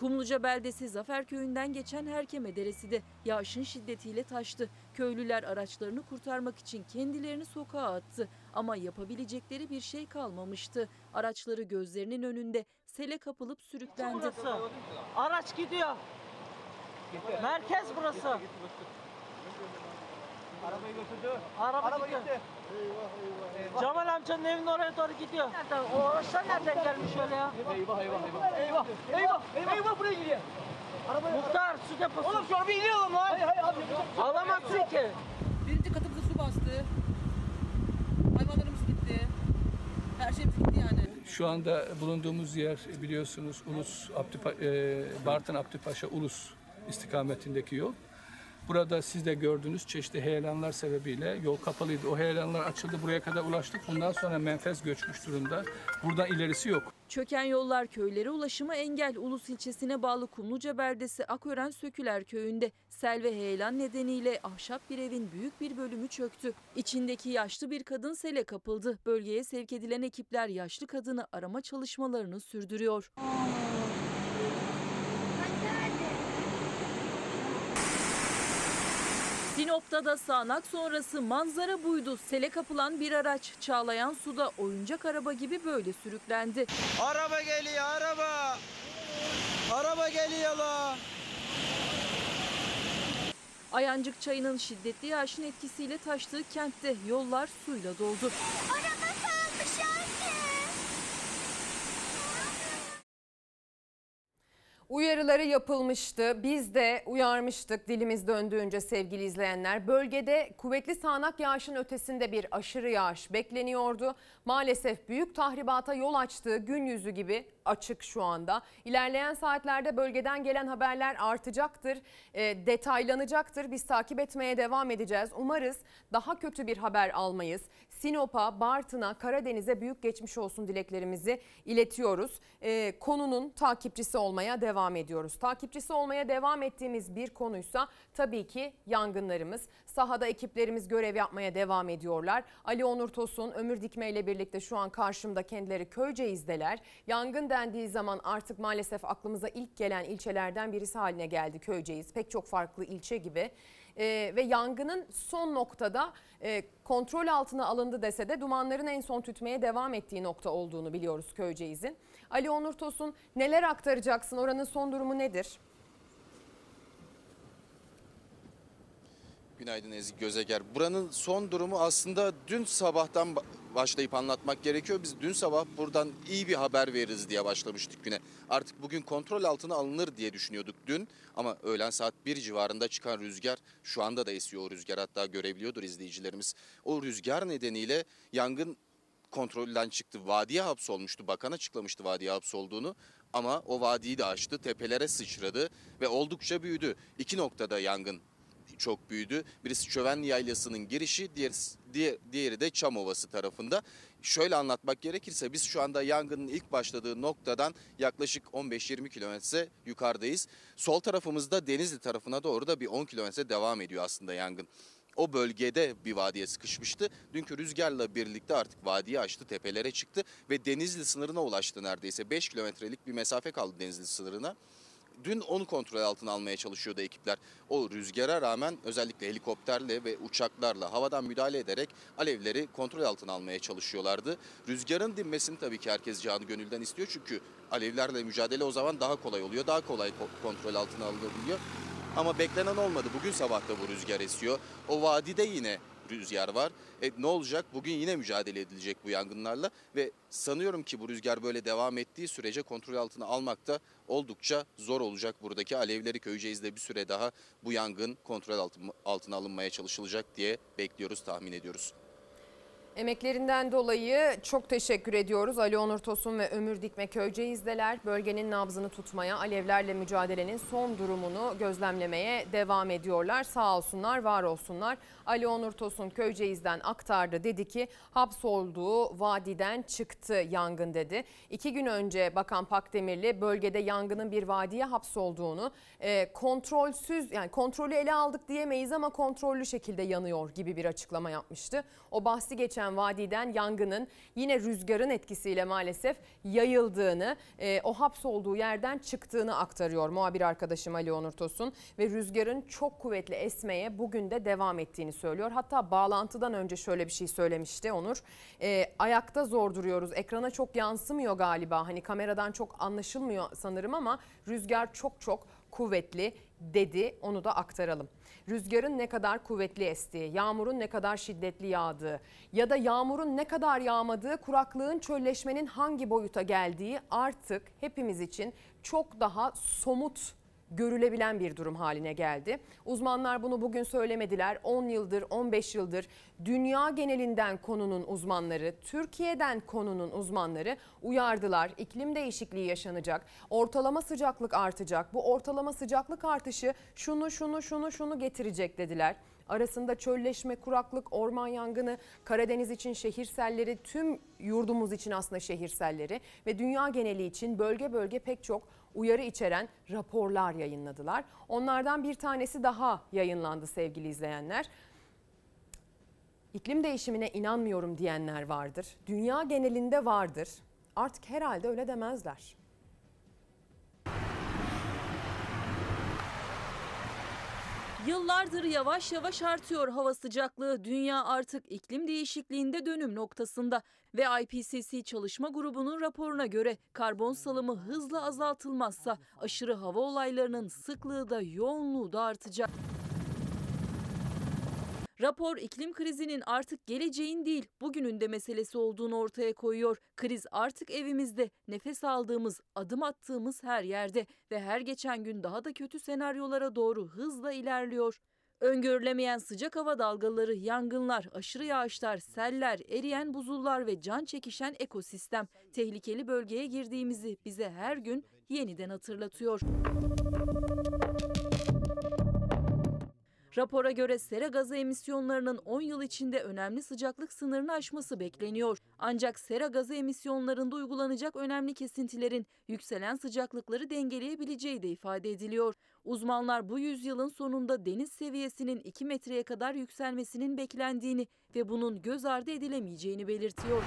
Kumluca beldesi Zafer köyünden geçen Herkeme Deresi de yağışın şiddetiyle taştı. Köylüler araçlarını kurtarmak için kendilerini sokağa attı ama yapabilecekleri bir şey kalmamıştı. Araçları gözlerinin önünde sele kapılıp sürüklendi. Burası. Araç gidiyor. Merkez burası. Arabayı götürdü. Araba, gidiyor. Cemal amcanın evinin oraya doğru gidiyor. Nereden? O araçlar nereden gelmiş öyle ya? Eyvah eyvah eyvah. Eyvah eyvah eyvah, eyvah buraya gidiyor. Muhtar su deposu. Oğlum arabayı iniyorum lan. Hayır hayır abi. Alamazsın ki. Birinci katımıza su bastı. Hayvanlarımız gitti. Her şeyimiz gitti yani. Şu anda bulunduğumuz yer biliyorsunuz Ulus Abdüpa, e, Bartın Abdüpaşa Ulus istikametindeki yol. Burada siz de gördüğünüz çeşitli heyelanlar sebebiyle yol kapalıydı. O heyelanlar açıldı buraya kadar ulaştık. Bundan sonra menfez göçmüş durumda. Buradan ilerisi yok. Çöken yollar köylere ulaşıma engel. Ulus ilçesine bağlı Kumluca beldesi Akören Söküler köyünde sel ve heyelan nedeniyle ahşap bir evin büyük bir bölümü çöktü. İçindeki yaşlı bir kadın sele kapıldı. Bölgeye sevk edilen ekipler yaşlı kadını arama çalışmalarını sürdürüyor. Sinop'ta da sağanak sonrası manzara buydu. Sele kapılan bir araç çağlayan suda oyuncak araba gibi böyle sürüklendi. Araba geliyor araba. Araba geliyor lan. Ayancık çayının şiddetli yağışın etkisiyle taştığı kentte yollar suyla doldu. Uyarıları yapılmıştı. Biz de uyarmıştık dilimiz döndüğünce sevgili izleyenler. Bölgede kuvvetli sağanak yağışın ötesinde bir aşırı yağış bekleniyordu. Maalesef büyük tahribata yol açtığı gün yüzü gibi açık şu anda. İlerleyen saatlerde bölgeden gelen haberler artacaktır, e, detaylanacaktır. Biz takip etmeye devam edeceğiz. Umarız daha kötü bir haber almayız. Sinop'a, Bartın'a, Karadeniz'e büyük geçmiş olsun dileklerimizi iletiyoruz. E, konunun takipçisi olmaya devam ediyoruz. Takipçisi olmaya devam ettiğimiz bir konuysa tabii ki yangınlarımız. Sahada ekiplerimiz görev yapmaya devam ediyorlar. Ali Onur Tosun, Ömür Dikme ile birlikte şu an karşımda kendileri Köyceğiz'deler. Yangın dendiği zaman artık maalesef aklımıza ilk gelen ilçelerden birisi haline geldi Köyceğiz. Pek çok farklı ilçe gibi. Ee, ve yangının son noktada e, kontrol altına alındı dese de dumanların en son tütmeye devam ettiği nokta olduğunu biliyoruz Köyceğiz'in. Ali Onur Tosun neler aktaracaksın? Oranın son durumu nedir? Günaydın Ezgi Gözeger. Buranın son durumu aslında dün sabahtan ba- başlayıp anlatmak gerekiyor. Biz dün sabah buradan iyi bir haber veririz diye başlamıştık güne. Artık bugün kontrol altına alınır diye düşünüyorduk dün. Ama öğlen saat 1 civarında çıkan rüzgar şu anda da esiyor o rüzgar hatta görebiliyordur izleyicilerimiz. O rüzgar nedeniyle yangın kontrolden çıktı. Vadiye hapsolmuştu. Bakan açıklamıştı vadiye hapsolduğunu. Ama o vadiyi de aştı. Tepelere sıçradı ve oldukça büyüdü. İki noktada yangın çok büyüdü. Birisi Çövenli Yaylası'nın girişi, diğer, diğer, diğeri de Çamovası tarafında. Şöyle anlatmak gerekirse biz şu anda yangının ilk başladığı noktadan yaklaşık 15-20 kilometre yukarıdayız. Sol tarafımızda Denizli tarafına doğru da bir 10 kilometre devam ediyor aslında yangın. O bölgede bir vadiye sıkışmıştı. Dünkü rüzgarla birlikte artık vadiyi aştı, tepelere çıktı ve Denizli sınırına ulaştı neredeyse. 5 kilometrelik bir mesafe kaldı Denizli sınırına. Dün onu kontrol altına almaya çalışıyordu ekipler. O rüzgara rağmen özellikle helikopterle ve uçaklarla havadan müdahale ederek alevleri kontrol altına almaya çalışıyorlardı. Rüzgarın dinmesini tabii ki herkes canı gönülden istiyor çünkü alevlerle mücadele o zaman daha kolay oluyor. Daha kolay ko- kontrol altına alınabiliyor. Ama beklenen olmadı. Bugün sabah da bu rüzgar esiyor. O vadide yine rüzgar var. E, ne olacak? Bugün yine mücadele edilecek bu yangınlarla ve sanıyorum ki bu rüzgar böyle devam ettiği sürece kontrol altına almak da oldukça zor olacak. Buradaki alevleri Köyceğiz'de bir süre daha bu yangın kontrol altı- altına alınmaya çalışılacak diye bekliyoruz, tahmin ediyoruz. Emeklerinden dolayı çok teşekkür ediyoruz. Ali Onur Tosun ve Ömür Dikme Köyceğiz'deler. Bölgenin nabzını tutmaya, alevlerle mücadelenin son durumunu gözlemlemeye devam ediyorlar. Sağ olsunlar, var olsunlar. Ali Onur Tosun Köyceğiz'den aktardı. Dedi ki hapsolduğu vadiden çıktı yangın dedi. İki gün önce Bakan Pakdemirli bölgede yangının bir vadiye hapsolduğunu, e, kontrolsüz yani kontrolü ele aldık diyemeyiz ama kontrollü şekilde yanıyor gibi bir açıklama yapmıştı. O bahsi geçen gelen vadiden yangının yine rüzgarın etkisiyle maalesef yayıldığını, e, o hapsolduğu yerden çıktığını aktarıyor muhabir arkadaşım Ali Onur Tosun ve rüzgarın çok kuvvetli esmeye bugün de devam ettiğini söylüyor. Hatta bağlantıdan önce şöyle bir şey söylemişti Onur. E, ayakta zor duruyoruz. Ekrana çok yansımıyor galiba. Hani kameradan çok anlaşılmıyor sanırım ama rüzgar çok çok kuvvetli dedi. Onu da aktaralım. Rüzgarın ne kadar kuvvetli estiği, yağmurun ne kadar şiddetli yağdığı ya da yağmurun ne kadar yağmadığı, kuraklığın çölleşmenin hangi boyuta geldiği artık hepimiz için çok daha somut görülebilen bir durum haline geldi. Uzmanlar bunu bugün söylemediler. 10 yıldır, 15 yıldır dünya genelinden konunun uzmanları, Türkiye'den konunun uzmanları uyardılar. İklim değişikliği yaşanacak. Ortalama sıcaklık artacak. Bu ortalama sıcaklık artışı şunu şunu şunu şunu getirecek dediler. Arasında çölleşme, kuraklık, orman yangını, Karadeniz için şehir selleri, tüm yurdumuz için aslında şehir selleri ve dünya geneli için bölge bölge pek çok uyarı içeren raporlar yayınladılar. Onlardan bir tanesi daha yayınlandı sevgili izleyenler. İklim değişimine inanmıyorum diyenler vardır. Dünya genelinde vardır. Artık herhalde öyle demezler. Yıllardır yavaş yavaş artıyor hava sıcaklığı. Dünya artık iklim değişikliğinde dönüm noktasında ve IPCC çalışma grubunun raporuna göre karbon salımı hızla azaltılmazsa aşırı hava olaylarının sıklığı da yoğunluğu da artacak. Rapor iklim krizinin artık geleceğin değil bugünün de meselesi olduğunu ortaya koyuyor. Kriz artık evimizde, nefes aldığımız, adım attığımız her yerde ve her geçen gün daha da kötü senaryolara doğru hızla ilerliyor. Öngörülemeyen sıcak hava dalgaları, yangınlar, aşırı yağışlar, seller, eriyen buzullar ve can çekişen ekosistem tehlikeli bölgeye girdiğimizi bize her gün yeniden hatırlatıyor. Rapora göre sera gazı emisyonlarının 10 yıl içinde önemli sıcaklık sınırını aşması bekleniyor. Ancak sera gazı emisyonlarında uygulanacak önemli kesintilerin yükselen sıcaklıkları dengeleyebileceği de ifade ediliyor. Uzmanlar bu yüzyılın sonunda deniz seviyesinin 2 metreye kadar yükselmesinin beklendiğini ve bunun göz ardı edilemeyeceğini belirtiyor.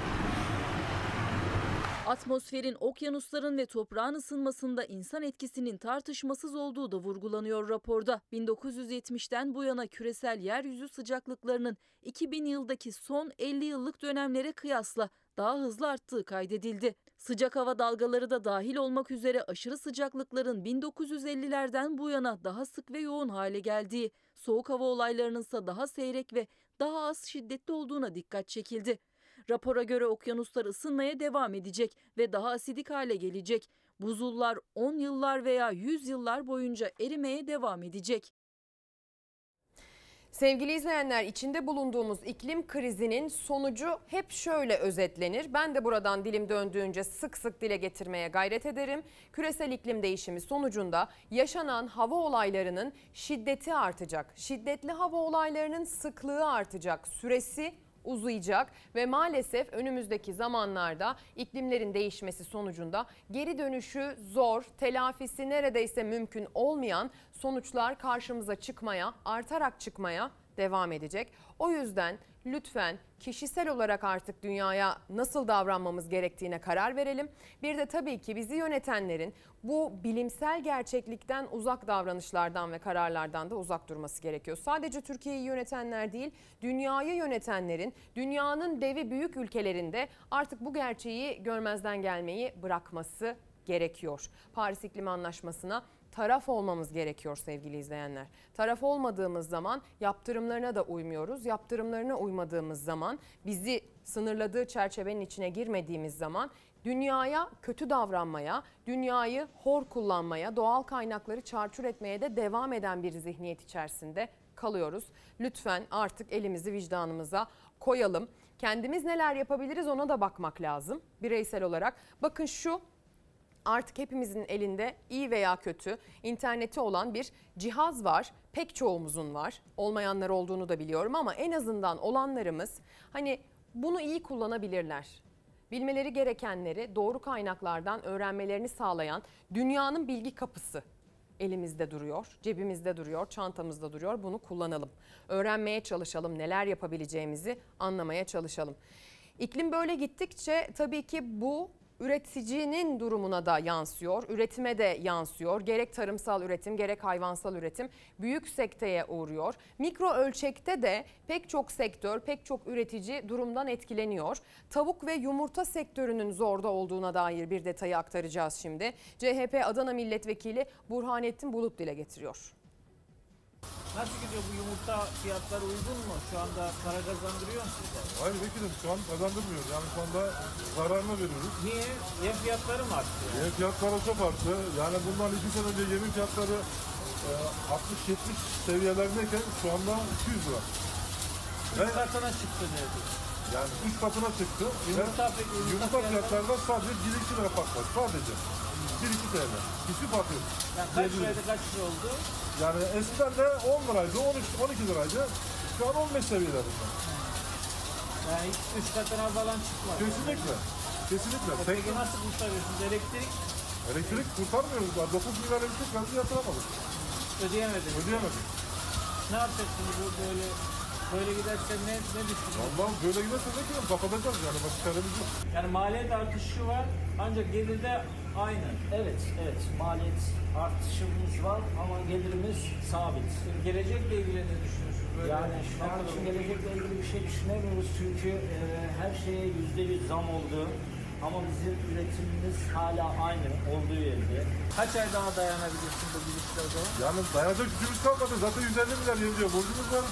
Atmosferin, okyanusların ve toprağın ısınmasında insan etkisinin tartışmasız olduğu da vurgulanıyor raporda. 1970'ten bu yana küresel yeryüzü sıcaklıklarının 2000 yıldaki son 50 yıllık dönemlere kıyasla daha hızlı arttığı kaydedildi. Sıcak hava dalgaları da dahil olmak üzere aşırı sıcaklıkların 1950'lerden bu yana daha sık ve yoğun hale geldiği, soğuk hava olaylarının ise daha seyrek ve daha az şiddetli olduğuna dikkat çekildi. Rapora göre okyanuslar ısınmaya devam edecek ve daha asidik hale gelecek. Buzullar 10 yıllar veya 100 yıllar boyunca erimeye devam edecek. Sevgili izleyenler içinde bulunduğumuz iklim krizinin sonucu hep şöyle özetlenir. Ben de buradan dilim döndüğünce sık sık dile getirmeye gayret ederim. Küresel iklim değişimi sonucunda yaşanan hava olaylarının şiddeti artacak. Şiddetli hava olaylarının sıklığı artacak. Süresi uzayacak ve maalesef önümüzdeki zamanlarda iklimlerin değişmesi sonucunda geri dönüşü zor, telafisi neredeyse mümkün olmayan sonuçlar karşımıza çıkmaya, artarak çıkmaya devam edecek. O yüzden lütfen kişisel olarak artık dünyaya nasıl davranmamız gerektiğine karar verelim. Bir de tabii ki bizi yönetenlerin bu bilimsel gerçeklikten uzak davranışlardan ve kararlardan da uzak durması gerekiyor. Sadece Türkiye'yi yönetenler değil, dünyayı yönetenlerin, dünyanın devi büyük ülkelerinde artık bu gerçeği görmezden gelmeyi bırakması gerekiyor. Paris İklim Anlaşması'na taraf olmamız gerekiyor sevgili izleyenler. Taraf olmadığımız zaman yaptırımlarına da uymuyoruz. Yaptırımlarına uymadığımız zaman bizi sınırladığı çerçevenin içine girmediğimiz zaman dünyaya kötü davranmaya, dünyayı hor kullanmaya, doğal kaynakları çarçur etmeye de devam eden bir zihniyet içerisinde kalıyoruz. Lütfen artık elimizi vicdanımıza koyalım. Kendimiz neler yapabiliriz ona da bakmak lazım bireysel olarak. Bakın şu artık hepimizin elinde iyi veya kötü interneti olan bir cihaz var. Pek çoğumuzun var. Olmayanlar olduğunu da biliyorum ama en azından olanlarımız hani bunu iyi kullanabilirler. Bilmeleri gerekenleri doğru kaynaklardan öğrenmelerini sağlayan dünyanın bilgi kapısı elimizde duruyor, cebimizde duruyor, çantamızda duruyor. Bunu kullanalım. Öğrenmeye çalışalım, neler yapabileceğimizi anlamaya çalışalım. İklim böyle gittikçe tabii ki bu üreticinin durumuna da yansıyor, üretime de yansıyor. Gerek tarımsal üretim gerek hayvansal üretim büyük sekteye uğruyor. Mikro ölçekte de pek çok sektör, pek çok üretici durumdan etkileniyor. Tavuk ve yumurta sektörünün zorda olduğuna dair bir detayı aktaracağız şimdi. CHP Adana Milletvekili Burhanettin Bulut dile getiriyor. Nasıl gidiyor bu yumurta fiyatları uygun mu? Şu anda para kazandırıyor mu size? Hayır vekilim şu an kazandırmıyoruz. Yani şu anda zararına veriyoruz. Niye? Yem fiyatları mı arttı? Yem fiyatları çok arttı. Yani bundan iki sene önce yemin fiyatları e, 60-70 seviyelerindeyken şu anda 200 lira. Üç katına çıktı nerede? Yani 3 katına çıktı. Yumurta Ve peki, yumurta yumurta fiyatları- fiyatlarında sadece 1-2 lira fark var. Sadece. 1-2 TL. Hiçbir fark yok. Yani kaç Diyebiliriz. liraydı kaç lira oldu? Yani eskiden de 10 liraydı, 13, 12 liraydı. Şu an 15 seviyelerinde. Yani hiç üç katına falan çıkmadı. Kesinlikle. Kesinlikle. E Peki nasıl kurtarıyorsunuz? Elektrik Elektrik kurtarmıyoruz. Daha 9 milyar elektrik verdi yatıramadık. ödeyemediniz. Ödeyemedik. Ne yapacaksınız bu böyle böyle giderse ne ne düşünüyorsunuz? Vallahi böyle giderse ne bileyim kapatacağız yani başka çaremiz yok. Yani maliyet artışı var ancak gelirde aynı. Evet, evet. Maliyet artışımız var ama gelirimiz sabit. Gelecekle ilgili ne düşünüyorsunuz? Böyle Yani şu an için gelecekle ilgili bir şey düşünemiyoruz çünkü e, her şeye yüzde yüz zam oldu. Ama bizim üretimimiz hala aynı olduğu yerde. Kaç ay daha dayanabilirsin bu gidişle o zaman? Yani dayanacak gücümüz kalmadı. Zaten 150 milyar yeniliyor borcumuz var.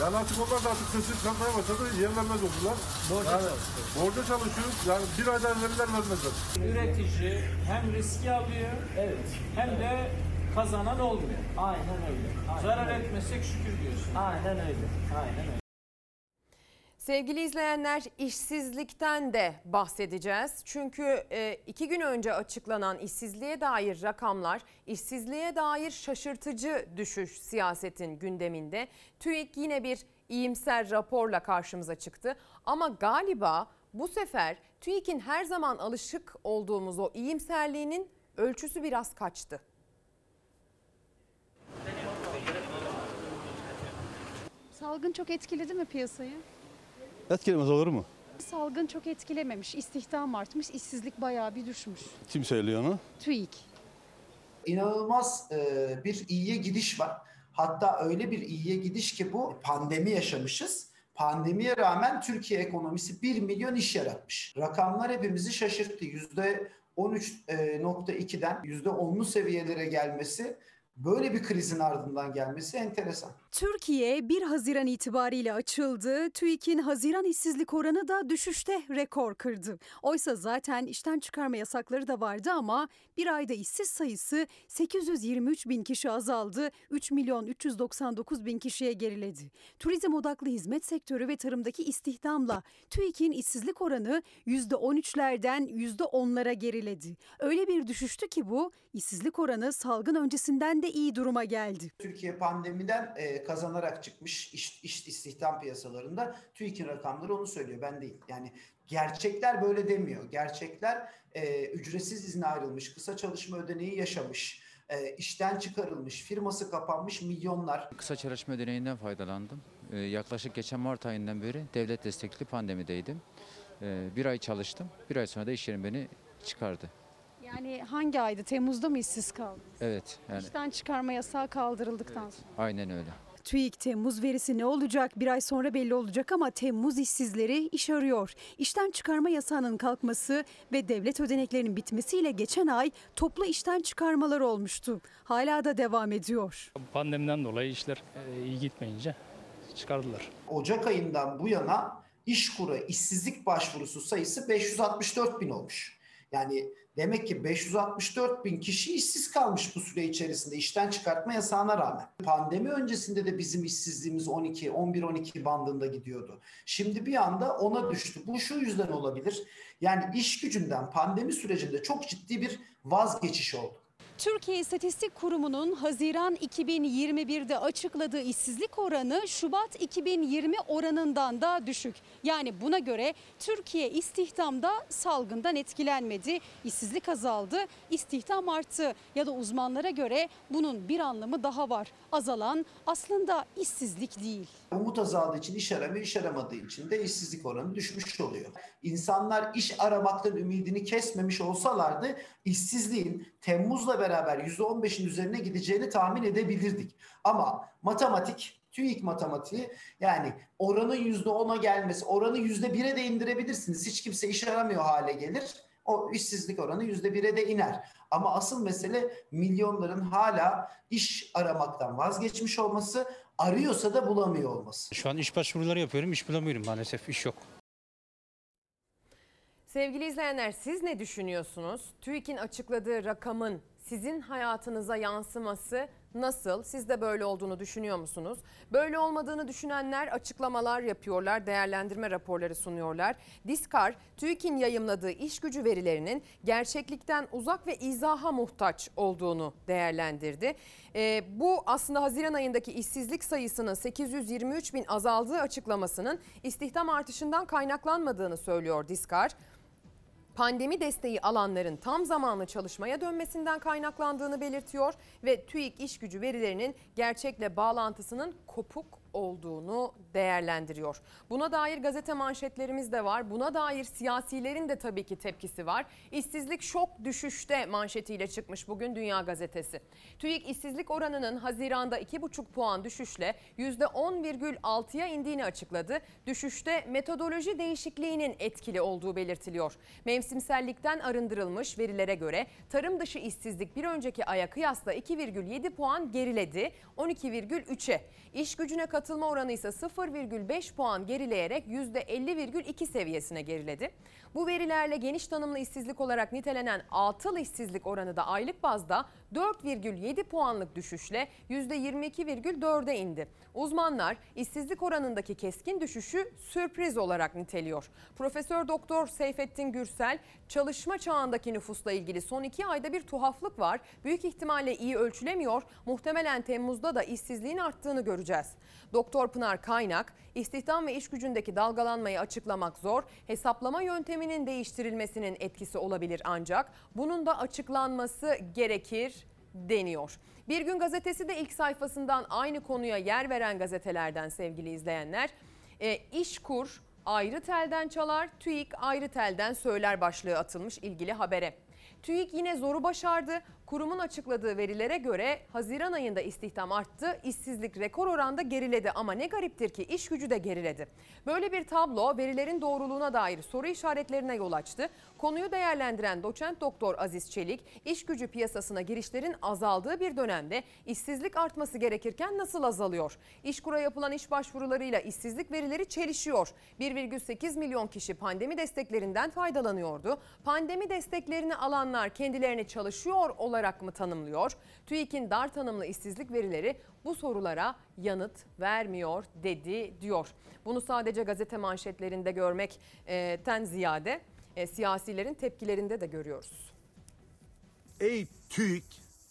Yani artık onlar da artık sesini çıkartmaya başladı. Yem vermez oldular. Borca yani, çalışıyoruz. Borca çalışıyoruz. Yani bir aydan verirler vermezler. Üretici hem riski alıyor Evet. hem de kazanan olmuyor. Aynen öyle. Aynen Zarar öyle. etmesek şükür diyorsun. Aynen öyle. Aynen öyle. Sevgili izleyenler işsizlikten de bahsedeceğiz. Çünkü e, iki gün önce açıklanan işsizliğe dair rakamlar, işsizliğe dair şaşırtıcı düşüş siyasetin gündeminde. TÜİK yine bir iyimser raporla karşımıza çıktı. Ama galiba bu sefer TÜİK'in her zaman alışık olduğumuz o iyimserliğinin ölçüsü biraz kaçtı. Salgın çok etkiledi mi piyasayı? Etkilemez olur mu? Salgın çok etkilememiş. İstihdam artmış, işsizlik bayağı bir düşmüş. Kim söylüyor onu? TÜİK. inanılmaz e, bir iyiye gidiş var. Hatta öyle bir iyiye gidiş ki bu pandemi yaşamışız. Pandemiye rağmen Türkiye ekonomisi 1 milyon iş yaratmış. Rakamlar hepimizi şaşırttı. %13.2'den %10'lu seviyelere gelmesi, böyle bir krizin ardından gelmesi enteresan. Türkiye 1 Haziran itibariyle açıldı. TÜİK'in Haziran işsizlik oranı da düşüşte rekor kırdı. Oysa zaten işten çıkarma yasakları da vardı ama bir ayda işsiz sayısı 823 bin kişi azaldı. 3 milyon 399 bin kişiye geriledi. Turizm odaklı hizmet sektörü ve tarımdaki istihdamla TÜİK'in işsizlik oranı %13'lerden %10'lara geriledi. Öyle bir düşüştü ki bu işsizlik oranı salgın öncesinden de iyi duruma geldi. Türkiye pandemiden e, kazanarak çıkmış iş, iş istihdam piyasalarında TÜİK'in rakamları onu söylüyor ben değil. Yani gerçekler böyle demiyor. Gerçekler e, ücretsiz izne ayrılmış, kısa çalışma ödeneği yaşamış, e, işten çıkarılmış, firması kapanmış milyonlar. Kısa çalışma ödeneğinden faydalandım. Ee, yaklaşık geçen Mart ayından beri devlet destekli pandemideydim. Ee, bir ay çalıştım. Bir ay sonra da iş yerim beni çıkardı. Yani hangi ayda? Temmuz'da mı işsiz kaldı? Evet yani İşten çıkarma yasağı kaldırıldıktan sonra. aynen öyle. TÜİK Temmuz verisi ne olacak bir ay sonra belli olacak ama Temmuz işsizleri iş arıyor. İşten çıkarma yasağının kalkması ve devlet ödeneklerinin bitmesiyle geçen ay toplu işten çıkarmalar olmuştu. Hala da devam ediyor. Pandemiden dolayı işler e, iyi gitmeyince çıkardılar. Ocak ayından bu yana İşkur'a işsizlik başvurusu sayısı 564 bin olmuş. Yani demek ki 564 bin kişi işsiz kalmış bu süre içerisinde işten çıkartma yasağına rağmen. Pandemi öncesinde de bizim işsizliğimiz 12, 11-12 bandında gidiyordu. Şimdi bir anda ona düştü. Bu şu yüzden olabilir. Yani iş gücünden pandemi sürecinde çok ciddi bir vazgeçiş oldu. Türkiye İstatistik Kurumu'nun Haziran 2021'de açıkladığı işsizlik oranı Şubat 2020 oranından da düşük. Yani buna göre Türkiye istihdamda salgından etkilenmedi. İşsizlik azaldı, istihdam arttı ya da uzmanlara göre bunun bir anlamı daha var. Azalan aslında işsizlik değil. Umut azaldığı için iş aramıyor, iş aramadığı için de işsizlik oranı düşmüş oluyor. İnsanlar iş aramaktan ümidini kesmemiş olsalardı işsizliğin Temmuz'la beraber %15'in üzerine gideceğini tahmin edebilirdik. Ama matematik, TÜİK matematiği yani oranın %10'a gelmesi, oranı %1'e de indirebilirsiniz. Hiç kimse iş aramıyor hale gelir. O işsizlik oranı %1'e de iner. Ama asıl mesele milyonların hala iş aramaktan vazgeçmiş olması, arıyorsa da bulamıyor olması. Şu an iş başvuruları yapıyorum, iş bulamıyorum maalesef, iş yok. Sevgili izleyenler siz ne düşünüyorsunuz? TÜİK'in açıkladığı rakamın sizin hayatınıza yansıması nasıl? Siz de böyle olduğunu düşünüyor musunuz? Böyle olmadığını düşünenler açıklamalar yapıyorlar, değerlendirme raporları sunuyorlar. Diskar, TÜİK'in yayımladığı iş gücü verilerinin gerçeklikten uzak ve izaha muhtaç olduğunu değerlendirdi. Ee, bu aslında Haziran ayındaki işsizlik sayısının 823 bin azaldığı açıklamasının istihdam artışından kaynaklanmadığını söylüyor Diskar pandemi desteği alanların tam zamanlı çalışmaya dönmesinden kaynaklandığını belirtiyor ve TÜİK iş gücü verilerinin gerçekle bağlantısının kopuk olduğunu değerlendiriyor. Buna dair gazete manşetlerimiz de var. Buna dair siyasilerin de tabii ki tepkisi var. İşsizlik şok düşüşte manşetiyle çıkmış bugün Dünya Gazetesi. TÜİK işsizlik oranının Haziran'da 2,5 puan düşüşle %10,6'ya indiğini açıkladı. Düşüşte metodoloji değişikliğinin etkili olduğu belirtiliyor. Mevsimsellikten arındırılmış verilere göre tarım dışı işsizlik bir önceki aya kıyasla 2,7 puan geriledi 12,3'e. İş gücüne katılma oranı ise 0,5 puan gerileyerek %50,2 seviyesine geriledi. Bu verilerle geniş tanımlı işsizlik olarak nitelenen atıl işsizlik oranı da aylık bazda 4,7 puanlık düşüşle %22,4'e indi. Uzmanlar işsizlik oranındaki keskin düşüşü sürpriz olarak niteliyor. Profesör Doktor Seyfettin Gürsel çalışma çağındaki nüfusla ilgili son iki ayda bir tuhaflık var. Büyük ihtimalle iyi ölçülemiyor. Muhtemelen Temmuz'da da işsizliğin arttığını göreceğiz. Doktor Pınar Kaynak, istihdam ve iş gücündeki dalgalanmayı açıklamak zor. Hesaplama yönteminin değiştirilmesinin etkisi olabilir ancak bunun da açıklanması gerekir deniyor. Bir gün gazetesi de ilk sayfasından aynı konuya yer veren gazetelerden sevgili izleyenler. E, İşkur ayrı telden çalar, TÜİK ayrı telden söyler başlığı atılmış ilgili habere. TÜİK yine zoru başardı. Kurumun açıkladığı verilere göre Haziran ayında istihdam arttı, işsizlik rekor oranda geriledi ama ne gariptir ki iş gücü de geriledi. Böyle bir tablo verilerin doğruluğuna dair soru işaretlerine yol açtı. Konuyu değerlendiren doçent doktor Aziz Çelik, iş gücü piyasasına girişlerin azaldığı bir dönemde işsizlik artması gerekirken nasıl azalıyor? İşkura yapılan iş başvurularıyla işsizlik verileri çelişiyor. 1,8 milyon kişi pandemi desteklerinden faydalanıyordu. Pandemi desteklerini alanlar kendilerini çalışıyor olarak mı tanımlıyor? TÜİK'in dar tanımlı işsizlik verileri bu sorulara yanıt vermiyor dedi diyor. Bunu sadece gazete manşetlerinde görmekten ziyade e, siyasilerin tepkilerinde de görüyoruz. Ey TÜİK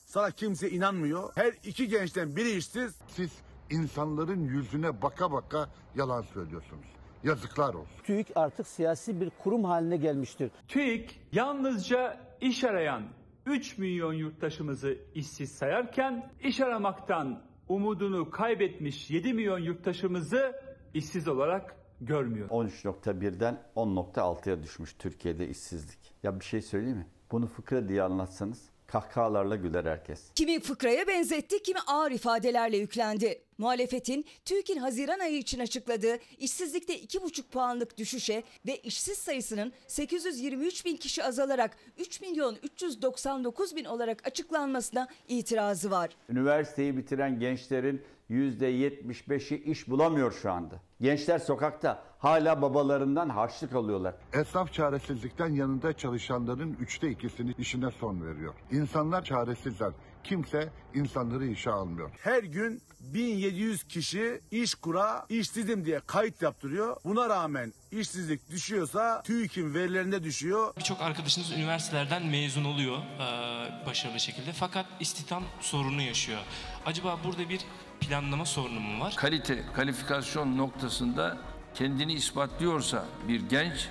sana kimse inanmıyor. Her iki gençten biri işsiz. Siz insanların yüzüne baka baka yalan söylüyorsunuz. Yazıklar olsun. TÜİK artık siyasi bir kurum haline gelmiştir. TÜİK yalnızca iş arayan 3 milyon yurttaşımızı işsiz sayarken iş aramaktan umudunu kaybetmiş 7 milyon yurttaşımızı işsiz olarak görmüyor. 13.1'den 10.6'ya düşmüş Türkiye'de işsizlik. Ya bir şey söyleyeyim mi? Bunu fıkra diye anlatsanız kahkahalarla güler herkes. Kimi fıkraya benzetti, kimi ağır ifadelerle yüklendi. Muhalefetin TÜİK'in Haziran ayı için açıkladığı işsizlikte 2,5 puanlık düşüşe ve işsiz sayısının 823 bin kişi azalarak 3 milyon 399 bin olarak açıklanmasına itirazı var. Üniversiteyi bitiren gençlerin %75'i iş bulamıyor şu anda. Gençler sokakta hala babalarından harçlık alıyorlar. Esnaf çaresizlikten yanında çalışanların üçte ikisini işine son veriyor. İnsanlar çaresizler. Kimse insanları işe almıyor. Her gün 1700 kişi iş kura işsizim diye kayıt yaptırıyor. Buna rağmen işsizlik düşüyorsa TÜİK'in verilerinde düşüyor. Birçok arkadaşınız üniversitelerden mezun oluyor e, başarılı şekilde fakat istihdam sorunu yaşıyor. Acaba burada bir planlama sorunu mu var? kalite, kalifikasyon noktasında kendini ispatlıyorsa bir genç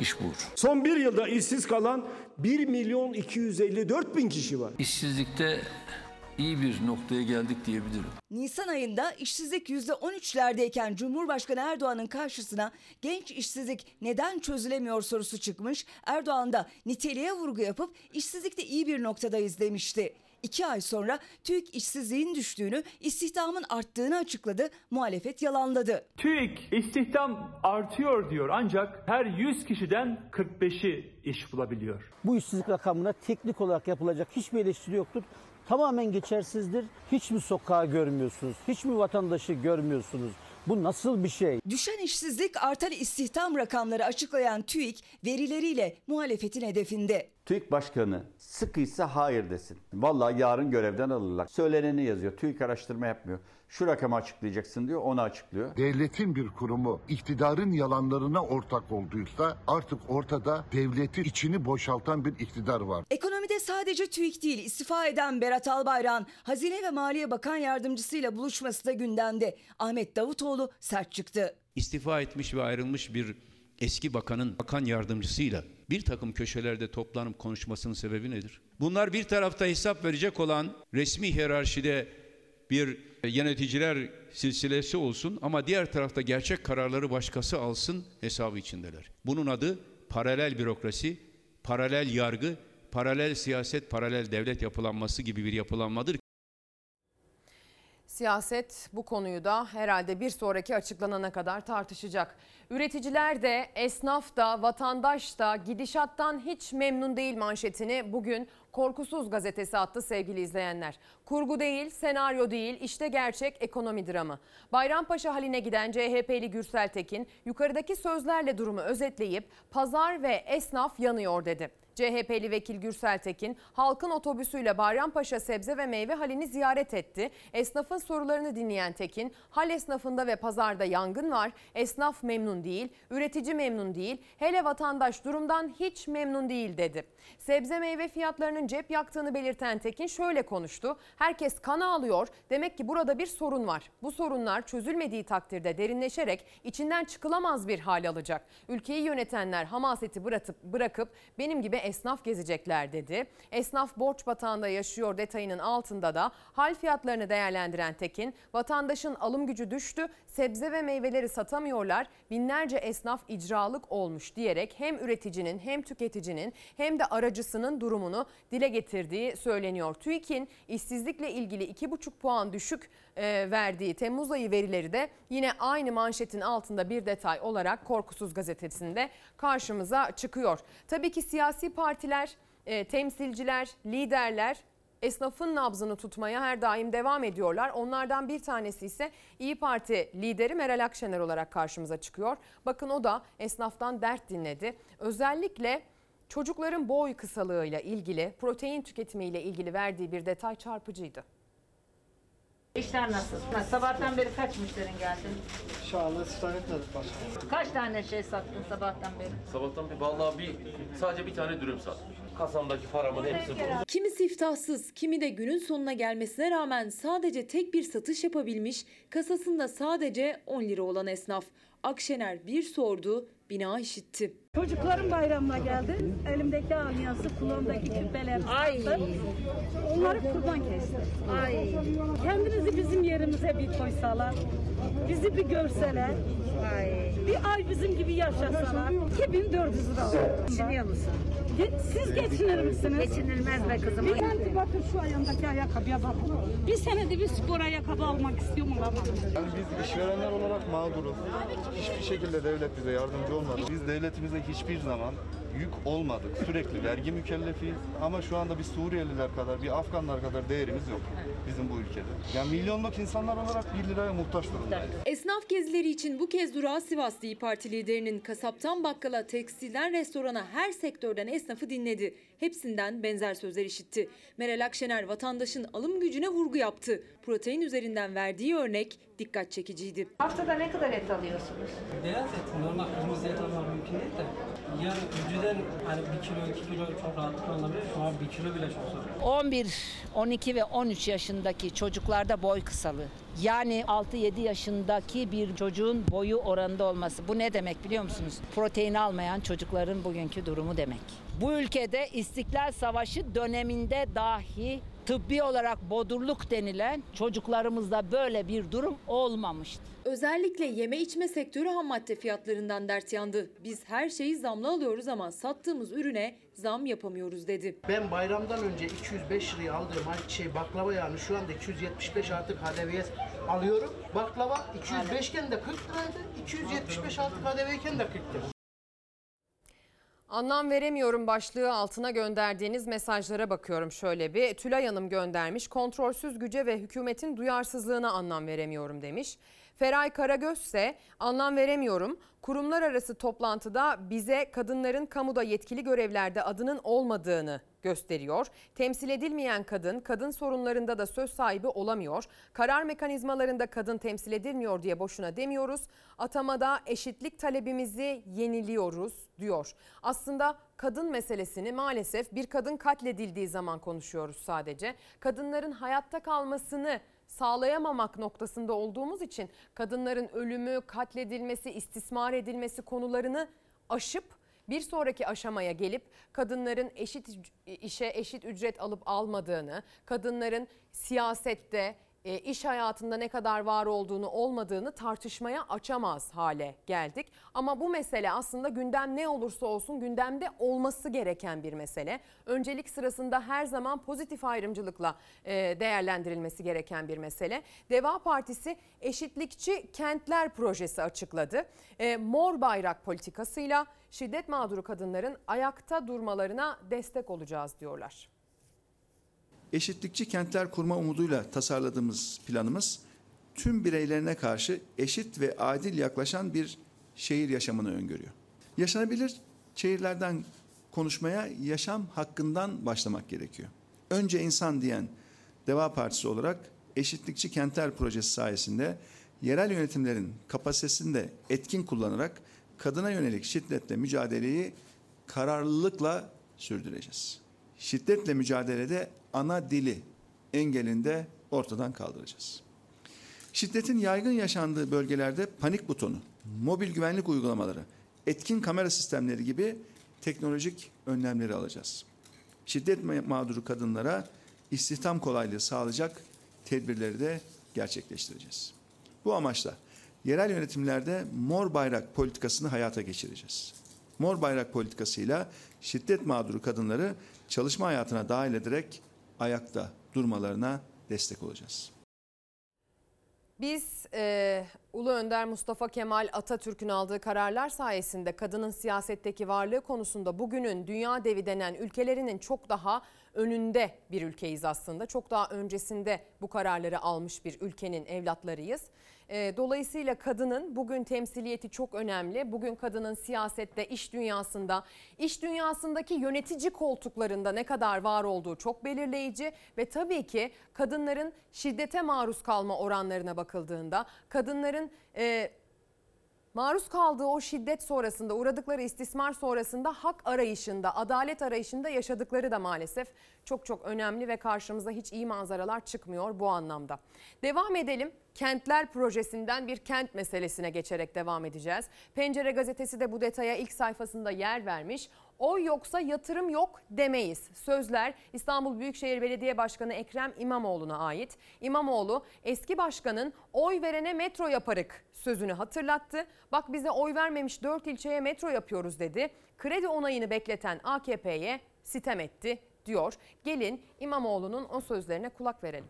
iş bulur. Son bir yılda işsiz kalan 1 milyon 254 bin kişi var. İşsizlikte iyi bir noktaya geldik diyebilirim. Nisan ayında işsizlik %13'lerdeyken Cumhurbaşkanı Erdoğan'ın karşısına genç işsizlik neden çözülemiyor sorusu çıkmış. Erdoğan da niteliğe vurgu yapıp işsizlikte iyi bir noktadayız demişti. İki ay sonra TÜİK işsizliğin düştüğünü, istihdamın arttığını açıkladı, muhalefet yalanladı. TÜİK istihdam artıyor diyor ancak her 100 kişiden 45'i iş bulabiliyor. Bu işsizlik rakamına teknik olarak yapılacak hiçbir eleştiri yoktur. Tamamen geçersizdir. Hiç mi sokağı görmüyorsunuz? Hiç mi vatandaşı görmüyorsunuz? Bu nasıl bir şey? Düşen işsizlik, artan istihdam rakamları açıklayan TÜİK verileriyle muhalefetin hedefinde. TÜİK Başkanı sıkıysa hayır desin. Vallahi yarın görevden alırlar. Söyleneni yazıyor. TÜİK araştırma yapmıyor. Şu rakamı açıklayacaksın diyor, onu açıklıyor. Devletin bir kurumu iktidarın yalanlarına ortak olduysa artık ortada devletin içini boşaltan bir iktidar var. Ekonomide sadece TÜİK değil istifa eden Berat Albayrak'ın Hazine ve Maliye Bakan Yardımcısıyla buluşması da gündemde. Ahmet Davutoğlu sert çıktı. istifa etmiş ve ayrılmış bir eski bakanın bakan yardımcısıyla bir takım köşelerde toplanıp konuşmasının sebebi nedir? Bunlar bir tarafta hesap verecek olan resmi hiyerarşide bir yöneticiler silsilesi olsun ama diğer tarafta gerçek kararları başkası alsın hesabı içindeler. Bunun adı paralel bürokrasi, paralel yargı, paralel siyaset, paralel devlet yapılanması gibi bir yapılanmadır. Siyaset bu konuyu da herhalde bir sonraki açıklanana kadar tartışacak. Üreticiler de, esnaf da, vatandaş da gidişattan hiç memnun değil manşetini bugün Korkusuz gazetesi attı sevgili izleyenler. Kurgu değil, senaryo değil, işte gerçek ekonomi dramı. Bayrampaşa haline giden CHP'li Gürsel Tekin yukarıdaki sözlerle durumu özetleyip pazar ve esnaf yanıyor dedi. CHP'li vekil Gürsel Tekin halkın otobüsüyle Bayrampaşa sebze ve meyve halini ziyaret etti. Esnafın sorularını dinleyen Tekin, hal esnafında ve pazarda yangın var. Esnaf memnun değil, üretici memnun değil, hele vatandaş durumdan hiç memnun değil dedi. Sebze meyve fiyatlarının cep yaktığını belirten Tekin şöyle konuştu. Herkes kan ağlıyor. Demek ki burada bir sorun var. Bu sorunlar çözülmediği takdirde derinleşerek içinden çıkılamaz bir hal alacak. Ülkeyi yönetenler hamaseti bırakıp, bırakıp benim gibi esnaf gezecekler dedi. Esnaf borç batağında yaşıyor detayının altında da hal fiyatlarını değerlendiren Tekin, vatandaşın alım gücü düştü, sebze ve meyveleri satamıyorlar, binlerce esnaf icralık olmuş diyerek hem üreticinin hem tüketicinin hem de aracısının durumunu dile getirdiği söyleniyor. TÜİK'in işsizlikle ilgili 2,5 puan düşük verdiği Temmuz ayı verileri de yine aynı manşetin altında bir detay olarak Korkusuz gazetesinde karşımıza çıkıyor. Tabii ki siyasi partiler, e, temsilciler, liderler esnafın nabzını tutmaya her daim devam ediyorlar. Onlardan bir tanesi ise İyi Parti lideri Meral Akşener olarak karşımıza çıkıyor. Bakın o da esnaftan dert dinledi. Özellikle çocukların boy kısalığıyla ilgili, protein tüketimiyle ilgili verdiği bir detay çarpıcıydı. İşler nasıl? Sabahtan beri kaç müşterin geldi? Şu anda istihdam etmedik başkanım. Kaç tane şey sattın sabahtan beri? Sabahtan bir vallahi bir sadece bir tane dürüm sattım. Kasamdaki paramın hepsi bu. Kimi siftahsız, kimi de günün sonuna gelmesine rağmen sadece tek bir satış yapabilmiş, kasasında sadece 10 lira olan esnaf. Akşener bir sordu, bina işitti. Çocuklarım bayramına geldi. Elimdeki alyansı, kulağımdaki küpeler. Ay. Onları kurban kestim. Ay. Kendinizi bizim yerimize bir koysalar. Bizi bir görseler. Ay. Bir ay bizim gibi yaşasalar. 2400 lira. Geçiniyor musun? Ge- Siz geçinir misiniz? Geçinilmez be kızım. Bir kendi bakın şu ayağımdaki ayakkabıya bakın. Bir senedir bir spor ayakkabı almak istiyorum alamadım. Yani biz işverenler olarak mağduruz. Hiçbir şekilde devlet bize yardımcı olmadı. Biz devletimize hiçbir zaman yük olmadık. Sürekli vergi mükellefiyiz ama şu anda bir Suriyeliler kadar, bir Afganlar kadar değerimiz yok bizim bu ülkede. Yani milyonluk insanlar olarak 1 liraya muhtaç durumdayız. Esnaf gezileri için bu kez durağı Sivas İYİ Parti liderinin kasaptan bakkala, tekstilden restorana her sektörden esnafı dinledi. Hepsinden benzer sözler işitti. Meral Akşener vatandaşın alım gücüne vurgu yaptı. Protein üzerinden verdiği örnek dikkat çekiciydi. Haftada ne kadar et alıyorsunuz? Beyaz et, normal kırmızı et almak mümkün değil de. Yani önceden hani 1 kilo 2 kilo çok rahatlıkla alabilir. Şu an 1 kilo bile çok zor. 11, 12 ve 13 yaşındaki çocuklarda boy kısalığı. Yani 6-7 yaşındaki bir çocuğun boyu oranında olması. Bu ne demek biliyor musunuz? Protein almayan çocukların bugünkü durumu demek. Bu ülkede İstiklal Savaşı döneminde dahi tıbbi olarak bodurluk denilen çocuklarımızda böyle bir durum olmamıştı. Özellikle yeme içme sektörü ham madde fiyatlarından dert yandı. Biz her şeyi zamlı alıyoruz ama sattığımız ürüne zam yapamıyoruz dedi. Ben bayramdan önce 205 liraya aldığım şey baklava yani şu anda 275 artık HDV'ye alıyorum. Baklava 205 iken de 40 liraydı. 275 artık HDV'yken de 40 lira. Anlam veremiyorum başlığı altına gönderdiğiniz mesajlara bakıyorum şöyle bir. Tülay Hanım göndermiş. Kontrolsüz güce ve hükümetin duyarsızlığına anlam veremiyorum demiş. Feray Karagöz ise anlam veremiyorum. Kurumlar arası toplantıda bize kadınların kamuda yetkili görevlerde adının olmadığını gösteriyor. Temsil edilmeyen kadın, kadın sorunlarında da söz sahibi olamıyor. Karar mekanizmalarında kadın temsil edilmiyor diye boşuna demiyoruz. Atamada eşitlik talebimizi yeniliyoruz diyor. Aslında kadın meselesini maalesef bir kadın katledildiği zaman konuşuyoruz sadece. Kadınların hayatta kalmasını sağlayamamak noktasında olduğumuz için kadınların ölümü, katledilmesi, istismar edilmesi konularını aşıp bir sonraki aşamaya gelip kadınların eşit işe eşit ücret alıp almadığını, kadınların siyasette, e, iş hayatında ne kadar var olduğunu olmadığını tartışmaya açamaz hale geldik. Ama bu mesele aslında gündem ne olursa olsun gündemde olması gereken bir mesele. Öncelik sırasında her zaman pozitif ayrımcılıkla e, değerlendirilmesi gereken bir mesele. Deva Partisi eşitlikçi kentler projesi açıkladı. E, Mor bayrak politikasıyla şiddet mağduru kadınların ayakta durmalarına destek olacağız diyorlar. Eşitlikçi kentler kurma umuduyla tasarladığımız planımız tüm bireylerine karşı eşit ve adil yaklaşan bir şehir yaşamını öngörüyor. Yaşanabilir şehirlerden konuşmaya yaşam hakkından başlamak gerekiyor. Önce insan diyen Deva Partisi olarak eşitlikçi kentler projesi sayesinde yerel yönetimlerin kapasitesini de etkin kullanarak kadına yönelik şiddetle mücadeleyi kararlılıkla sürdüreceğiz. Şiddetle mücadelede ana dili engelinde ortadan kaldıracağız. Şiddetin yaygın yaşandığı bölgelerde panik butonu, mobil güvenlik uygulamaları, etkin kamera sistemleri gibi teknolojik önlemleri alacağız. Şiddet mağduru kadınlara istihdam kolaylığı sağlayacak tedbirleri de gerçekleştireceğiz. Bu amaçla yerel yönetimlerde mor bayrak politikasını hayata geçireceğiz. Mor bayrak politikasıyla şiddet mağduru kadınları çalışma hayatına dahil ederek ayakta durmalarına destek olacağız. Biz e, Ulu Önder Mustafa Kemal Atatürk'ün aldığı kararlar sayesinde kadının siyasetteki varlığı konusunda bugünün dünya devi denen ülkelerinin çok daha önünde bir ülkeyiz aslında. Çok daha öncesinde bu kararları almış bir ülkenin evlatlarıyız. E, dolayısıyla kadının bugün temsiliyeti çok önemli. Bugün kadının siyasette, iş dünyasında, iş dünyasındaki yönetici koltuklarında ne kadar var olduğu çok belirleyici ve tabii ki kadınların şiddete maruz kalma oranlarına bakıldığında, kadınların e, maruz kaldığı o şiddet sonrasında, uğradıkları istismar sonrasında hak arayışında, adalet arayışında yaşadıkları da maalesef çok çok önemli ve karşımıza hiç iyi manzaralar çıkmıyor bu anlamda. Devam edelim. Kentler projesinden bir kent meselesine geçerek devam edeceğiz. Pencere gazetesi de bu detaya ilk sayfasında yer vermiş. Oy yoksa yatırım yok demeyiz. Sözler İstanbul Büyükşehir Belediye Başkanı Ekrem İmamoğlu'na ait. İmamoğlu eski başkanın oy verene metro yaparık sözünü hatırlattı. Bak bize oy vermemiş 4 ilçeye metro yapıyoruz dedi. Kredi onayını bekleten AKP'ye sitem etti diyor. Gelin İmamoğlu'nun o sözlerine kulak verelim.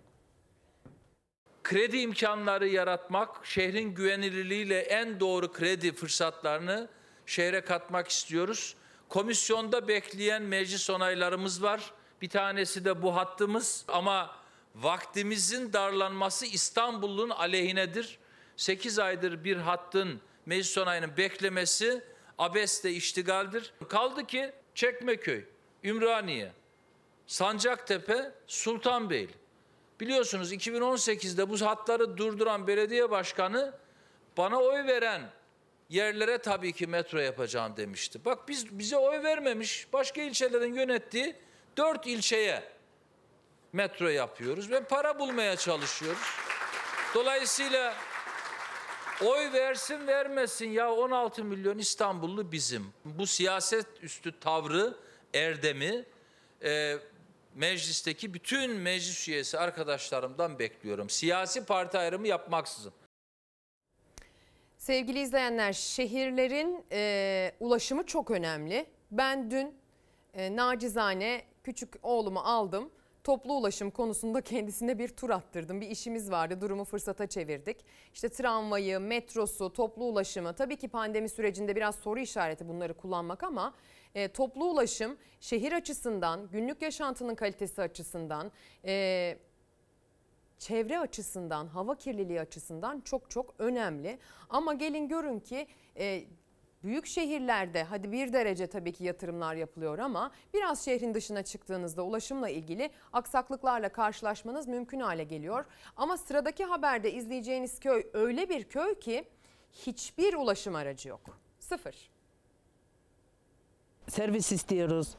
Kredi imkanları yaratmak, şehrin güvenilirliğiyle en doğru kredi fırsatlarını şehre katmak istiyoruz. Komisyonda bekleyen meclis onaylarımız var. Bir tanesi de bu hattımız ama vaktimizin darlanması İstanbul'un aleyhinedir. 8 aydır bir hattın meclis onayının beklemesi abeste iştigaldir. Kaldı ki Çekmeköy, Ümraniye, Sancaktepe, Sultanbeyli. Biliyorsunuz 2018'de bu hatları durduran belediye başkanı bana oy veren yerlere tabii ki metro yapacağım demişti. Bak biz bize oy vermemiş başka ilçelerin yönettiği dört ilçeye metro yapıyoruz ve para bulmaya çalışıyoruz. Dolayısıyla oy versin vermesin ya 16 milyon İstanbullu bizim. Bu siyaset üstü tavrı, erdemi e, meclisteki bütün meclis üyesi arkadaşlarımdan bekliyorum. Siyasi parti ayrımı yapmaksızın. Sevgili izleyenler, şehirlerin e, ulaşımı çok önemli. Ben dün e, nacizane küçük oğlumu aldım. Toplu ulaşım konusunda kendisine bir tur attırdım. Bir işimiz vardı, durumu fırsata çevirdik. İşte tramvayı, metrosu, toplu ulaşımı. Tabii ki pandemi sürecinde biraz soru işareti bunları kullanmak ama e, toplu ulaşım şehir açısından, günlük yaşantının kalitesi açısından, e, çevre açısından, hava kirliliği açısından çok çok önemli. Ama gelin görün ki e, büyük şehirlerde hadi bir derece tabii ki yatırımlar yapılıyor ama biraz şehrin dışına çıktığınızda ulaşımla ilgili aksaklıklarla karşılaşmanız mümkün hale geliyor. Ama sıradaki haberde izleyeceğiniz köy öyle bir köy ki hiçbir ulaşım aracı yok. Sıfır. servis istiyoruz.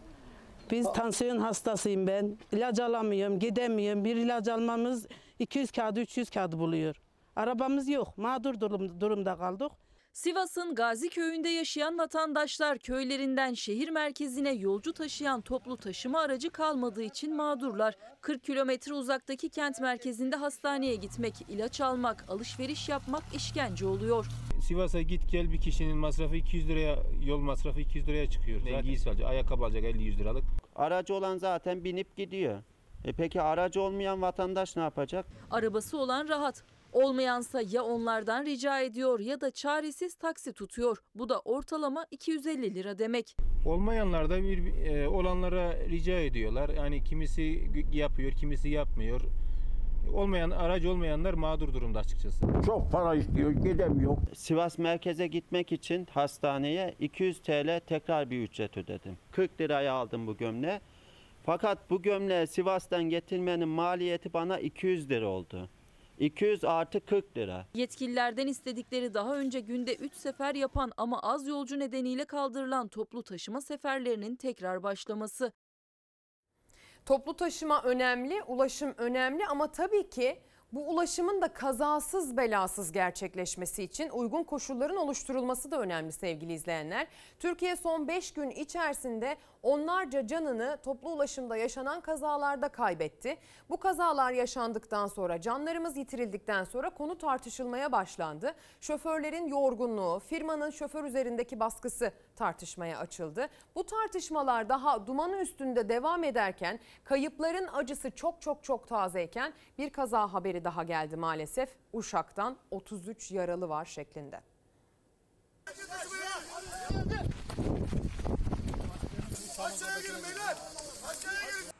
Biz tansiyon hastasıyım ben. İlaç alamıyorum, gidemiyorum. Bir ilaç almamız 200 kağıt, 300 kağıt buluyor. Arabamız yok. Mağdur durum, durumda kaldık. Sivas'ın Gazi Köyü'nde yaşayan vatandaşlar köylerinden şehir merkezine yolcu taşıyan toplu taşıma aracı kalmadığı için mağdurlar. 40 kilometre uzaktaki kent merkezinde hastaneye gitmek, ilaç almak, alışveriş yapmak işkence oluyor. Sivas'a git gel bir kişinin masrafı 200 liraya, yol masrafı 200 liraya çıkıyor. Ne giysi alacak, ayakkabı alacak 50-100 liralık. Aracı olan zaten binip gidiyor. E peki aracı olmayan vatandaş ne yapacak? Arabası olan rahat. Olmayansa ya onlardan rica ediyor ya da çaresiz taksi tutuyor. Bu da ortalama 250 lira demek. Olmayanlar da bir e, olanlara rica ediyorlar. Yani kimisi yapıyor, kimisi yapmıyor. Olmayan aracı olmayanlar mağdur durumda açıkçası. Çok para istiyor, gidemiyor. Sivas merkeze gitmek için hastaneye 200 TL tekrar bir ücret ödedim. 40 liraya aldım bu gömleği. Fakat bu gömleği Sivas'tan getirmenin maliyeti bana 200 lira oldu. 200 artı 40 lira. Yetkililerden istedikleri daha önce günde 3 sefer yapan ama az yolcu nedeniyle kaldırılan toplu taşıma seferlerinin tekrar başlaması. Toplu taşıma önemli, ulaşım önemli ama tabii ki bu ulaşımın da kazasız belasız gerçekleşmesi için uygun koşulların oluşturulması da önemli sevgili izleyenler. Türkiye son 5 gün içerisinde onlarca canını toplu ulaşımda yaşanan kazalarda kaybetti. Bu kazalar yaşandıktan sonra canlarımız yitirildikten sonra konu tartışılmaya başlandı. Şoförlerin yorgunluğu, firmanın şoför üzerindeki baskısı tartışmaya açıldı. Bu tartışmalar daha dumanı üstünde devam ederken kayıpların acısı çok çok çok tazeyken bir kaza haberi daha geldi maalesef. Uşak'tan 33 yaralı var şeklinde.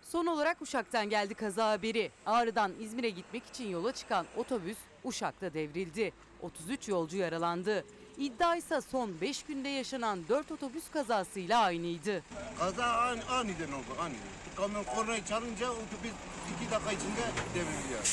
Son olarak Uşak'tan geldi kaza haberi. Ağrı'dan İzmir'e gitmek için yola çıkan otobüs Uşak'ta devrildi. 33 yolcu yaralandı. İddia ise son 5 günde yaşanan 4 otobüs kazasıyla aynıydı. Kaza an, aniden oldu aniden. Kamyon kornayı çalınca otobüs iki dakika içinde devrildi yani.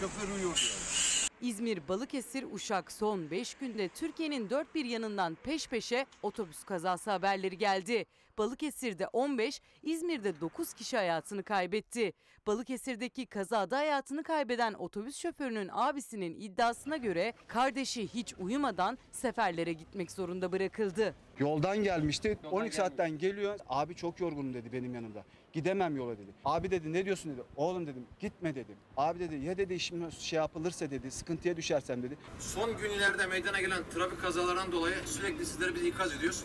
Şoför uyuyordu yani. İzmir, Balıkesir, Uşak son 5 günde Türkiye'nin dört bir yanından peş peşe otobüs kazası haberleri geldi. Balıkesir'de 15, İzmir'de 9 kişi hayatını kaybetti. Balıkesir'deki kazada hayatını kaybeden otobüs şoförünün abisinin iddiasına göre kardeşi hiç uyumadan seferlere gitmek zorunda bırakıldı. Yoldan gelmişti. 12 saatten geliyor. Abi çok yorgunum dedi benim yanımda. Gidemem yola dedi. Abi dedi ne diyorsun dedi. Oğlum dedim gitme dedim. Abi dedi ya dedi işim şey yapılırsa dedi sıkıntıya düşersem dedi. Son günlerde meydana gelen trafik kazalarından dolayı sürekli sizleri biz ikaz ediyoruz.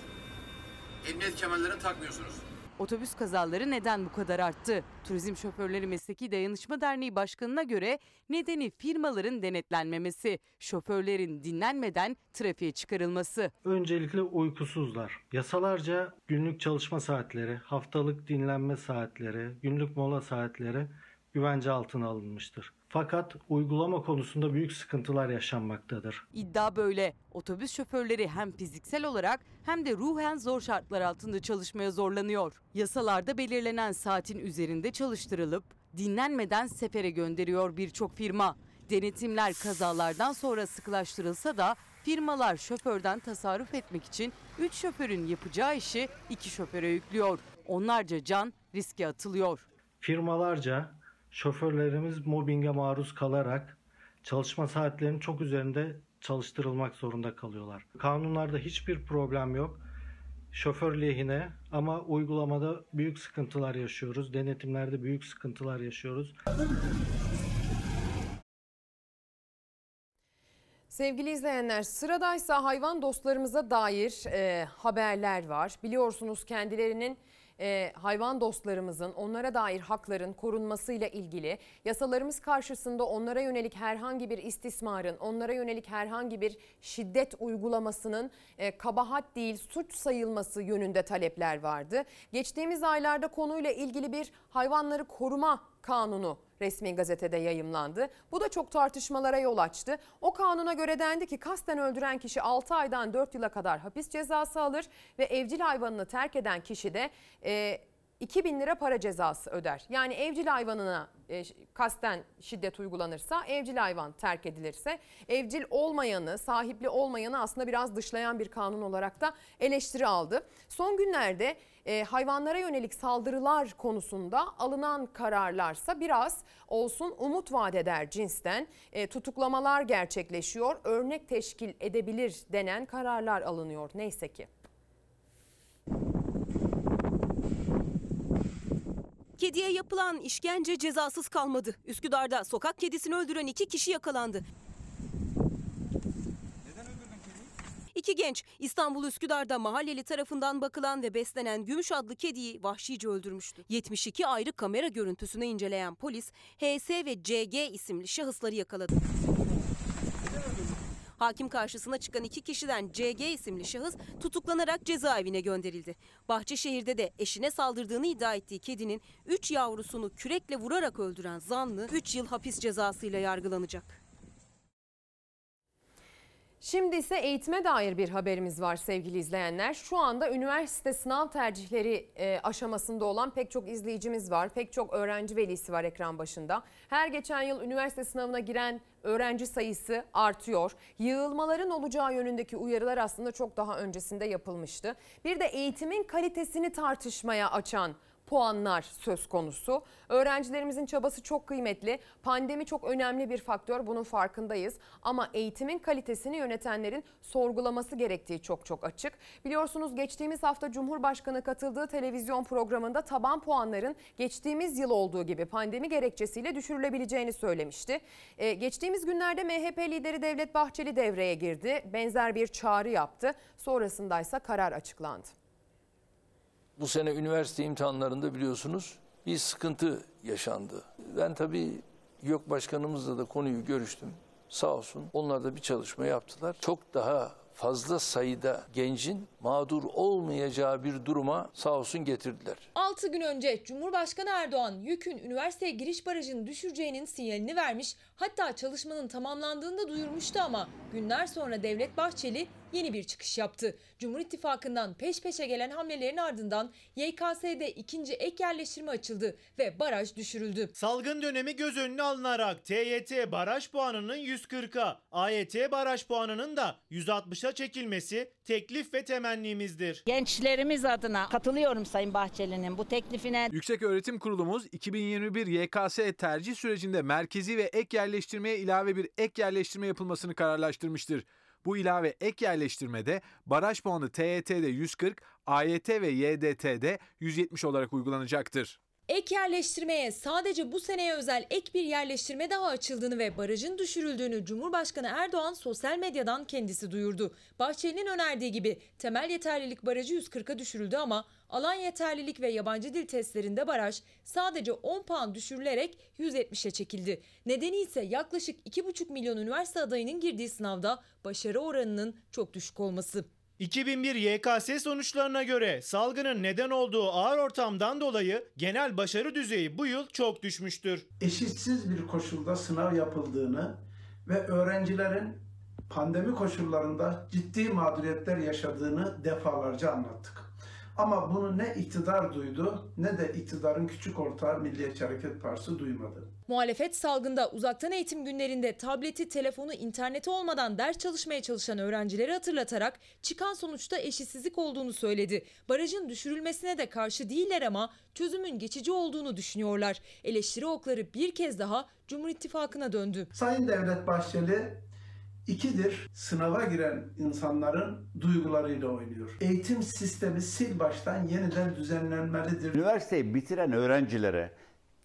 Emniyet kemerlerini takmıyorsunuz. Otobüs kazaları neden bu kadar arttı? Turizm Şoförleri Mesleki Dayanışma Derneği Başkanı'na göre nedeni firmaların denetlenmemesi, şoförlerin dinlenmeden trafiğe çıkarılması. Öncelikle uykusuzlar. Yasalarca günlük çalışma saatleri, haftalık dinlenme saatleri, günlük mola saatleri güvence altına alınmıştır. Fakat uygulama konusunda büyük sıkıntılar yaşanmaktadır. İddia böyle. Otobüs şoförleri hem fiziksel olarak hem de ruhen zor şartlar altında çalışmaya zorlanıyor. Yasalarda belirlenen saatin üzerinde çalıştırılıp dinlenmeden sefere gönderiyor birçok firma. Denetimler kazalardan sonra sıkılaştırılsa da firmalar şoförden tasarruf etmek için 3 şoförün yapacağı işi 2 şoföre yüklüyor. Onlarca can riske atılıyor. Firmalarca şoförlerimiz mobbinge maruz kalarak çalışma saatlerinin çok üzerinde çalıştırılmak zorunda kalıyorlar. Kanunlarda hiçbir problem yok. Şoför lehine ama uygulamada büyük sıkıntılar yaşıyoruz. Denetimlerde büyük sıkıntılar yaşıyoruz. Sevgili izleyenler sıradaysa hayvan dostlarımıza dair e, haberler var. Biliyorsunuz kendilerinin e, hayvan dostlarımızın onlara dair hakların korunmasıyla ilgili yasalarımız karşısında onlara yönelik herhangi bir istismarın, onlara yönelik herhangi bir şiddet uygulamasının e, kabahat değil suç sayılması yönünde talepler vardı. Geçtiğimiz aylarda konuyla ilgili bir hayvanları koruma kanunu resmi gazetede yayımlandı. Bu da çok tartışmalara yol açtı. O kanuna göre dendi ki kasten öldüren kişi 6 aydan 4 yıla kadar hapis cezası alır ve evcil hayvanını terk eden kişi de e, 2000 lira para cezası öder. Yani evcil hayvanına e, kasten şiddet uygulanırsa, evcil hayvan terk edilirse, evcil olmayanı, sahipli olmayanı aslında biraz dışlayan bir kanun olarak da eleştiri aldı. Son günlerde e, hayvanlara yönelik saldırılar konusunda alınan kararlarsa biraz olsun umut vaat eder cinsten e, tutuklamalar gerçekleşiyor, örnek teşkil edebilir denen kararlar alınıyor neyse ki. Kediye yapılan işkence cezasız kalmadı. Üsküdar'da sokak kedisini öldüren iki kişi yakalandı. İki genç İstanbul Üsküdar'da mahalleli tarafından bakılan ve beslenen Gümüş adlı kediyi vahşice öldürmüştü. 72 ayrı kamera görüntüsünü inceleyen polis HS ve CG isimli şahısları yakaladı. Hakim karşısına çıkan iki kişiden CG isimli şahıs tutuklanarak cezaevine gönderildi. Bahçeşehir'de de eşine saldırdığını iddia ettiği kedinin 3 yavrusunu kürekle vurarak öldüren zanlı 3 yıl hapis cezasıyla yargılanacak. Şimdi ise eğitime dair bir haberimiz var sevgili izleyenler. Şu anda üniversite sınav tercihleri e, aşamasında olan pek çok izleyicimiz var. Pek çok öğrenci velisi var ekran başında. Her geçen yıl üniversite sınavına giren öğrenci sayısı artıyor. Yığılmaların olacağı yönündeki uyarılar aslında çok daha öncesinde yapılmıştı. Bir de eğitimin kalitesini tartışmaya açan puanlar söz konusu. Öğrencilerimizin çabası çok kıymetli. Pandemi çok önemli bir faktör bunun farkındayız. Ama eğitimin kalitesini yönetenlerin sorgulaması gerektiği çok çok açık. Biliyorsunuz geçtiğimiz hafta Cumhurbaşkanı katıldığı televizyon programında taban puanların geçtiğimiz yıl olduğu gibi pandemi gerekçesiyle düşürülebileceğini söylemişti. Ee, geçtiğimiz günlerde MHP lideri Devlet Bahçeli devreye girdi. Benzer bir çağrı yaptı. Sonrasındaysa karar açıklandı. Bu sene üniversite imtihanlarında biliyorsunuz bir sıkıntı yaşandı. Ben tabii YÖK Başkanımızla da konuyu görüştüm. Sağ olsun onlar da bir çalışma yaptılar. Çok daha fazla sayıda gencin mağdur olmayacağı bir duruma sağ olsun getirdiler. 6 gün önce Cumhurbaşkanı Erdoğan YÖK'ün üniversiteye giriş barajını düşüreceğinin sinyalini vermiş. Hatta çalışmanın tamamlandığını da duyurmuştu ama günler sonra Devlet Bahçeli yeni bir çıkış yaptı. Cumhur İttifakı'ndan peş peşe gelen hamlelerin ardından YKS'de ikinci ek yerleştirme açıldı ve baraj düşürüldü. Salgın dönemi göz önüne alınarak TYT baraj puanının 140'a, AYT baraj puanının da 160'a çekilmesi teklif ve temennimizdir. Gençlerimiz adına katılıyorum Sayın Bahçeli'nin bu teklifine. Yüksek Öğretim Kurulumuz 2021 YKS tercih sürecinde merkezi ve ek yerleştirmeye ilave bir ek yerleştirme yapılmasını kararlaştırmıştır. Bu ilave ek yerleştirmede baraj puanı TYT'de 140, AYT ve YDT'de 170 olarak uygulanacaktır. Ek yerleştirmeye sadece bu seneye özel ek bir yerleştirme daha açıldığını ve barajın düşürüldüğünü Cumhurbaşkanı Erdoğan sosyal medyadan kendisi duyurdu. Bahçeli'nin önerdiği gibi temel yeterlilik barajı 140'a düşürüldü ama Alan yeterlilik ve yabancı dil testlerinde baraj sadece 10 puan düşürülerek 170'e çekildi. Nedeni ise yaklaşık 2,5 milyon üniversite adayının girdiği sınavda başarı oranının çok düşük olması. 2001 YKS sonuçlarına göre salgının neden olduğu ağır ortamdan dolayı genel başarı düzeyi bu yıl çok düşmüştür. eşitsiz bir koşulda sınav yapıldığını ve öğrencilerin pandemi koşullarında ciddi mağduriyetler yaşadığını defalarca anlattık. Ama bunu ne iktidar duydu ne de iktidarın küçük ortağı Milliyetçi Hareket Partisi duymadı. Muhalefet salgında uzaktan eğitim günlerinde tableti, telefonu, interneti olmadan ders çalışmaya çalışan öğrencileri hatırlatarak çıkan sonuçta eşitsizlik olduğunu söyledi. Barajın düşürülmesine de karşı değiller ama çözümün geçici olduğunu düşünüyorlar. Eleştiri okları bir kez daha Cumhur İttifakı'na döndü. Sayın Devlet Bahçeli ikidir sınava giren insanların duygularıyla oynuyor. Eğitim sistemi sil baştan yeniden düzenlenmelidir. Üniversiteyi bitiren öğrencilere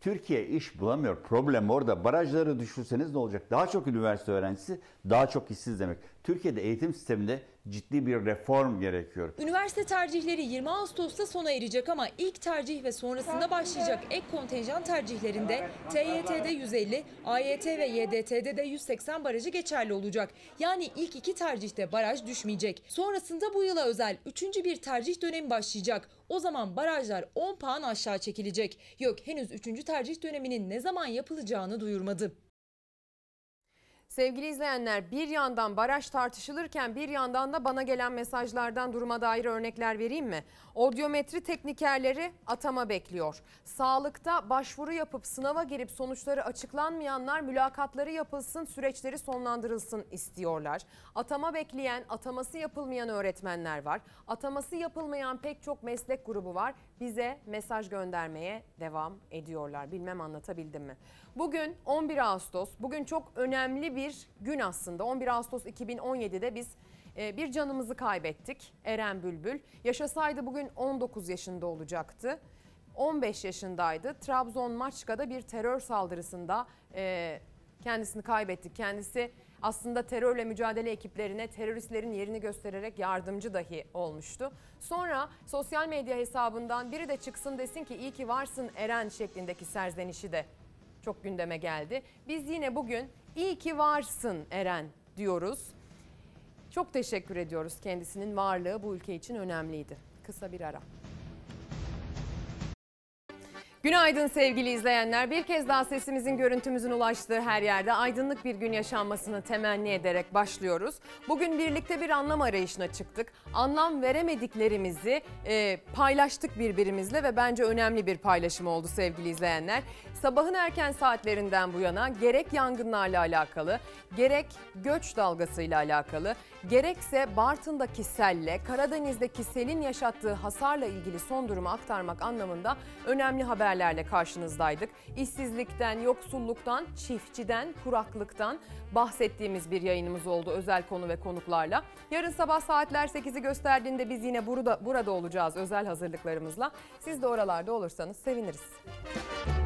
Türkiye iş bulamıyor. Problem orada. Barajları düşürseniz ne olacak? Daha çok üniversite öğrencisi, daha çok işsiz demek. Türkiye'de eğitim sisteminde ciddi bir reform gerekiyor. Üniversite tercihleri 20 Ağustos'ta sona erecek ama ilk tercih ve sonrasında başlayacak ek kontenjan tercihlerinde TYT'de 150, AYT ve YDT'de de 180 barajı geçerli olacak. Yani ilk iki tercihte baraj düşmeyecek. Sonrasında bu yıla özel 3. bir tercih dönemi başlayacak. O zaman barajlar 10 puan aşağı çekilecek. Yok henüz 3. tercih döneminin ne zaman yapılacağını duyurmadı. Sevgili izleyenler bir yandan baraj tartışılırken bir yandan da bana gelen mesajlardan duruma dair örnekler vereyim mi? Odyometri teknikerleri atama bekliyor. Sağlıkta başvuru yapıp sınava girip sonuçları açıklanmayanlar mülakatları yapılsın süreçleri sonlandırılsın istiyorlar. Atama bekleyen ataması yapılmayan öğretmenler var. Ataması yapılmayan pek çok meslek grubu var. Bize mesaj göndermeye devam ediyorlar. Bilmem anlatabildim mi? Bugün 11 Ağustos. Bugün çok önemli bir gün aslında. 11 Ağustos 2017'de biz e, bir canımızı kaybettik. Eren Bülbül. Yaşasaydı bugün 19 yaşında olacaktı. 15 yaşındaydı. Trabzon Maçka'da bir terör saldırısında e, kendisini kaybettik. Kendisi aslında terörle mücadele ekiplerine teröristlerin yerini göstererek yardımcı dahi olmuştu. Sonra sosyal medya hesabından biri de çıksın desin ki iyi ki varsın Eren şeklindeki serzenişi de çok gündeme geldi. Biz yine bugün iyi ki varsın Eren diyoruz. Çok teşekkür ediyoruz kendisinin varlığı bu ülke için önemliydi. Kısa bir ara. Günaydın sevgili izleyenler. Bir kez daha sesimizin görüntümüzün ulaştığı her yerde aydınlık bir gün yaşanmasını temenni ederek başlıyoruz. Bugün birlikte bir anlam arayışına çıktık. Anlam veremediklerimizi e, paylaştık birbirimizle ve bence önemli bir paylaşım oldu sevgili izleyenler. Sabahın erken saatlerinden bu yana gerek yangınlarla alakalı, gerek göç dalgasıyla alakalı, gerekse Bartın'daki selle, Karadeniz'deki selin yaşattığı hasarla ilgili son durumu aktarmak anlamında önemli haberlerle karşınızdaydık. İşsizlikten, yoksulluktan, çiftçiden, kuraklıktan bahsettiğimiz bir yayınımız oldu özel konu ve konuklarla. Yarın sabah saatler 8'i gösterdiğinde biz yine burada burada olacağız özel hazırlıklarımızla. Siz de oralarda olursanız seviniriz.